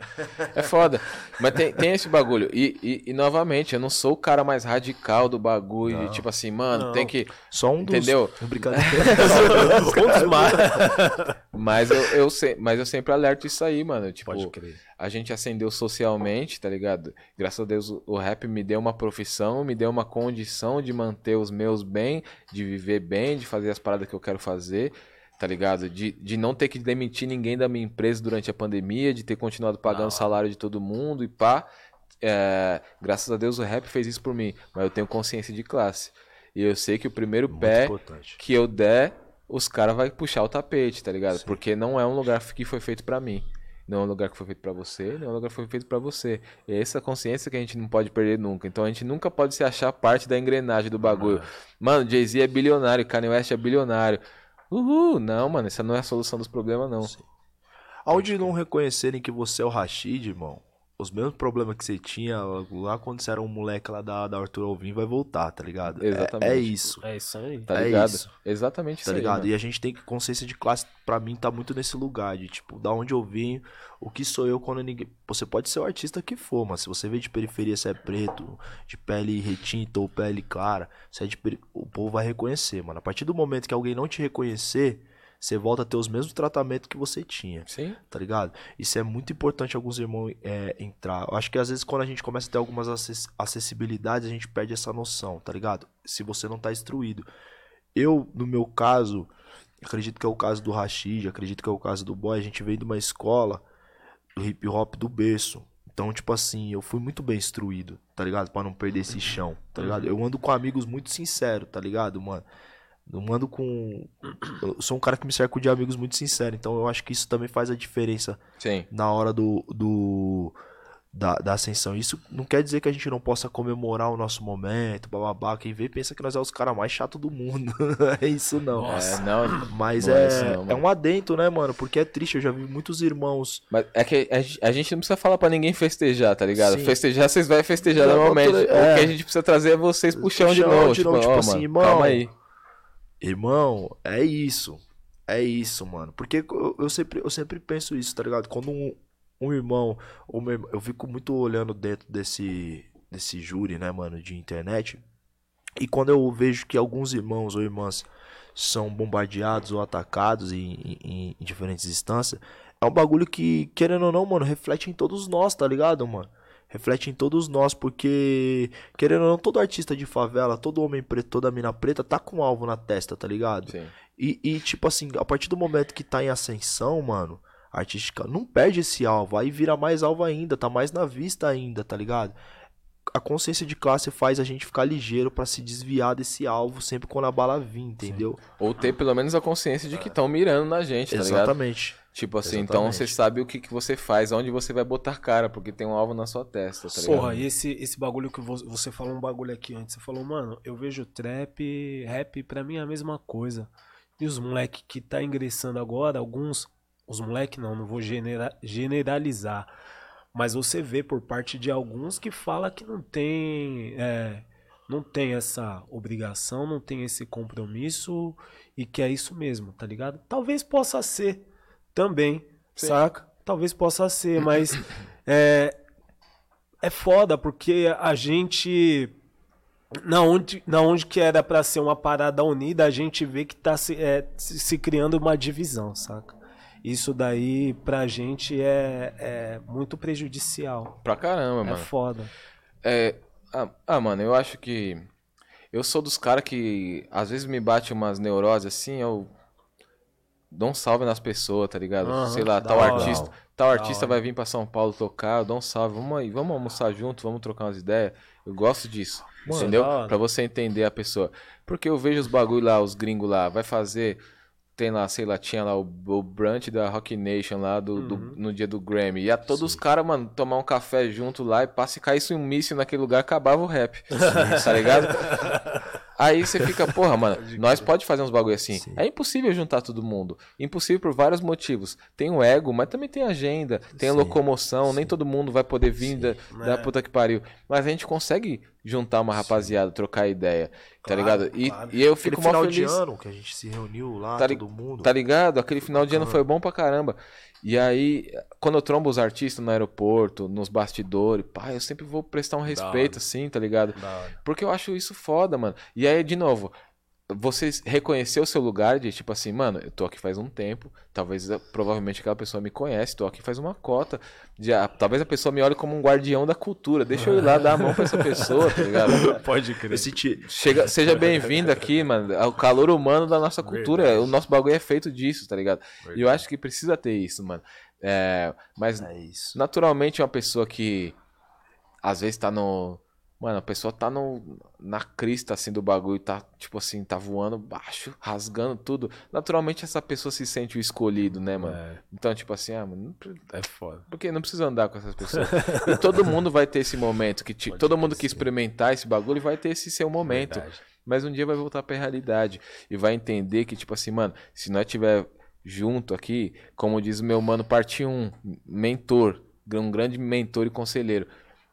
É foda. Mas tem, tem esse bagulho. E, e, e, novamente, eu não sou o cara mais radical do bagulho. De, tipo assim, mano, Não. tem que. Só um dos. Entendeu? Brincadeira. Mas eu, eu, se- mas eu sempre alerto isso aí, mano. Tipo, Pode crer. a gente ascendeu socialmente, tá ligado? Graças a Deus o rap me deu uma profissão, me deu uma condição de manter os meus bem, de viver bem, de fazer as paradas que eu quero fazer, tá ligado? De, de não ter que demitir ninguém da minha empresa durante a pandemia, de ter continuado pagando o salário de todo mundo e pá. É, graças a Deus o rap fez isso por mim, mas eu tenho consciência de classe. E eu sei que o primeiro Muito pé importante. que eu der, os caras vão puxar o tapete, tá ligado? Porque não é um lugar que foi feito pra mim. Não é um lugar que foi feito pra você, não é um lugar que foi feito pra você. E é essa consciência que a gente não pode perder nunca. Então a gente nunca pode se achar parte da engrenagem do bagulho. Mano, Jay-Z é bilionário, Kanye West é bilionário. Uhul, não, mano, essa não é a solução dos problemas, não. Aonde não reconhecerem que você é o Rashid, irmão, os mesmos problemas que você tinha lá quando você era um moleque lá da, da Arthur Alvim vai voltar, tá ligado? É- Exatamente. É, isso, É isso aí. Tá É ligado? isso. Exatamente isso tá aí, ligado? mano. e a gente tem que consciência de classe, pra mim, tá muito nesse lugar de, tipo, da onde eu vim, o que sou eu quando ninguém... Você pode ser o artista que for, mas se você veio de periferia, você é preto, de pele retinta ou pele clara, você é de peri- o povo vai reconhecer, mano. A partir do momento que alguém não te reconhecer, você volta a ter os mesmos tratamentos que você tinha Sim, tá ligado? Isso é muito importante alguns irmãos é, entrar. Eu acho que às vezes quando a gente começa a ter algumas acess- acessibilidades, a gente perde essa noção, tá ligado? Se você não tá instruído. Eu, no meu caso, acredito que é o caso do Rashid, acredito que é o caso do Boy, a gente veio de uma escola do hip hop do berço. Então, tipo assim, eu fui muito bem instruído, tá ligado? Pra não perder esse chão, tá ligado? Eu ando com amigos muito sinceros, tá ligado, mano? Não ando com. Eu sou um cara que me cerco de amigos muito sinceros, então eu acho que isso também faz a diferença sim. na hora do, do da, da ascensão. Isso não quer dizer que a gente não possa comemorar o nosso momento, bababá. Quem vê pensa que nós é os caras mais chatos do mundo. é isso não. É, não, Mas não é é, isso não, é um adento, né, mano? Porque é triste. Eu já vi muitos irmãos. Mas é que a gente- a gente não precisa falar pra ninguém festejar, tá ligado? Sim. Festejar, vocês vão festejar normalmente. O é. que a gente precisa trazer é vocês pro chão de novo. de Tipo, novo, tipo assim, mano, irmão. calma aí. Irmão, é isso. É isso, mano. Porque eu, eu sempre, eu sempre penso isso, tá ligado? Quando um, um irmão, ou meu irmão- eu fico muito olhando dentro desse, desse júri, né, mano, de internet. E quando eu vejo que alguns irmãos ou irmãs são bombardeados ou atacados em, em- em diferentes instâncias, é um bagulho que, querendo ou não, mano, reflete em todos nós, tá ligado, mano? Reflete em todos nós, porque, querendo ou não, todo artista de favela, todo homem preto, toda mina preta, tá com um alvo na testa, tá ligado? Sim. E, e, tipo assim, a partir do momento que tá em ascensão, mano, artística, não perde esse alvo, aí vira mais alvo ainda, tá mais na vista ainda, tá ligado? A consciência de classe faz a gente ficar ligeiro pra se desviar desse alvo sempre quando a bala vir, entendeu? Ou ter pelo menos a consciência de que estão mirando na gente, tá ligado? Exatamente. Tipo assim, então Exatamente. você sabe o que, que você faz, onde você vai botar cara, porque tem um alvo na sua testa, tá ligado? Porra, e esse, esse bagulho que vo- você falou um bagulho aqui antes. Você falou, mano, eu vejo trap, rap, pra mim é a mesma coisa. E os moleque que tá ingressando agora, alguns. Os moleque não, não vou genera- generalizar. Mas você vê por parte de alguns que fala que não tem. é, não tem essa obrigação, não tem esse compromisso e que é isso mesmo, tá ligado? Talvez possa ser também, Sim. saca? Talvez possa ser, mas é, é foda porque a gente na onde, na onde que era pra ser uma parada unida, a gente vê que tá se, é, se criando uma divisão, saca? Isso daí pra gente é, é muito prejudicial. Pra caramba, É mano. foda. É, ah, ah, mano, eu acho que. Eu sou dos caras que às vezes me bate umas neuroses assim, eu dou um salve nas pessoas, tá ligado? Aham, Sei lá, tal hora. artista, tal Da artista hora. vai vir pra São Paulo tocar, eu dou um salve, vamos aí, vamos almoçar junto, vamos trocar umas ideias. Eu gosto disso, Mano, entendeu? hora. Pra você entender a pessoa. Porque eu vejo os bagulho lá, os gringos lá, vai fazer tem lá, sei lá, tinha lá o, o brunch da Rock Nation lá do, do- Uhum. no dia do Grammy. Ia todos os caras, mano, tomar um café junto lá e passa e caísse um míssil naquele lugar, acabava o rap. tá ligado? Aí você fica, porra, mano, nós pode fazer uns bagulho assim. Sim. É impossível juntar todo mundo. Impossível por vários motivos. Tem o ego, mas também tem agenda, tem a Sim, locomoção, nem todo mundo vai poder vir da, da É. puta que pariu. Mas a gente consegue juntar uma rapaziada, trocar ideia, tá Claro, ligado? E, claro. e eu Aquele fico mal final feliz. de ano que a gente se reuniu lá, Tá li- todo mundo. Tá ligado? Aquele final de ano foi bom pra caramba. E aí, quando eu trombo os artistas no aeroporto, nos bastidores, pá, eu sempre vou prestar um respeito, assim, tá ligado? Porque eu acho isso foda, mano. E aí, de novo, você reconhecer o seu lugar de, tipo assim, mano, eu tô aqui faz um tempo, talvez, eh, provavelmente aquela pessoa me conhece, tô aqui faz uma cota. Já, talvez a pessoa me olhe como um guardião da cultura. Deixa eu ir lá dar a mão pra essa pessoa, tá ligado? Pode crer. Chega, seja bem-vindo aqui, mano. É o calor humano da nossa cultura. Verdade. O nosso bagulho é feito disso, tá ligado? E eu acho que precisa ter isso, mano. É, mas é isso. naturalmente uma pessoa que às vezes tá no. Mano, a pessoa tá no, na crista assim do bagulho, tá tipo assim, tá voando baixo, rasgando tudo. Naturalmente essa pessoa se sente o escolhido, né, mano? É, Então, tipo assim, ah, mano, é foda. porque não precisa andar com essas pessoas. e todo mundo vai ter esse momento, que Pode todo mundo que experimentar esse bagulho vai ter esse seu momento. Verdade. Mas um dia vai voltar pra realidade. E vai entender que, tipo assim, mano, se nós tiver junto aqui, como diz o meu mano, parte 1, mentor, um grande mentor e conselheiro.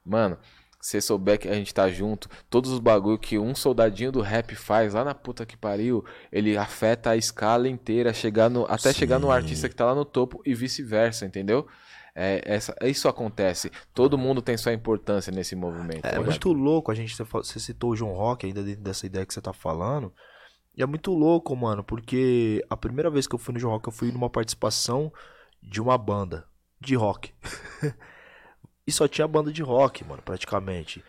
Mano, se souber que a gente tá junto, todos os bagulho que um soldadinho do rap faz lá na puta que pariu, ele afeta a escala inteira, chegar no, até chegar no Sim. artista que tá lá no topo e vice-versa, entendeu? É, essa, isso acontece. Todo mundo tem sua importância nesse movimento. tá É ligado? muito louco, a gente, você fa- você citou o João Rock ainda dentro dessa ideia que você tá falando. E é muito louco, mano, porque a primeira vez que eu fui no João Rock, eu fui numa participação de uma banda de rock. e só tinha banda de rock, mano, praticamente.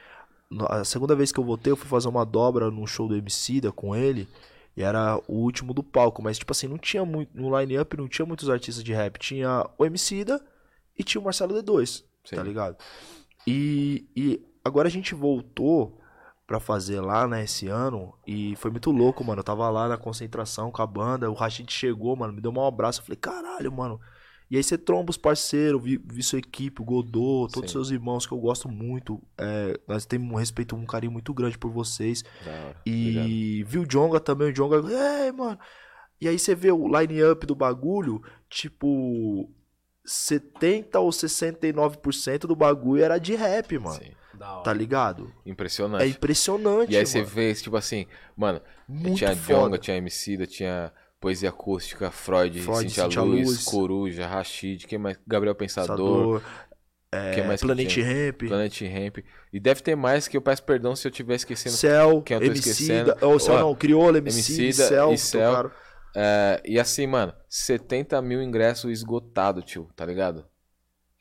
A segunda vez que eu voltei, eu fui fazer uma dobra num show do Emicida com ele. E era o último do palco, mas tipo assim, não tinha muito. No line-up não tinha muitos artistas de rap. Tinha o Emicida e tinha o Marcelo D2, Sim. tá ligado? E, e agora a gente voltou pra fazer lá, né, esse ano. E foi muito louco, mano. Eu tava lá na concentração com a banda. O Rashid chegou, mano, me deu um abraço. Eu falei, caralho, mano. E aí você tromba os parceiros, vi, vi sua equipe, o Godô, todos Sim. seus irmãos que eu gosto muito. É, nós temos um respeito, um carinho muito grande por vocês. Hora. Obrigado. E viu o Jonga também, o Jonga, ei, mano. E aí você vê o line-up do bagulho, tipo, 70 ou 69% do bagulho era de rap, mano. Sim. Tá ligado? Impressionante. É impressionante, E aí você mano. vê, tipo assim, mano, Muito tinha foda. Jonga, tinha Emicida, tinha Poesia Acústica, Freud, Freud, Cintia, Cintia Luz, Luz. Coruja, Rashid, quem mais? Gabriel Pensador, Pensador, é, quem mais que Planet tinha? Ramp, Planet Ramp. E deve ter mais que eu peço perdão se eu estiver esquecendo. Cell, quem eu tô Emicida, esquecendo? ou Cell não, Crioula, Emicida, Emicida Cell, e Cell. É, e assim, mano, 70 mil ingressos esgotados, tio, tá ligado?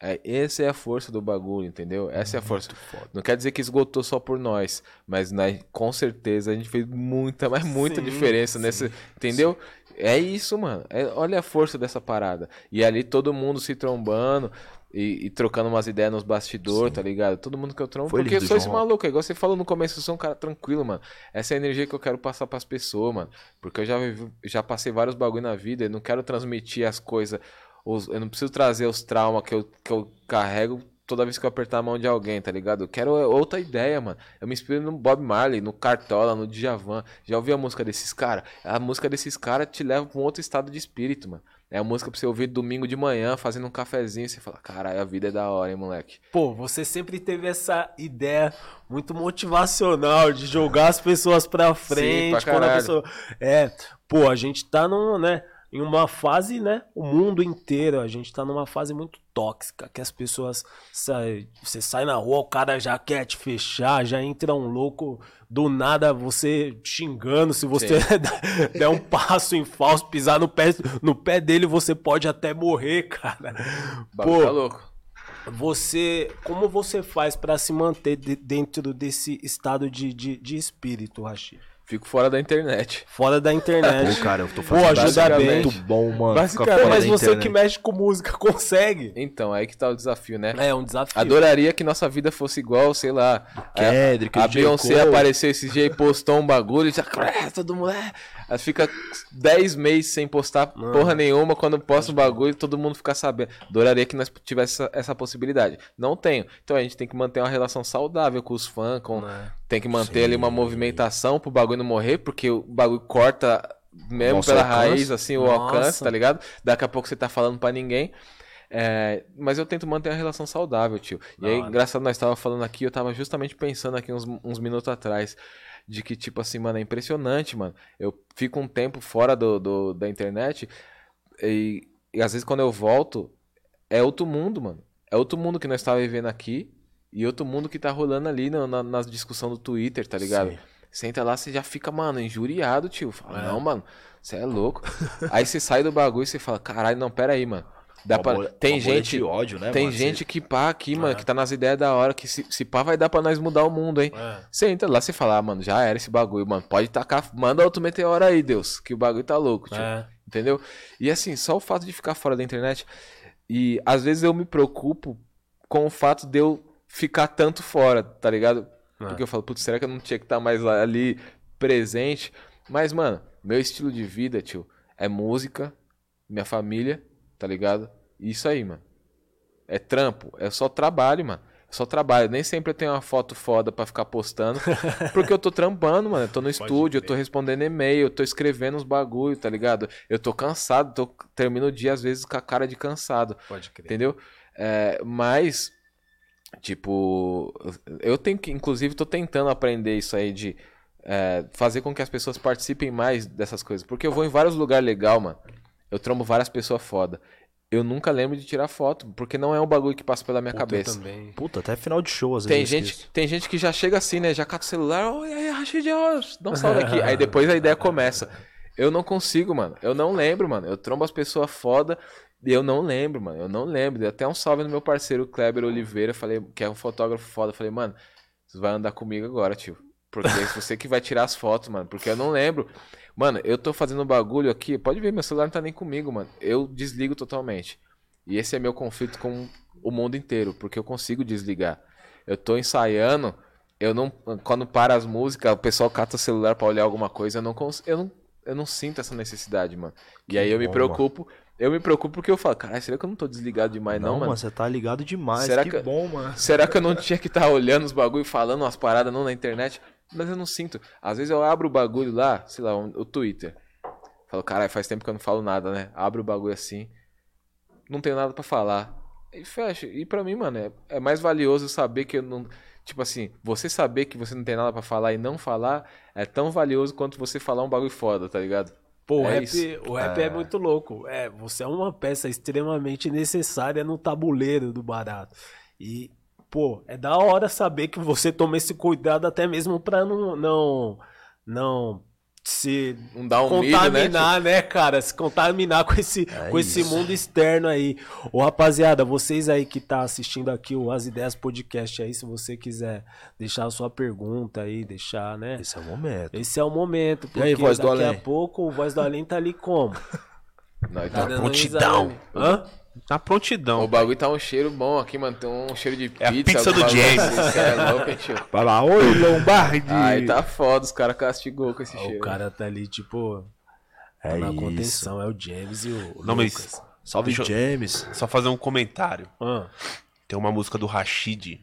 É, essa é a força do bagulho, entendeu? Essa é a força. Não quer dizer que esgotou só por nós, mas né, com certeza a gente fez muita, mas muita Sim, diferença sim, nessa, entendeu? É isso, mano. É- olha a força dessa parada. E ali todo mundo se trombando e, e trocando umas ideias nos bastidores, tá ligado? Todo mundo que eu trombo. Foi Porque eu sou esse maluco, é igual você falou no começo, eu sou um cara tranquilo, mano. Essa é a energia que eu quero passar pras pessoas, mano. Porque eu já, já passei vários bagulho na vida e não quero transmitir as coisas. os- eu não preciso trazer os traumas que eu, que eu carrego toda vez que eu apertar a mão de alguém, tá ligado? Eu quero outra ideia, mano. Eu me inspiro no Bob Marley, no Cartola, no Djavan. Já ouviu a música desses caras? A música desses caras te leva pra um outro estado de espírito, mano. É a música pra você ouvir domingo de manhã, fazendo um cafezinho, e você fala, caralho, a vida é da hora, hein, moleque. Pô, você sempre teve essa ideia muito motivacional de jogar as pessoas pra frente. pra quando a pessoa... É, pô, a gente tá num, né, em uma fase, né? O mundo inteiro, a gente tá numa fase muito tóxica, que as pessoas saem. Você sai na rua, o cara já quer te fechar, já entra um louco. Do nada você xingando, se você der um passo em falso, pisar no pé, no pé dele, você pode até morrer, cara. Pô, tá louco. você, como você faz pra se manter de- dentro desse estado de, de, de espírito, Rashi? Fico fora da internet. Fora da internet. Pô, cara, eu tô Pô, fazendo ajuda bem. muito bom, mano. Basicamente, Mas da você internet. que mexe com música consegue. Então, aí que tá o desafio, né? É um desafio. Adoraria que nossa vida fosse igual, sei lá. Kendrick, a, a. Beyoncé apareceu esse dia e postou um bagulho e já. "Ah, Todo mundo. é". Ela fica 10 meses sem postar porra nenhuma. Quando posta um bagulho, todo mundo fica sabendo. Adoraria que nós tivesse essa, essa possibilidade. Não tenho. Então a gente tem que manter uma relação saudável com os fãs. Com, Né? Tem que manter ali uma movimentação pro bagulho não morrer, porque o bagulho corta mesmo Nosso pela raiz, assim, o Nossa. alcance, tá ligado? Daqui a pouco você tá falando pra ninguém. É, mas eu tento manter a relação saudável, tio. E aí, hora. engraçado, nós tava falando aqui, eu tava justamente pensando aqui uns, uns minutos atrás, de que, tipo assim, mano, é impressionante, mano. Eu fico um tempo fora do, do- da internet e, e às vezes quando eu volto, é outro mundo, mano. É outro mundo que nós tava vivendo aqui e outro mundo que tá rolando ali na, na, nas discussão do Twitter, tá ligado? Sim. Senta lá, você já fica, mano, injuriado, tio. Fala, É. não, mano, você é louco. aí você sai do bagulho e você fala, caralho, não, pera aí, mano. Dá Uma pra... bolha- Tem gente. ódio, né, tem mano? gente que pá aqui, mano, É. que tá nas ideias da hora, que se, se pá vai dar pra nós mudar o mundo, hein? É. Você entra lá, você fala, ah, mano, já era esse bagulho, mano. Pode tacar, manda outro meteoro aí, Deus, que o bagulho tá louco, tio. É. Entendeu? E assim, só o fato de ficar fora da internet. E às vezes eu me preocupo com o fato de eu ficar tanto fora, tá ligado? É. Porque eu falo, putz, será que eu não tinha que estar mais lá- ali presente? Mas, mano, meu estilo de vida, tio, é música, minha família, tá ligado? Isso aí, mano. É trampo, é só trabalho, mano. É só trabalho. Nem sempre eu tenho uma foto foda pra ficar postando. Porque eu tô trampando, mano. Eu tô no estúdio, eu tô respondendo e-mail, eu tô escrevendo uns bagulho, tá ligado? Eu tô cansado, tô, termino o dia às vezes com a cara de cansado. Pode crer. Entendeu? É, mas, tipo, eu tenho que, inclusive, tô tentando aprender isso aí de é, fazer com que as pessoas participem mais dessas coisas. Porque eu vou em vários lugares legal, mano. Eu trombo várias pessoas foda. Eu nunca lembro de tirar foto, porque não é um bagulho que passa pela minha Puta, eu cabeça. também. Puta, até final de show, às Tem vezes. eu gente, esqueço. tem gente que já chega assim, né? Já cata o celular, oi, aí, Rashid, ó, dá um salve aqui. Aí depois a ideia começa. Eu não consigo, mano. Eu não lembro, mano. Eu trombo as pessoas foda e eu não lembro, mano. Eu não lembro. Dei até um salve no meu parceiro Kleber Oliveira, falei, que é um fotógrafo foda. Falei, mano, você vai andar comigo agora, tio. Porque é você que vai tirar as fotos, mano. Porque eu não lembro. Mano, eu tô fazendo um bagulho aqui. Pode ver, meu celular não tá nem comigo, mano. Eu desligo totalmente. E esse é meu conflito com o mundo inteiro, porque eu consigo desligar. Eu tô ensaiando, eu não. Quando para as músicas, o pessoal cata o celular pra olhar alguma coisa, eu não consigo. Eu não, eu não sinto essa necessidade, mano. E aí eu me bom, preocupo. Eu me preocupo porque eu falo, caralho, será que eu não tô desligado demais, não, Não, mano? mano, você tá ligado demais. Será que, que- bom, mano. Será que eu não tinha que estar olhando os bagulho, falando umas paradas não na internet? Mas eu não sinto. Às vezes eu abro o bagulho lá, sei lá, o Twitter. Falo, caralho, faz tempo que eu não falo nada, né? Abro o bagulho assim. Não tenho nada pra falar. E fecha. E pra mim, mano, é, é mais valioso saber que eu não. Tipo assim, você saber que você não tem nada pra falar e não falar é tão valioso quanto você falar um bagulho foda, tá ligado? Pô, o É rap, isso. o rap é. muito louco. É, você é uma peça extremamente necessária no tabuleiro do barato. E, pô, é da hora saber que você toma esse cuidado até mesmo pra não não não se Não dá um né? contaminar, né, cara? Se contaminar com esse, É com esse mundo externo aí. Ô, rapaziada, vocês aí que tá assistindo aqui o As Ideias Podcast aí, se você quiser deixar a sua pergunta aí, deixar, né? Esse é o momento. Esse é o momento, porque aí, Voz do daqui a Além? pouco o Voz do Além tá ali como? Não, Tá dando prontidão. Hã? Na prontidão. o bagulho tá um cheiro bom aqui, mano. Tem um cheiro de pizza. É a pizza do James. assim, é louco, hein, tio? Vai lá, oi, Lombardi. Ai, tá foda, os caras castigou com esse Ó, cheiro. O cara tá ali, tipo, É tá na isso. contenção. É o James e o Não, Lucas. mas Salve, Deixa eu- James. só fazer um comentário. Hã? Tem uma música do Rashid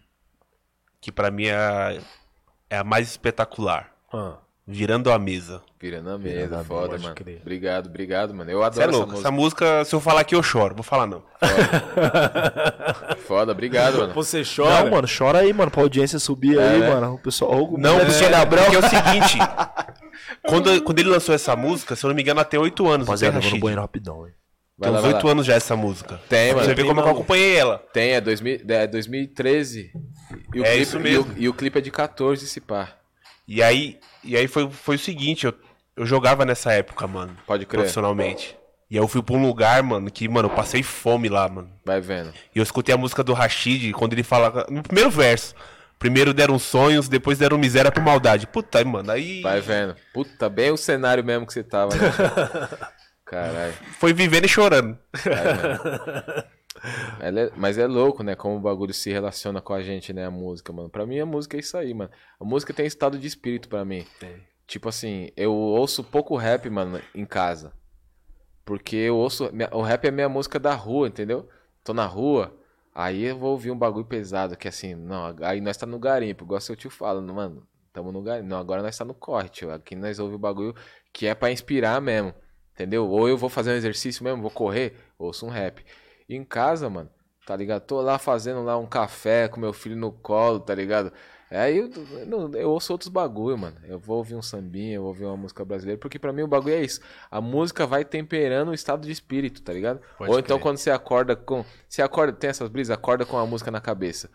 que pra mim é a, é a mais espetacular. Hã? Virando a mesa. Virando a Virando mesa, a foda, mesa, mano. crer. Obrigado, obrigado, mano. Eu Você é adoro essa louco. música. Essa música, se eu falar aqui, eu choro. Vou falar não. Foda, obrigado, mano. Você chora? Não, mano, chora aí, mano, pra audiência subir aí, né? mano. O pessoal. Não, é, porque, porque é o seguinte. quando, quando ele lançou essa música, se eu não me engano, tem 8 anos. Rapaziada, eu vou no banheiro rapidão, hein. Vai Tem lá, uns vai 8 lá. anos já essa música. Tem, Pra mano. você ver como é que eu acompanhei ela. Tem, é, 2000, é 2013. E o É clipe, isso e o- mesmo. E o, clipe é de 14, se pá. E aí, e aí foi, foi o seguinte, eu, eu jogava nessa época, mano. Pode crer. Profissionalmente. E aí eu fui pra um lugar, mano, que, mano, eu passei fome lá, mano. Vai vendo. E eu escutei a música do Rashid quando ele fala. No primeiro verso. Primeiro deram sonhos, depois deram miséria por maldade. Puta, aí, mano, aí. Vai vendo. Puta, bem o cenário mesmo que você tava, né? Caralho. Foi vivendo e chorando. Ela é- mas é louco, né? Como o bagulho se relaciona com a gente, né? A música, mano. Pra mim, a música é isso aí, mano. A música tem estado de espírito pra mim. Tipo assim, eu ouço pouco rap, mano, em casa. Porque eu ouço. O rap é minha música da rua, entendeu? Tô na rua, aí eu vou ouvir um bagulho pesado, que assim, não, aí nós tá no garimpo, igual seu tio fala, mano, tamo no garimpo. Não, agora nós tá no corre, tio. Aqui nós ouvimos o bagulho que é pra inspirar mesmo. Entendeu? Ou eu vou fazer um exercício mesmo, vou correr, ouço um rap. E em casa, mano, tá ligado? Tô lá fazendo lá um café com meu filho no colo, tá ligado? Aí eu, eu, eu ouço outros bagulho, mano. Eu vou ouvir um sambinha, eu vou ouvir uma música brasileira, porque pra mim o bagulho é isso. A música vai temperando o estado de espírito, tá ligado? Pode Ou então crer. quando você acorda com. Você acorda, tem essas brisas, acorda com a música na cabeça.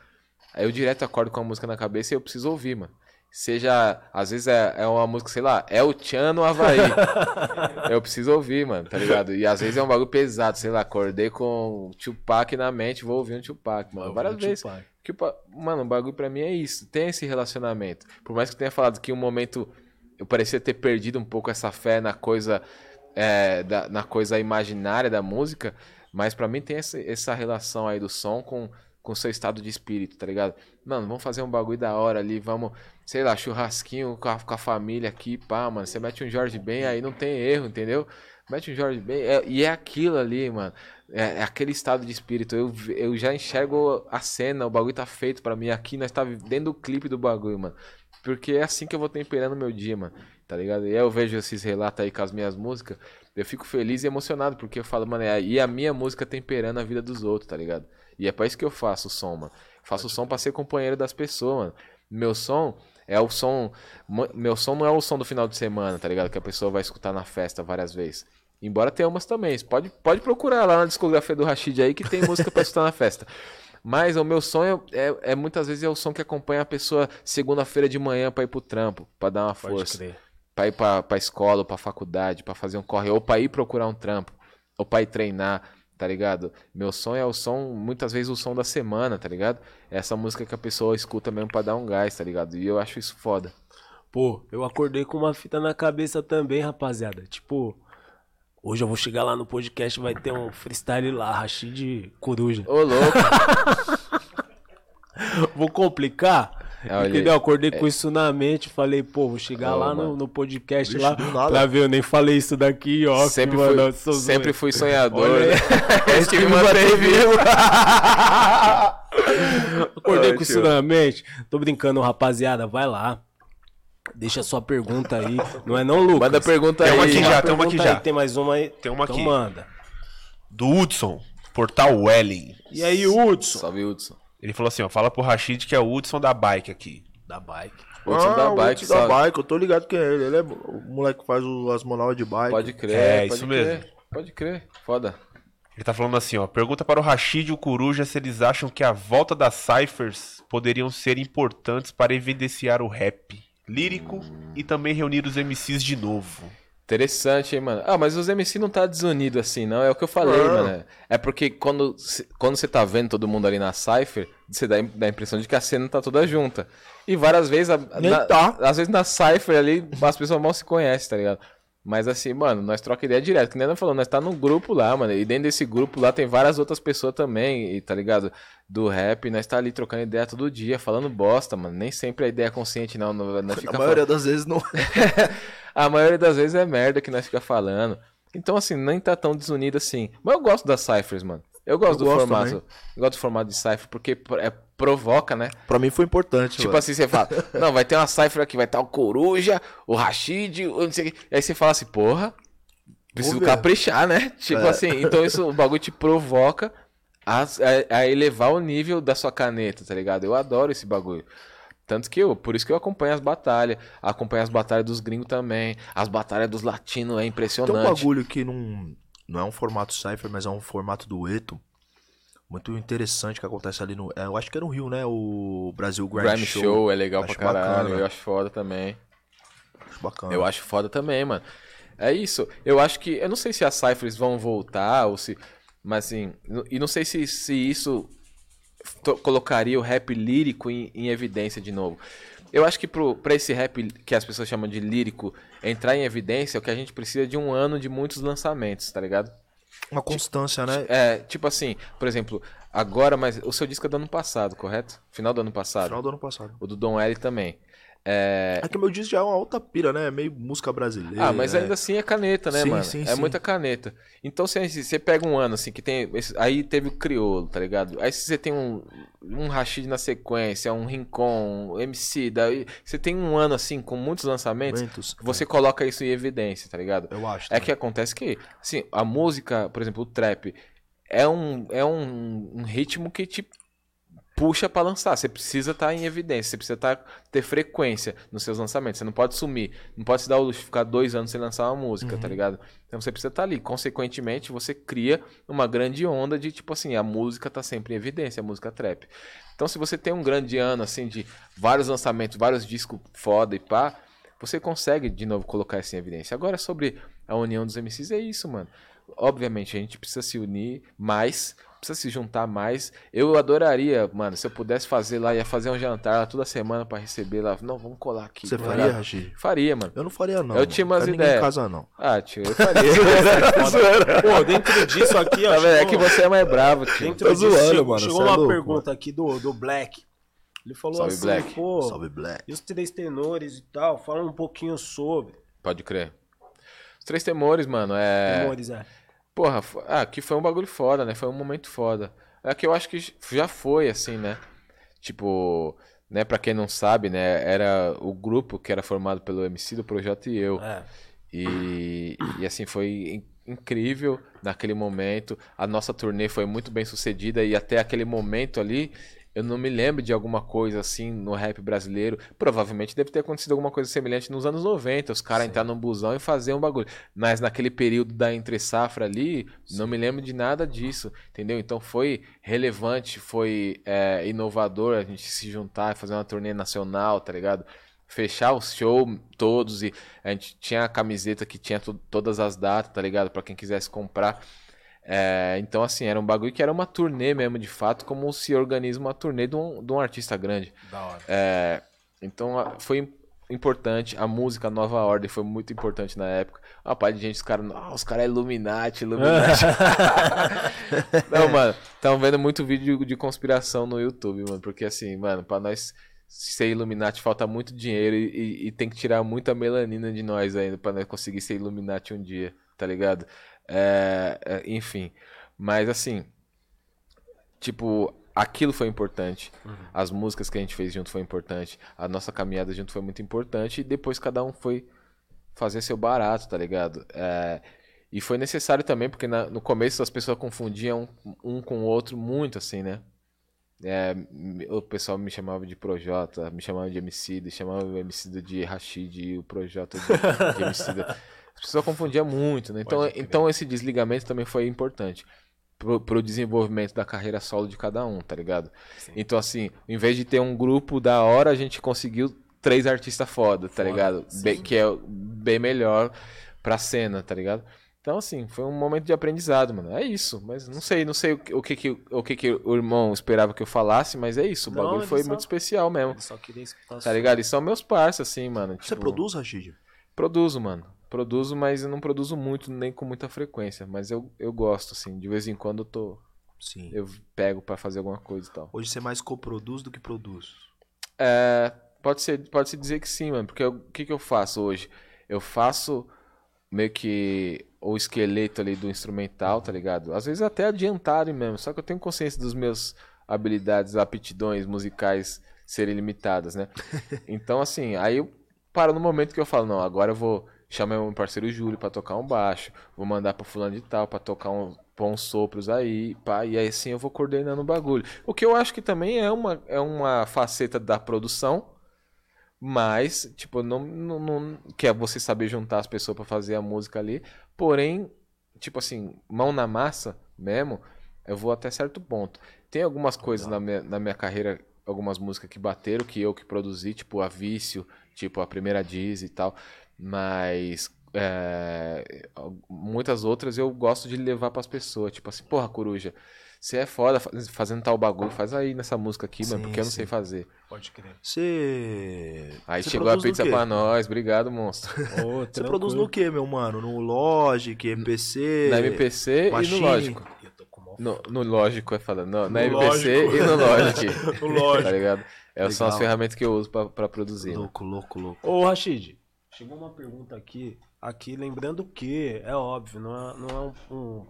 Aí eu direto acordo com a música na cabeça e eu preciso ouvir, mano. Seja, às vezes é, é uma música, sei lá, é o Tchan no Havaí. eu preciso ouvir, mano, tá ligado? E às vezes é um bagulho pesado, sei lá, acordei com o Tupac na mente, vou ouvir um Tupac, mano. Várias vezes. Tupac. Que, mano, o bagulho pra mim é isso. Tem esse relacionamento. Por mais que eu tenha falado que um momento eu parecia ter perdido um pouco essa fé na coisa é, da- na coisa imaginária da música, mas pra mim tem essa, essa relação aí do som com com seu estado de espírito, tá ligado? Mano, vamos fazer um bagulho da hora ali, vamos, sei lá, churrasquinho com a, com a família aqui, pá, mano. Você mete um Jorge Ben, aí não tem erro, entendeu? Mete um Jorge Ben, é- e é aquilo ali, mano. É, é aquele estado de espírito. Eu, eu já enxergo a cena, o bagulho tá feito pra mim aqui, nós tá dentro do clipe do bagulho, mano. Porque é assim que eu vou temperando meu dia, mano. Tá ligado? E aí eu vejo esses relatos aí com as minhas músicas, eu fico feliz e emocionado, porque eu falo, mano, é aí a minha música temperando a vida dos outros, tá ligado? E é pra isso que eu faço o som, mano. Faço o som pra ser companheiro das pessoas, mano. Meu som é o som. Meu som não é o som do final de semana, tá ligado? Que a pessoa vai escutar na festa várias vezes. Embora tenha umas também. Pode, pode procurar lá na discografia do Rashid aí que tem música pra escutar na festa. Mas o meu sonho é, é muitas vezes é o som que acompanha a pessoa segunda-feira de manhã pra ir pro trampo, pra dar uma Pode força crer. pra ir pra, pra escola, ou pra faculdade, pra fazer um corre, ou pra ir procurar um trampo, ou pra ir treinar, tá ligado? Meu sonho é o som, muitas vezes o som da semana, tá ligado? É essa música que a pessoa escuta mesmo pra dar um gás, tá ligado? E eu acho isso foda. Pô, eu acordei com uma fita na cabeça também, rapaziada. Tipo, hoje eu vou chegar lá no podcast vai ter um freestyle lá, Rashid Coruja. Ô, louco! Vou complicar? É, olha entendeu? Acordei com isso na mente. Falei, pô, vou chegar Ô, lá no, mano. no podcast Vixe, lá pra ver. Eu nem falei isso daqui, ó. sempre mano, fui, sou sempre fui sonhador. Olha né? Esse que me mantém vivo. Acordei Ai, com isso tio. na mente. Tô brincando, rapaziada. Vai lá. Deixa sua pergunta aí. Não é não, Lucas? Manda pergunta Tem aí. uma aqui já, tem uma aqui já. aí, Tem mais uma aí? Tem uma então aqui. manda. Do Hudson, Portal Welling. E aí, Hudson? Salve, Hudson. Ele falou assim, ó, fala pro Rashid que é o Hudson da bike aqui. Da bike. Hudson da o Bike, Hudson da bike, eu tô ligado que é ele. Ele é o moleque que faz o- as manual de bike. Pode crer, É, pode isso crer. mesmo. Pode crer, foda. Ele tá falando assim, ó, pergunta para o Rashid e o Coruja se eles acham que a volta das ciphers poderiam ser importantes para evidenciar o rap. lírico e também reunir os MCs de novo. Interessante, hein, mano. Ah, mas os MC não tá desunido assim, não. É o que eu falei, Não. mano. É porque quando, quando você tá vendo todo mundo ali na Cypher, você dá, dá a impressão de que a cena tá toda junta. E várias vezes, a- Nem na- tá. às vezes na Cypher ali, as pessoas mal se conhecem, tá ligado? Mas assim, mano, nós troca ideia direto. Que nem ela falou, nós tá num grupo lá, mano. E dentro desse grupo lá tem várias outras pessoas também, e, tá ligado? Do rap. Nós tá ali trocando ideia todo dia, falando bosta, mano. Nem sempre a ideia é consciente, não. Nós fica A maioria das vezes não. a maioria das vezes é merda que nós fica falando. Então, assim, nem tá tão desunido assim. Mas eu gosto das ciphers, mano. Eu gosto Eu do gosto formato. também. Eu gosto do formato de cipher porque é, provoca, né? Pra mim foi importante. Tipo velho. assim, você fala, não, vai ter uma cipher aqui, vai estar o Coruja, o Rashid, o não sei o quê. E aí você fala assim, porra, preciso caprichar, né? Tipo É. assim, então isso, o bagulho te provoca a, a- a elevar o nível da sua caneta, tá ligado? Eu adoro esse bagulho. Tanto que eu, por isso que eu acompanho as batalhas, acompanho as batalhas dos gringos também, as batalhas dos latinos, é Tem um impressionante. bagulho que não, não é um formato Cypher, mas é um formato dueto. Muito interessante que acontece ali no. é, eu acho que é no Rio, né? O Brasil Grime Show. Show. é legal Acho pra caralho, bacana. eu acho foda também. Acho bacana. Eu acho foda também, mano. É isso. Eu acho que. Eu não sei se as ciphers vão voltar ou se. Mas assim. E não sei se, se isso colocaria o rap lírico em, em evidência de novo. Eu acho que pro, pra esse rap que as pessoas chamam de lírico entrar em evidência, o que a gente precisa é de um ano de muitos lançamentos, tá ligado? Uma constância, né? É, tipo assim, por exemplo, agora, mas o seu disco é do ano passado, correto? Final do ano passado. Final do ano passado. O do Dom L também. É, É que meu disco já é uma outra pira, né? É meio música brasileira. Ah, mas né? ainda assim é caneta, né, Sim, mano? sim, é sim. muita caneta. Então, se se você pega um ano, assim, que tem. aí teve o Criolo, tá ligado? Aí se você tem um, um Rashid na sequência, um Rincon, um MC, daí você tem um ano, assim, com muitos lançamentos, Momentos, você coloca isso em evidência, tá ligado? Eu acho. É também. que acontece que, assim, a música, por exemplo, o trap, é um, é um, um ritmo que te puxa pra lançar. Você precisa estar em evidência, você precisa tá, ter frequência nos seus lançamentos. Você não pode sumir, não pode se dar o luxo de ficar dois anos sem lançar uma música, tá ligado? Então você precisa estar ali. Consequentemente, você cria uma grande onda de, tipo assim, a música tá sempre em evidência, a música trap. Então, se você tem um grande ano, assim, de vários lançamentos, vários discos foda e pá, você consegue de novo colocar isso em evidência. Agora, sobre a união dos MCs, é isso, mano. Obviamente, a gente precisa se unir mais, precisa se juntar mais. Eu adoraria, mano, se eu pudesse fazer lá, ia fazer um jantar lá toda semana pra receber lá. Não, vamos colar aqui. Você faria? Rashid? Faria, mano. Eu não faria, não. Eu tinha umas ninguém ideias. em casa, não. Ah, tio, eu faria. Pô, dentro disso aqui, ó. Tá é que chegou- você é mais bravo, tio. Dentro Tô disso, zoando, mano, chegou é uma louco, pergunta aqui do, do Black. Ele falou Salve, assim, Black. pô, Salve, Black. e os três tenores e tal, fala um pouquinho sobre. Pode crer. Os Três Temores, mano, é... Tenores, é. Porra, ah, que foi um bagulho foda, né? Foi um momento foda. É que eu acho que já foi, assim, né? Tipo, né, pra quem não sabe, né? Era o grupo que era formado pelo MC do Projeto e eu. É. E, e assim, foi in- incrível naquele momento. A nossa turnê foi muito bem sucedida e até aquele momento ali, eu não me lembro de alguma coisa assim no rap brasileiro. Provavelmente deve ter acontecido alguma coisa semelhante nos anos 90, os caras entrar num busão e fazer um bagulho. Mas naquele período da entre safra ali, não me lembro de nada disso, entendeu? Então foi relevante, foi é, inovador a gente se juntar, fazer uma turnê nacional, tá ligado? fechar o show todos e a gente tinha a camiseta que tinha to- todas as datas, tá ligado? Pra quem quisesse comprar. É, então, assim, era um bagulho que era uma turnê mesmo, de fato, como se organiza uma turnê de um, de um artista grande. Da hora. É, então, a- foi importante. A música Nova Ordem foi muito importante na época. Uma parte de gente, os caras, "Ah, os caras é Illuminati, Illuminati. Não, mano, estão vendo muito vídeo de conspiração no YouTube, mano, porque assim, mano, pra nós ser Illuminati falta muito dinheiro e, e- e tem que tirar muita melanina de nós ainda pra nós conseguir ser Illuminati um dia, tá ligado? É, é, enfim, mas assim, tipo, aquilo foi importante. As músicas que a gente fez junto foi importante. A nossa caminhada junto foi muito importante. E depois cada um foi fazer seu barato, tá ligado? É, e foi necessário também, porque na- no começo as pessoas confundiam um com o outro muito, assim, né? É, o pessoal me chamava de Projota, me chamava de MC, chamava o MC de Rashid o Projota de, de MC. As pessoas confundiam muito, né? Então, então esse desligamento também foi importante pro, pro desenvolvimento da carreira solo de cada um, tá ligado? Então, assim, em vez de ter um grupo da hora, a gente conseguiu três artistas foda, tá Foda, ligado? sim. Bem- que é bem melhor pra cena, tá ligado? Então, assim, foi um momento de aprendizado, mano. É isso. Mas não sei, não sei o que, o que, que, o, que que o irmão esperava que eu falasse, mas é isso. O Não, bagulho foi só- muito especial mesmo. Só queria escutar Tá ligado? E são meus parceiros, assim, mano. Você tipo, produz, Rashid? Produzo, mano. Produzo, mas eu não produzo muito, nem com muita frequência. Mas eu, eu gosto, assim. De vez em quando eu tô. Sim. Eu pego pra fazer alguma coisa e tal. Hoje você mais coproduz do que produz. É, pode ser, pode se dizer que sim, mano. Porque o que, que eu faço hoje? Eu faço meio que o esqueleto ali do instrumental, tá ligado? Às vezes até adiantado mesmo. Só que eu tenho consciência dos meus habilidades, aptidões musicais serem limitadas, né? Então, assim, aí eu paro no momento que eu falo, não, agora eu vou chamar meu parceiro Júlio pra tocar um baixo, vou mandar pro fulano de tal pra tocar um, uns sopros aí, pá, e aí assim eu vou coordenando o bagulho. O que eu acho que também é uma, é uma faceta da produção, mas, tipo, não, não, não- que é você saber juntar as pessoas pra fazer a música ali, porém, tipo assim, mão na massa mesmo, eu vou até certo ponto. Tem algumas coisas na minha, na minha carreira, algumas músicas que bateram, que eu que produzi, tipo a Vício, tipo a primeira Diz e tal, mas é, muitas outras eu gosto de levar pras pessoas, tipo assim, porra, coruja, você é foda fa- fazendo tal bagulho, faz aí nessa música aqui, mano, Sim, porque eu não sim. sei fazer. Pode crer. Você. Aí você chegou a pizza pra nós, obrigado, monstro. Ô, Você produz no quê, meu mano? No Logic, MPC? Na MPC e Machine. no Lógico. No, no Lógico, é falando. No, na No MPC Lógico. e no Logic. No Lógico. Tá ligado? É, são as ferramentas que eu uso pra, pra produzir. né? Louco, louco, louco. Ô, Rashid, chegou uma pergunta aqui. Aqui, lembrando que, é óbvio, não é, não é um- um-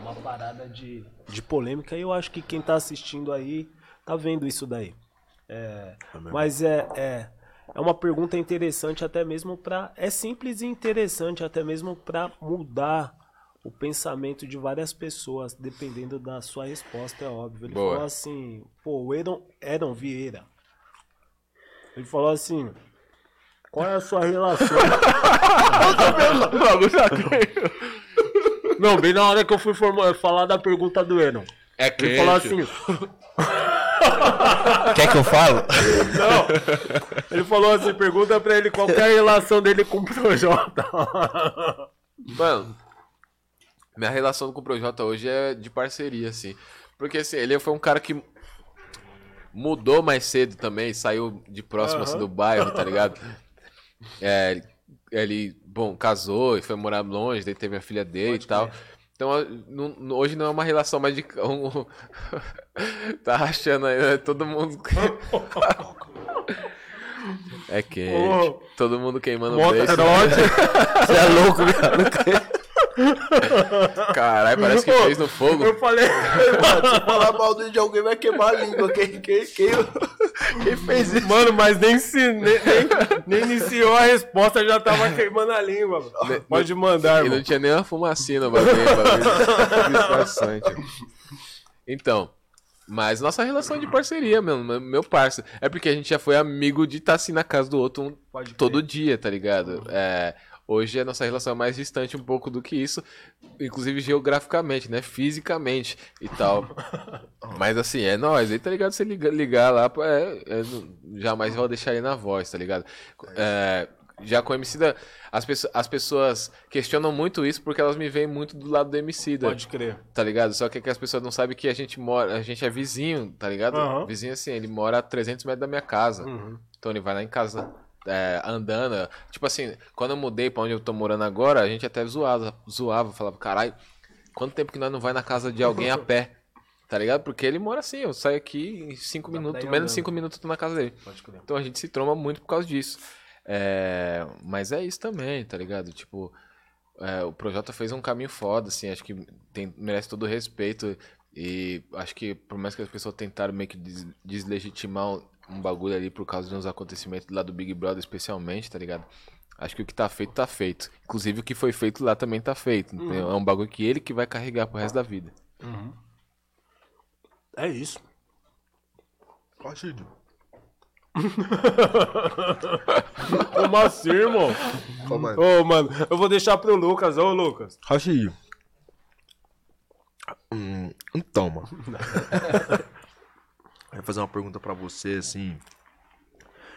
uma parada de, de polêmica. E eu acho que quem tá assistindo aí tá vendo isso daí. É, mas é, é, é uma pergunta interessante até mesmo pra. É simples e interessante até mesmo pra mudar o pensamento de várias pessoas, dependendo da sua resposta, é óbvio. Ele Boa. falou assim, pô, o Eron, Eron Vieira. Ele falou assim, qual é a sua relação? Não, bem na hora que eu fui formu- falar da pergunta do Enon. É Ele falou assim, Quer que eu falo? não. Ele falou assim, pergunta pra ele qual que é a relação dele com o Projota. Mano, minha relação com o Projota hoje é de parceria, assim. Porque assim, ele foi um cara que mudou mais cedo também, saiu de próximo assim, do bairro, tá ligado? É, ele, bom, casou e foi morar longe, daí teve a filha dele e tal. Então, a- não- hoje não é uma relação mais de. um- tá rachando aí, né? Todo mundo. é quente. Ô. Todo mundo queimando o beijo. trote. Você é louco, cara. Caralho, parece que fez no fogo. Eu falei, Se falar mal de alguém vai queimar a língua. Quem, quem, quem, quem fez isso? mano, mas nem, se, nem, nem, nem iniciou a resposta, já tava queimando a língua. mano. Pode mandar, E não tinha nem uma bagulho. bagulho disfarçante. Então, mas nossa relação é de parceria, meu, meu- parceiro. É porque a gente já foi amigo de estar assim na casa do outro um- todo dia, tá ligado? É, hoje a nossa relação é mais distante um pouco do que isso, inclusive geograficamente, né? Fisicamente e tal. Mas assim, é nóis, aí tá ligado? Você liga- ligar lá, é, é, jamais vou deixar aí na voz, tá ligado? É, já com o Emicida, as, pesso- as pessoas questionam muito isso porque elas me veem muito do lado do Emicida Pode crer. tá ligado? Só que, que as pessoas não sabem que a gente mora, a gente é vizinho, tá ligado? Aham. Vizinho assim, ele mora a 300 metros da minha casa. Uhum. Então ele vai lá em casa é, andando. Tipo assim, quando eu mudei pra onde eu tô morando agora, a gente até zoava, zoava falava, caralho, quanto tempo que nós não vai na casa de alguém a pé? Tá ligado? Porque ele mora assim, eu saio aqui em 5 Dá pra minutos, menos de andando. 5 minutos eu tô na casa dele. Então a gente se tromba muito por causa disso. É, mas é isso também, tá ligado? Tipo, é, o Projota fez um caminho foda, assim, acho que tem- merece todo o respeito. E acho que, por mais que as pessoas tentaram meio que des- deslegitimar um, bagulho ali por causa de uns acontecimentos lá do Big Brother, especialmente, tá ligado? Acho que o que tá feito, tá feito. Inclusive o que foi feito lá também tá feito. entendeu? É um bagulho que ele que vai carregar pro resto da vida. É isso. Rashid. Como assim, irmão? Calma aí. Ô, mano, eu vou deixar pro Lucas. Ô, Lucas. Rashid. Hum, então, mano. Eu vou fazer uma pergunta pra você, assim.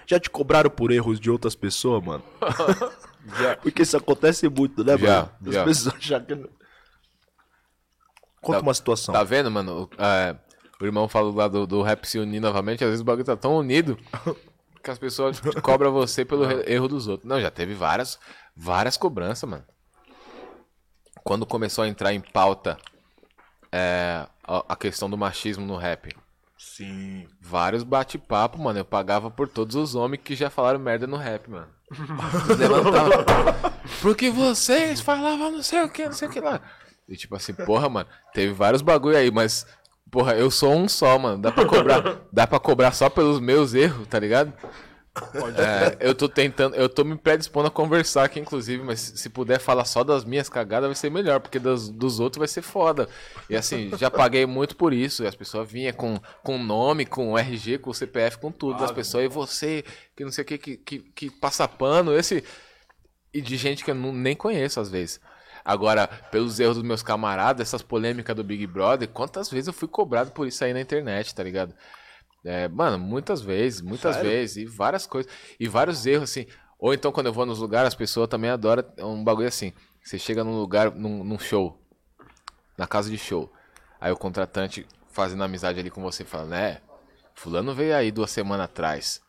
Já te cobraram por erros de outras pessoas, mano? Já. Porque isso acontece muito, né, Já, mano? As já. pessoas acham que... não- Conta Tá- uma situação. Tá vendo, mano? O, é, o irmão falou lá do, do rap se unir novamente. Às vezes o bagulho tá tão unido que as pessoas cobram você pelo re- erro dos outros. Não, já teve várias, várias cobranças, mano. Quando começou a entrar em pauta é, a, a questão do machismo no rap. Sim. Vários bate-papo, mano. Eu pagava por todos os homens que já falaram merda no rap, mano. Levantava. Porque vocês falavam não sei o que, não sei o que lá. E tipo assim, porra, mano, teve vários bagulho aí, mas. Porra, eu sou um só, mano. Dá pra cobrar, dá pra cobrar só pelos meus erros, tá ligado? É, eu tô tentando, eu tô me predispondo a conversar aqui, inclusive, mas se puder falar só das minhas cagadas vai ser melhor, porque dos, dos outros vai ser foda. E assim, já paguei muito por isso. E as pessoas vinham com, com nome, com RG, com CPF, com tudo. das pessoas, e você, que não sei o que, que, que, que passa pano, esse. E de gente que eu não- nem conheço às vezes. Agora, pelos erros dos meus camaradas, essas polêmicas do Big Brother, quantas vezes eu fui cobrado por isso aí na internet, tá ligado? É, mano, muitas vezes, muitas vezes, e várias coisas, e vários erros, assim. Ou então, quando eu vou nos lugares, as pessoas também adoram um bagulho assim. Você chega num lugar, num, num show, na casa de show, aí o contratante fazendo amizade ali com você, fala, né, fulano veio aí duas semanas atrás.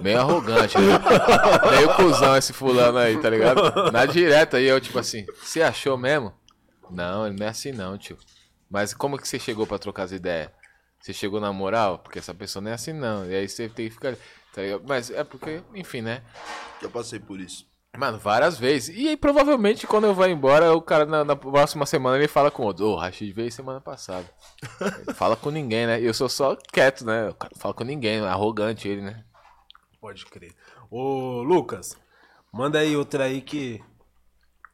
Meio arrogante, né? Meio cuzão esse fulano aí, tá ligado? Na direta, aí eu, tipo assim, você achou mesmo? Não, ele não é assim não, tio. Mas como que você chegou pra trocar as ideias? Você chegou na moral? Porque essa pessoa não é assim não. E aí você tem que ficar. Tá? Mas é porque, enfim, né? Eu passei por isso. Mano, várias vezes. E aí, provavelmente, quando eu vou embora, o cara na, na próxima semana ele fala com outro. Ô, o Rashid veio semana passada. Ele fala com ninguém, né? E eu sou só quieto, né? O cara não fala com ninguém, arrogante ele, né? Pode crer. Ô, Lucas, manda aí outra aí que.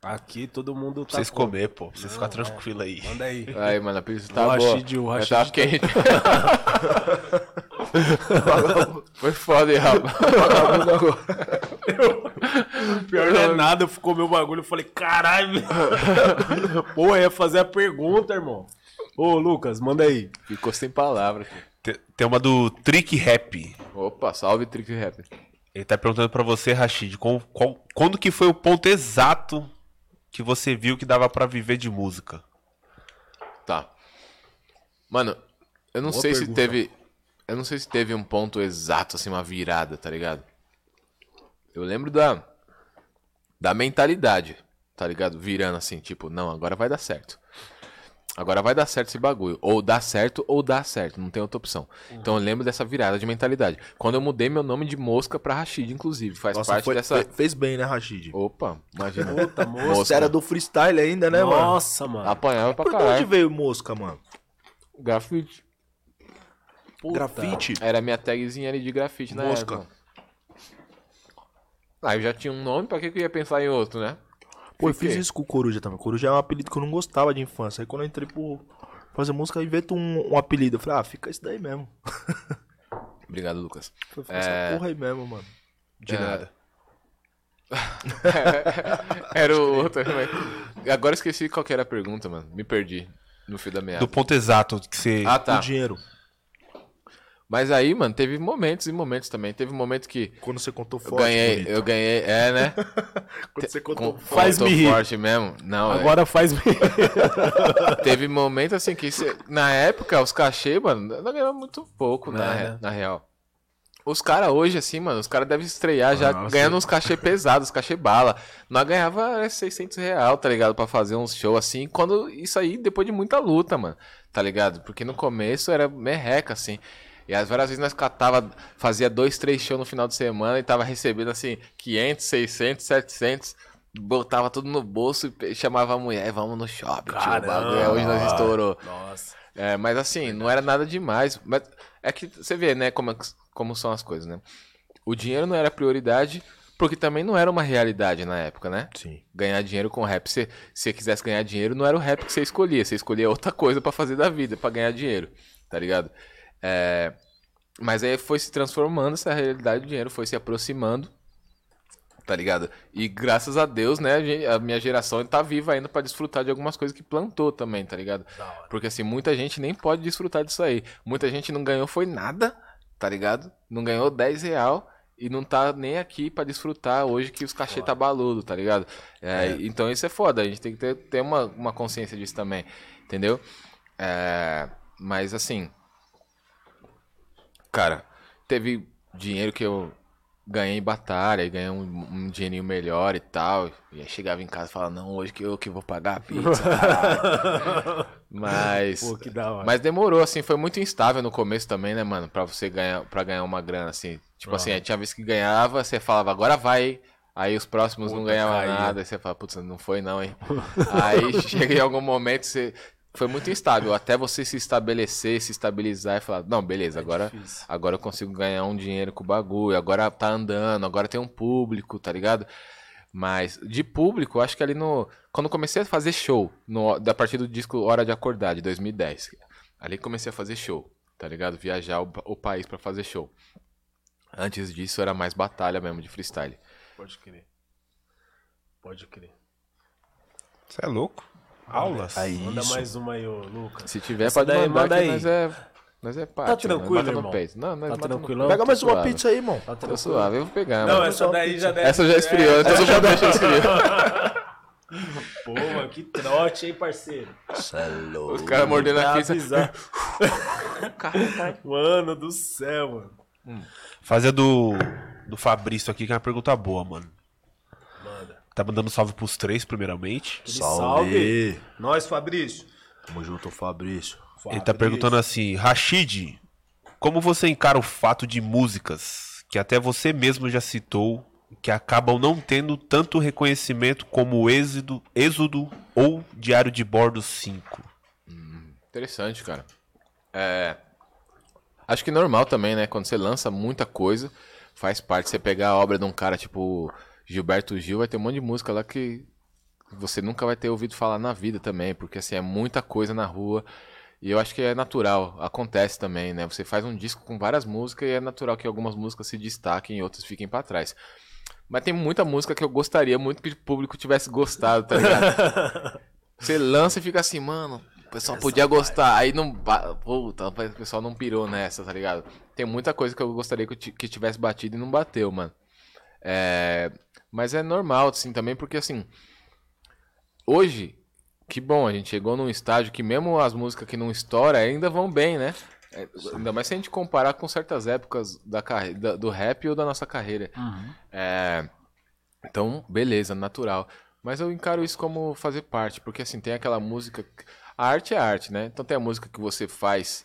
Aqui todo mundo tá. Pra vocês com- comer, pô. Pra vocês ficarem tranquilos aí. Manda aí. Aí, mano, a pizza tá O boa. Rashid- o Já Rashid tá quente. Foi foda, hein, rapaz. Pior não é nada, eu ficou meu bagulho. Eu falei, caralho. Pô, eu ia fazer a pergunta, irmão. Ô, Lucas, manda aí. Ficou sem palavras. aqui. Tem- Tem uma do Trick Rap. Opa, salve Trick Rap. Ele tá perguntando pra você, Rashid, qual- qual- quando que foi o ponto exato que você viu que dava pra viver de música? Tá. Mano, eu não Boa sei se pergunta. teve. Eu não sei se teve um ponto exato, assim, uma virada, tá ligado? Eu lembro da. Da mentalidade, tá ligado? Virando assim, tipo, não, agora vai dar certo. Agora vai dar certo esse bagulho. Ou dá certo ou dá certo, não tem outra opção. Então eu lembro dessa virada de mentalidade. Quando eu mudei meu nome de mosca pra Rashid, inclusive, faz Nossa, parte foi- dessa. fe- fez bem, né, Rashid? Opa, imagina. Puta, moça. Você era do freestyle ainda, né, mano? Nossa, mano. Apanhava pra Por onde caralho. veio mosca, mano? Grafite. Puta. Grafite? Era minha tagzinha ali de grafite na Mosca. época. Aí eu já tinha um nome, pra que que eu ia pensar em outro, né? Pô, eu fiz isso com o Coruja também. Coruja é um apelido que eu não gostava de infância. Aí quando eu entrei por fazer música, eu invento um, um apelido. Eu falei, ah, fica isso daí mesmo. Obrigado, Lucas. Fica É. essa porra aí mesmo, mano. De É. nada. Era o outro. mas- Agora eu esqueci qual que era a pergunta, mano. Me perdi no fio da meada. Do ponto exato que você. Ah, tá. O dinheiro. Mas aí, mano, teve momentos e momentos também. Teve um momento que Quando você contou eu forte, ganhei, bonito. eu ganhei, é, né? Quando você contou Com, forte. Faz-me contou rir. forte mesmo. Não, é. Agora faz. Teve momento assim que cê- na época os cachê, mano, não ganhava muito pouco, na, É, re- né? na real. Os caras hoje, assim, mano, os caras devem estrear já Nossa. ganhando uns cachê pesados, cachê bala. Nós ganhava é, 600 real, tá ligado? Pra fazer uns shows assim. Quando isso aí, depois de muita luta, mano, tá ligado? Porque no começo era merreca, assim. E às várias vezes nós catava, fazia dois, três shows no final de semana e tava recebendo assim 500, 600, 700. Botava tudo no bolso e chamava a mulher, vamos no shopping, tio, bagulho é hoje nós estourou. Nossa. É, mas assim, não era nada demais. Mas é que você vê, né, como, como são as coisas, né? O dinheiro não era prioridade, porque também não era uma realidade na época, né? Sim. Ganhar dinheiro com rap. Se se você quisesse ganhar dinheiro, não era o rap que você escolhia. Você escolhia outra coisa pra fazer da vida, pra ganhar dinheiro, tá ligado? É, mas aí foi se transformando essa realidade, o dinheiro foi se aproximando, tá ligado? E graças a Deus, né, a a minha geração tá viva ainda pra desfrutar de algumas coisas que plantou também, tá ligado? Porque assim, muita gente nem pode desfrutar disso aí. Muita gente não ganhou foi nada, tá ligado? Não ganhou 10 real e não tá nem aqui pra desfrutar hoje que os cachê tá baludo, tá ligado? É, Então isso é foda, a gente tem que ter, ter uma, uma consciência disso também, entendeu? É, mas assim, cara, teve dinheiro que eu ganhei em batalha, e ganhei um, um dinheirinho melhor e tal. E aí chegava em casa e falava, não, hoje que eu que vou pagar a pizza. caralho." mas. Pô. Mas demorou, assim, foi muito instável no começo também, né, mano? Pra você ganhar, pra ganhar uma grana, assim. Tipo assim, tinha vez que ganhava, você falava, agora vai. Aí os próximos não Puta, ganhavam caía. nada. Aí você fala, putz, não foi não, hein? aí chega em algum momento, você. Foi muito instável, até você se estabelecer, se estabilizar e falar, não, beleza, agora, difícil. agora eu consigo ganhar um dinheiro com o bagulho, agora tá andando, agora tem um público, tá ligado? Mas de público, acho que ali no. Quando eu comecei a fazer show, no, da partir do disco Hora de Acordar, de 2010, ali comecei a fazer show, tá ligado? Viajar o, o país pra fazer show. Antes disso era mais batalha mesmo de freestyle. Pode crer. Pode crer. Você é louco? Aulas? Aí, Manda isso. mais uma aí, ô Lucas. Se tiver, Essa pode daí, mandar manda aí. nós é. Nós é parte, né? tranquilo, irmão? Não, nós Tá mata no tranquilão? Pega mais uma pizza aí, irmão. Tá Tô tranquilo. suave, eu vou pegar. Não, mano. essa daí já deve... Essa já esfriou, então mundo deixa esfriou. Pô, mano, que trote, hein, parceiro? Cê é louco. Os caras mordendo a pizza. avisar. Mano do céu, mano. Fazer do, do Fabrício aqui, que é uma pergunta boa, mano. Tá mandando salve pros três, primeiramente. Salve. salve. Nós, Fabrício. Tamo junto, Fabrício. Ele tá perguntando assim, Rashid, como você encara o fato de músicas que até você mesmo já citou, que acabam não tendo tanto reconhecimento como o Êxodo, Êxodo ou Diário de Bordo 5? Interessante, cara. É. Acho que normal também, né? Quando você lança muita coisa, faz parte. Você pegar a obra de um cara tipo Gilberto Gil, vai ter um monte de música lá que você nunca vai ter ouvido falar na vida também, porque assim, é muita coisa na rua. E eu acho que é natural, acontece também, né? Você faz um disco com várias músicas e é natural que algumas músicas se destaquem e outras fiquem pra trás. Mas tem muita música que eu gostaria muito que o público tivesse gostado, tá ligado? Você lança e fica assim, mano, o pessoal podia gostar. Aí não. Puta, o pessoal não pirou nessa, tá ligado? Tem muita coisa que eu gostaria que tivesse batido e não bateu, mano. É, Mas é normal, assim, também, porque assim. Hoje, que bom, a gente chegou num estágio que mesmo as músicas que não estouram ainda vão bem, né? É, ainda mais se a gente comparar com certas épocas da carre... da- do rap ou da nossa carreira. É, Então, beleza, natural. Mas eu encaro isso como fazer parte, porque assim, tem aquela música. A arte é arte, né? Então tem a música que você faz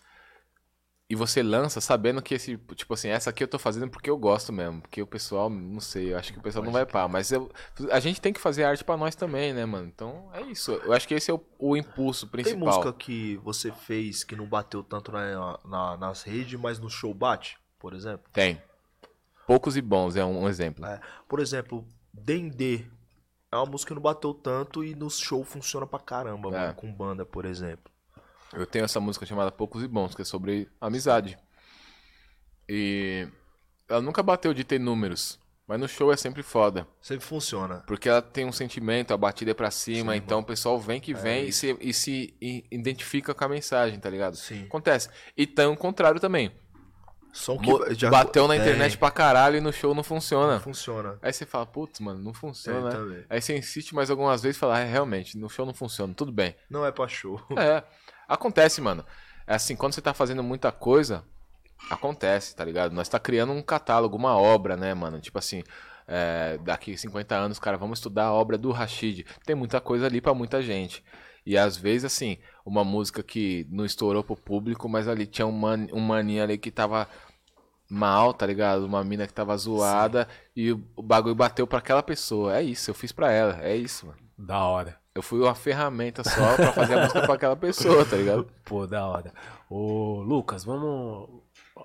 e você lança sabendo que esse, tipo assim, essa aqui eu tô fazendo porque eu gosto mesmo. Porque o pessoal, não sei, eu acho que o pessoal não vai pá. Mas eu- a gente tem que fazer arte pra nós também, né, mano? Então é isso. Eu acho que esse é o, o impulso Tem principal. música que você fez que não bateu tanto na, na- nas redes, mas no show bate, por exemplo? Tem. Poucos e bons é um, um exemplo. É, por exemplo, Dendê. É uma música que não bateu tanto e no show funciona pra caramba, É. mano, com banda, por exemplo. Eu tenho essa música chamada Poucos e Bons, que é sobre amizade. E ela nunca bateu de ter números, mas no show é sempre foda. Sempre funciona. Porque ela tem um sentimento, a batida é pra cima, Sim, então o pessoal vem que vem e, isso. se, e se identifica com a mensagem, tá ligado? Sim. Acontece. E tem o contrário também. Som que já Bateu na internet pra caralho e no show não funciona. Funciona. Aí você fala, putz, mano, não funciona. né? também. Aí você insiste mais algumas vezes e fala, ah, realmente, no show não funciona, tudo bem. Não é pra show. É, acontece, mano. É assim, quando você tá fazendo muita coisa, acontece, tá ligado? Nós tá criando um catálogo, uma obra, né, mano? Tipo assim, é, daqui 50 anos, cara, vamos estudar a obra do Rashid. Tem muita coisa ali pra muita gente. E às vezes, assim, uma música que não estourou pro público, mas ali tinha um, man, um maninho ali que tava mal, tá ligado? Uma mina que tava zoada e o, o bagulho bateu pra aquela pessoa. É isso, eu fiz pra ela. É isso, mano. Da hora. Eu fui uma ferramenta só pra fazer a música pra aquela pessoa, tá ligado? Pô, da hora. Ô, Lucas, vamos.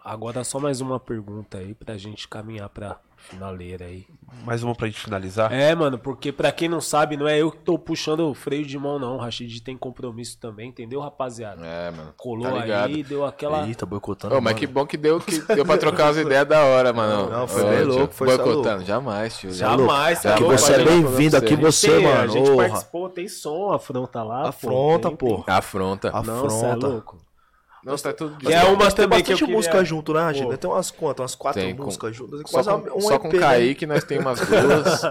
Agora só mais uma pergunta aí pra gente caminhar pra finaleira aí. Mais uma pra gente finalizar. É, mano, porque pra quem não sabe, não é eu que tô puxando o freio de mão, não. O Rashid tem compromisso também, entendeu, rapaziada? É, mano. Colou tá aí, deu aquela. Eita, boicotando. Ô, mas mano. que bom que deu, que deu pra trocar as ideias da hora, mano. Não, foi bem louco, foi só Boicotando, louco. jamais, tio. Jamais, Já aqui vou você é bem-vindo aqui, você, Tem, A mano. gente Porra. participou, tem som, afronta lá. pô, Afronta, tem- pô. tem- Afronta. A- Não, cê é Afronta. louco. Não, tá tudo Que é uma Mas tem também que eu bastante queria- música junto, né? Pô. Tem umas quantas? Umas quatro Tem, com- músicas juntas. Só com, um só EP, com né? Kaique nós temos umas duas,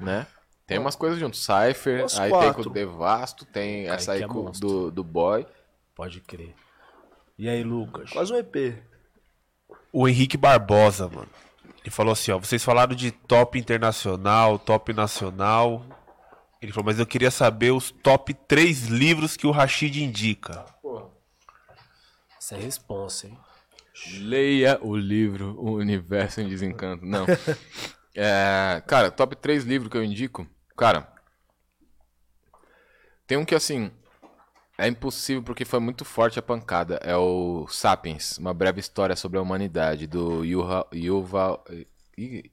né? Tem umas coisas juntos. Cypher, Umas aí tem quatro. com o Devasto, tem essa aí Kaique é com, do, do Boy. Pode crer. E aí, Lucas? Quase um EP. O Henrique Barbosa, mano. Ele falou assim, ó, vocês falaram de top internacional, top nacional. Ele falou, mas eu queria saber os top 3 livros que o Rashid indica. Isso é responsa, hein? Leia o livro O Universo em Desencanto. Não. É, cara, top 3 livros que eu indico. Cara, tem um que assim. É impossível porque foi muito forte a pancada. É o Sapiens, uma breve história sobre a humanidade, do Yuha- Yuval.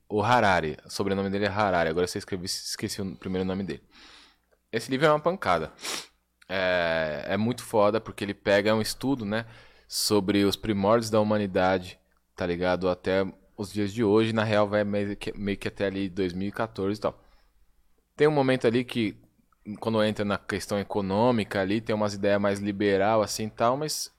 O Harari. O sobrenome dele é Harari. Agora você escrevi, esqueci o primeiro nome dele. Esse livro é uma pancada. É, é muito foda porque ele pega um estudo, né? Sobre os primórdios da humanidade, tá ligado? Até os dias de hoje. Na real, vai meio que, meio que até ali 2014 e tal. Tem um momento ali que, quando entra na questão econômica ali, tem umas ideias mais liberal assim e tal, mas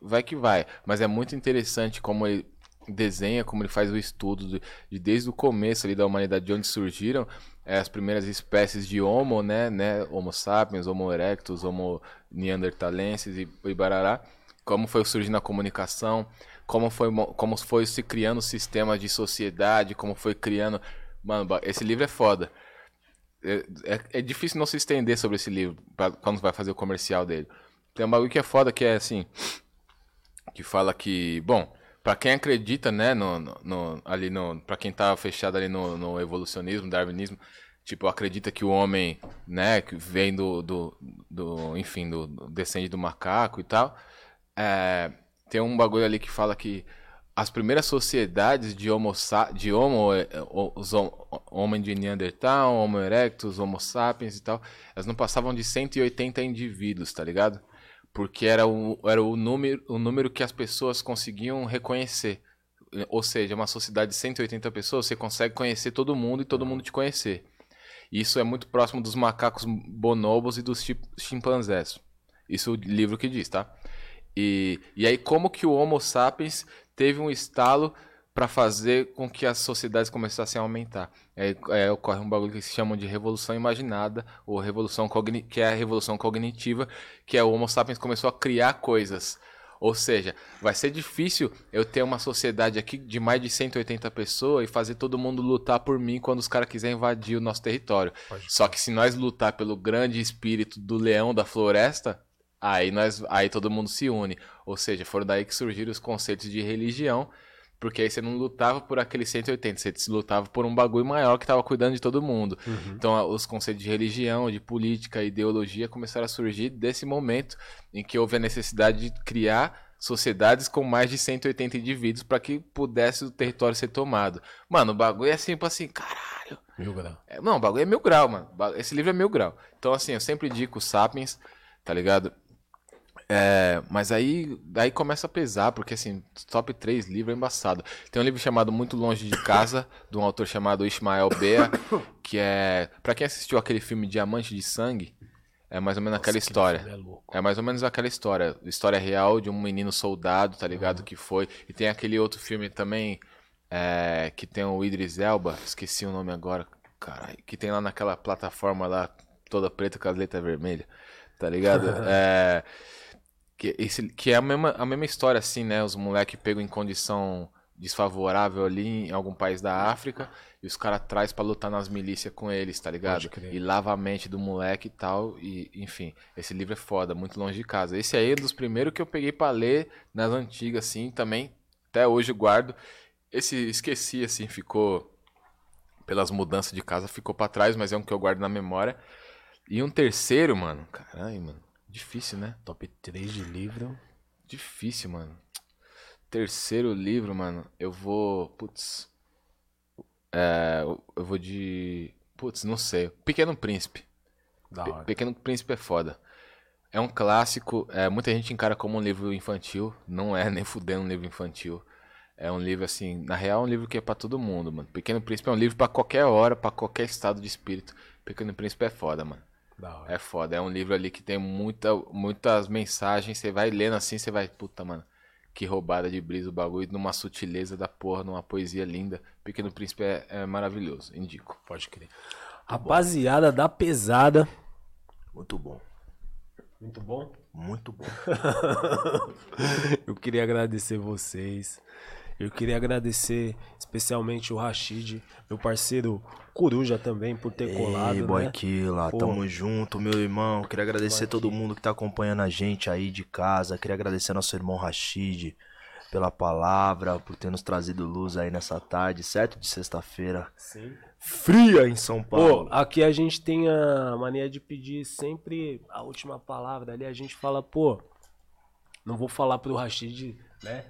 vai que vai. Mas é muito interessante como ele desenha, como ele faz o estudo de, de desde o começo ali da humanidade, de onde surgiram eh, as primeiras espécies de Homo, né, né, Homo sapiens, Homo erectus, Homo neanderthalensis e, e barará, como foi surgindo a comunicação, como foi, mo- como foi se criando sistemas de sociedade, como foi criando... Mano, esse livro é foda. É, é- é difícil não se estender sobre esse livro pra, quando vai fazer o comercial dele. Tem um bagulho que é foda que é assim que fala que, bom, pra quem acredita, né, no, no- no- ali no, para quem tá fechado ali no, no evolucionismo, darwinismo, tipo, acredita que o homem, né, que vem do, do, do enfim, do, do- descende do macaco e tal, é, tem um bagulho ali que fala que as primeiras sociedades de homo, de homo, o- os hom- homem de Neandertal, Homo erectus, Homo sapiens e tal, elas não passavam de 180 indivíduos, tá ligado? porque era o, era o, número, o número que as pessoas conseguiam reconhecer. Ou seja, uma sociedade de 180 pessoas, você consegue conhecer todo mundo e todo mundo te conhecer. Isso é muito próximo dos macacos bonobos e dos chi- chimpanzés. Isso o livro que diz, tá? E, e aí, como que o Homo sapiens teve um estalo para fazer com que as sociedades começassem a aumentar? É, é, ocorre um bagulho que se chama de revolução imaginada, ou revolução que é a revolução cognitiva, que é o Homo sapiens começou a criar coisas. Ou seja, vai ser difícil eu ter uma sociedade aqui de mais de 180 pessoas e fazer todo mundo lutar por mim quando os caras quiserem invadir o nosso território. Só que se nós lutar pelo grande espírito do leão da floresta, aí nós aí todo mundo se une. Ou seja, foram daí que surgiram os conceitos de religião, porque aí você não lutava por aquele 180, você se lutava por um bagulho maior que tava cuidando de todo mundo. Então a- os conceitos de religião, de política, ideologia começaram a surgir desse momento em que houve a necessidade de criar sociedades com mais de 180 indivíduos para que pudesse o território ser tomado. Mano, o bagulho é sempre assim, caralho. Mil grau. É, não, o bagulho é mil grau, mano. Esse livro é mil grau. Então, assim, eu sempre indico o Sapiens, tá ligado? É, mas aí, aí começa a pesar, porque assim, top 3 livro é embaçado. Tem um livro chamado Muito Longe de Casa, de um autor chamado Ismael Bea, que é. Pra quem assistiu aquele filme Diamante de Sangue, é mais ou menos aquela Nossa, aquele história. É. É mais ou menos aquela história. História real de um menino soldado, tá ligado? Que foi. E tem aquele outro filme também. é, que tem o Idris Elba. Esqueci o nome agora. Caralho. Que tem lá naquela plataforma lá, toda preta com as letras vermelhas. Tá ligado? é, que, esse, que é a mesma, a mesma história, assim, né? Os moleques pegam em condição desfavorável ali em algum país da África e os caras traz pra lutar nas milícias com eles, tá ligado? E lava a mente do moleque e tal. E, enfim, esse livro é foda, muito longe de casa. Esse aí é dos primeiros que eu peguei pra ler nas antigas, assim, também. Até hoje eu guardo. Esse esqueci, assim, ficou. Pelas mudanças de casa, ficou pra trás, mas é um que eu guardo na memória. E um terceiro, mano. Caralho, mano. Difícil, né? Top 3 de livro. Difícil, mano. Terceiro livro, mano. Eu vou. Putz. É, eu- vou de. Putz, não sei. Pequeno Príncipe. Da Pe- hora. Pequeno Príncipe é foda. É um clássico. É, muita gente encara como um livro infantil. Não é nem fudendo um livro infantil. É um livro assim. Na real, é um livro que é pra todo mundo, mano. Pequeno Príncipe é um livro pra qualquer hora, pra qualquer estado de espírito. Pequeno Príncipe é foda, mano. É foda. É um livro ali que tem muita, muitas mensagens. Você vai lendo assim, você vai, puta, mano. Que roubada de brisa o bagulho, numa sutileza da porra, numa poesia linda. Pequeno Príncipe é, é maravilhoso, indico. Pode crer. Rapaziada da pesada. Muito bom. Muito bom. Muito bom. Eu queria agradecer vocês. Eu queria agradecer especialmente o Rashid, meu parceiro Coruja também, por ter colado. Ei, boy né? Killa, Pô. tamo junto, meu irmão. Queria agradecer todo mundo que tá acompanhando a gente aí de casa. Queria agradecer nosso irmão Rashid pela palavra, por ter nos trazido luz aí nessa tarde, certo? De sexta-feira. Sim. Fria em São Pô, Paulo. aqui a gente tem a mania de pedir sempre a última palavra. Ali a gente fala, pô, não vou falar pro Rashid, né?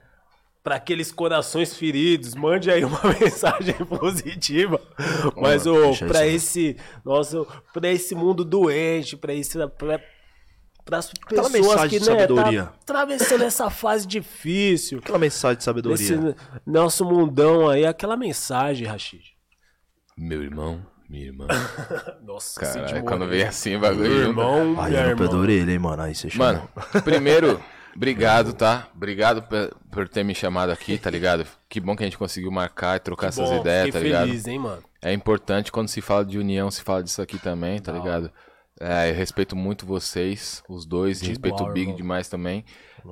Pra aqueles corações feridos, mande aí uma mensagem positiva. Mas, isso aí. esse, nosso, pra esse mundo doente, pra esse, pra, pras Aquela pessoas mensagem que, de né, sabedoria. tá atravessando essa fase difícil, Aquela mensagem de sabedoria. nesse nosso mundão aí, aquela mensagem, Rashid. Meu irmão, minha irmã. Nossa, Caralho, senti quando vem assim, bagulho. Meu irmão, Aí irmã. pé da orelha, hein, mano. Aí você chamou. Mano, primeiro, obrigado, tá? Obrigado por, por ter me chamado aqui, tá ligado? Que bom que a gente conseguiu marcar e trocar essas Bom, ideias, tá ligado? feliz, hein, mano. É importante quando se fala de união, se fala disso aqui também, tá ligado? É, eu respeito muito vocês, os dois, De respeito igual, o Big irmão. demais também.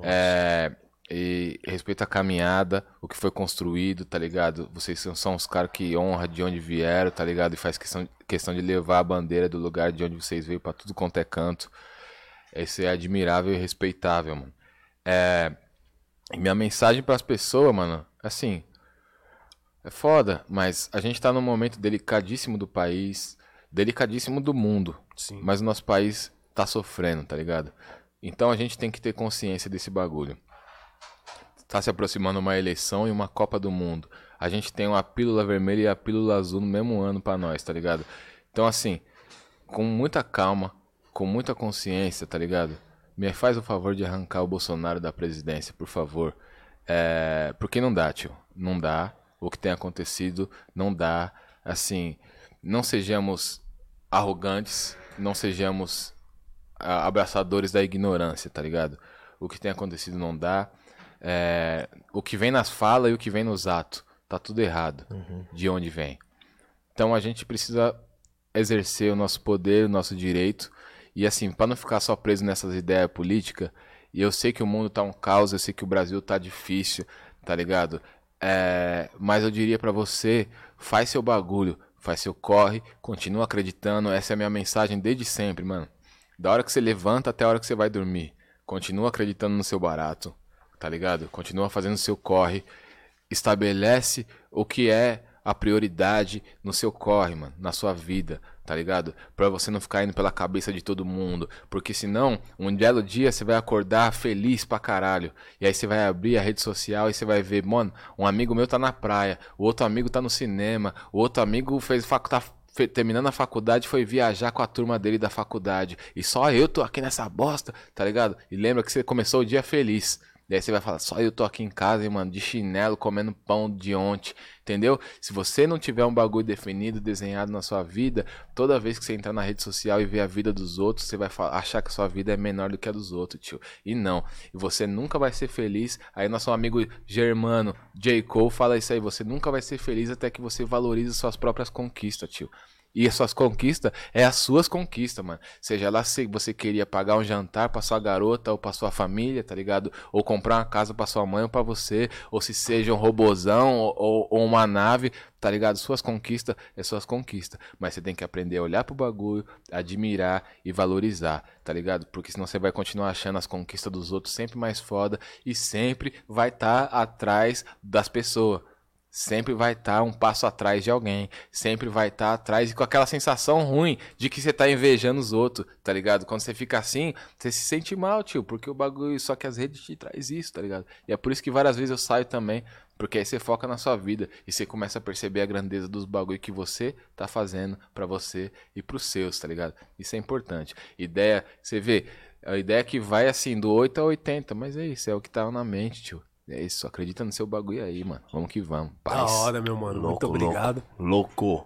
É, e respeito a caminhada, o que foi construído, tá ligado? Vocês são, são os caras que honra de onde vieram, tá ligado? E faz questão, questão de levar a bandeira do lugar de onde vocês veio pra tudo quanto é canto. Isso é admirável e respeitável, mano. É, minha mensagem pras pessoas, mano, assim, é foda, mas a gente tá num momento delicadíssimo do país, delicadíssimo do mundo. Sim. Mas o nosso país tá sofrendo, tá ligado? Então a gente tem que ter consciência desse bagulho. Tá se aproximando uma eleição e uma Copa do Mundo. A gente tem uma pílula vermelha e a pílula azul no mesmo ano pra nós, tá ligado? Então assim, com muita calma, com muita consciência, tá ligado? Me faz o favor de arrancar o Bolsonaro da presidência, por favor. É, porque não dá, tio. Não dá. O que tem acontecido não dá. Assim, não sejamos arrogantes, não sejamos ah, abraçadores da ignorância, tá ligado? O que tem acontecido não dá. É, o que vem nas falas e o que vem nos atos, tá tudo errado. De onde vem. Então a gente precisa exercer o nosso poder, o nosso direito. E assim, para não ficar só preso nessas ideias políticas, e eu sei que o mundo tá um caos, eu sei que o Brasil tá difícil, tá ligado? É, mas eu diria pra você, faz seu bagulho, faz seu corre, continua acreditando, essa é a minha mensagem desde sempre, mano. Da hora que você levanta até a hora que você vai dormir, continua acreditando no seu barato, tá ligado? Continua fazendo seu corre, estabelece o que é a prioridade no seu corre, mano, na sua vida, tá ligado? Pra você não ficar indo pela cabeça de todo mundo, porque senão, um belo dia você vai acordar feliz pra caralho, e aí você vai abrir a rede social e você vai ver, mano, um amigo meu tá na praia, o outro amigo tá no cinema, o outro amigo fez facu tá terminando a faculdade foi viajar com a turma dele da faculdade, e só eu tô aqui nessa bosta, tá ligado? E lembra que você começou o dia feliz. Daí você vai falar, só eu tô aqui em casa, hein, mano, de chinelo, comendo pão de ontem, entendeu? Se você não tiver um bagulho definido, desenhado na sua vida, toda vez que você entrar na rede social e ver a vida dos outros, você vai achar que a sua vida é menor do que a dos outros, tio. E não. E você nunca vai ser feliz. Aí nosso amigo germano, J. Cole, fala isso aí, você nunca vai ser feliz até que você valorize suas próprias conquistas, tio. E as suas conquistas é as suas conquistas, mano. Seja lá se você queria pagar um jantar pra sua garota ou pra sua família, tá ligado? Ou comprar uma casa pra sua mãe ou pra você, ou se seja um robozão ou, ou- uma nave, tá ligado? Suas conquistas é suas conquistas. Mas você tem que aprender a olhar pro bagulho, admirar e valorizar, tá ligado? Porque senão você vai continuar achando as conquistas dos outros sempre mais foda e sempre vai estar atrás das pessoas. Sempre vai estar um passo atrás de alguém. Sempre vai estar atrás e com aquela sensação ruim de que você tá invejando os outros, tá ligado? Quando você fica assim, você se sente mal, tio, porque o bagulho. Só que as redes te traz isso, tá ligado? E é por isso que várias vezes eu saio também. Porque aí você foca na sua vida e você começa a perceber a grandeza dos bagulho que você tá fazendo pra você e pros seus, tá ligado? Isso é importante. Ideia, você vê, a ideia que vai assim, do 8 a 80, mas é isso, é o que tá na mente, tio. É isso, acredita no seu bagulho aí, mano. Vamos que vamos. Da Paz. hora, meu mano. Muito obrigado. Louco.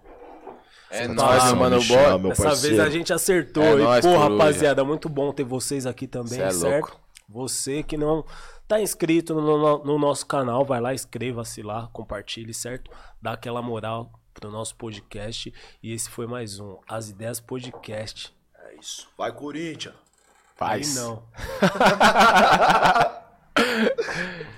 É Tá, nóis, meu mano. Bora. meu Dessa parceiro. vez a gente acertou. É e, nóis, pô, coruja. rapaziada, muito bom ter vocês aqui também, é certo? louco. Você que não tá inscrito no, no- no nosso canal, vai lá, inscreva-se lá, compartilhe, certo? Dá aquela moral pro nosso podcast. E esse foi mais um As Ideias Podcast. É isso. Vai, Corinthians. Faz. Aí não.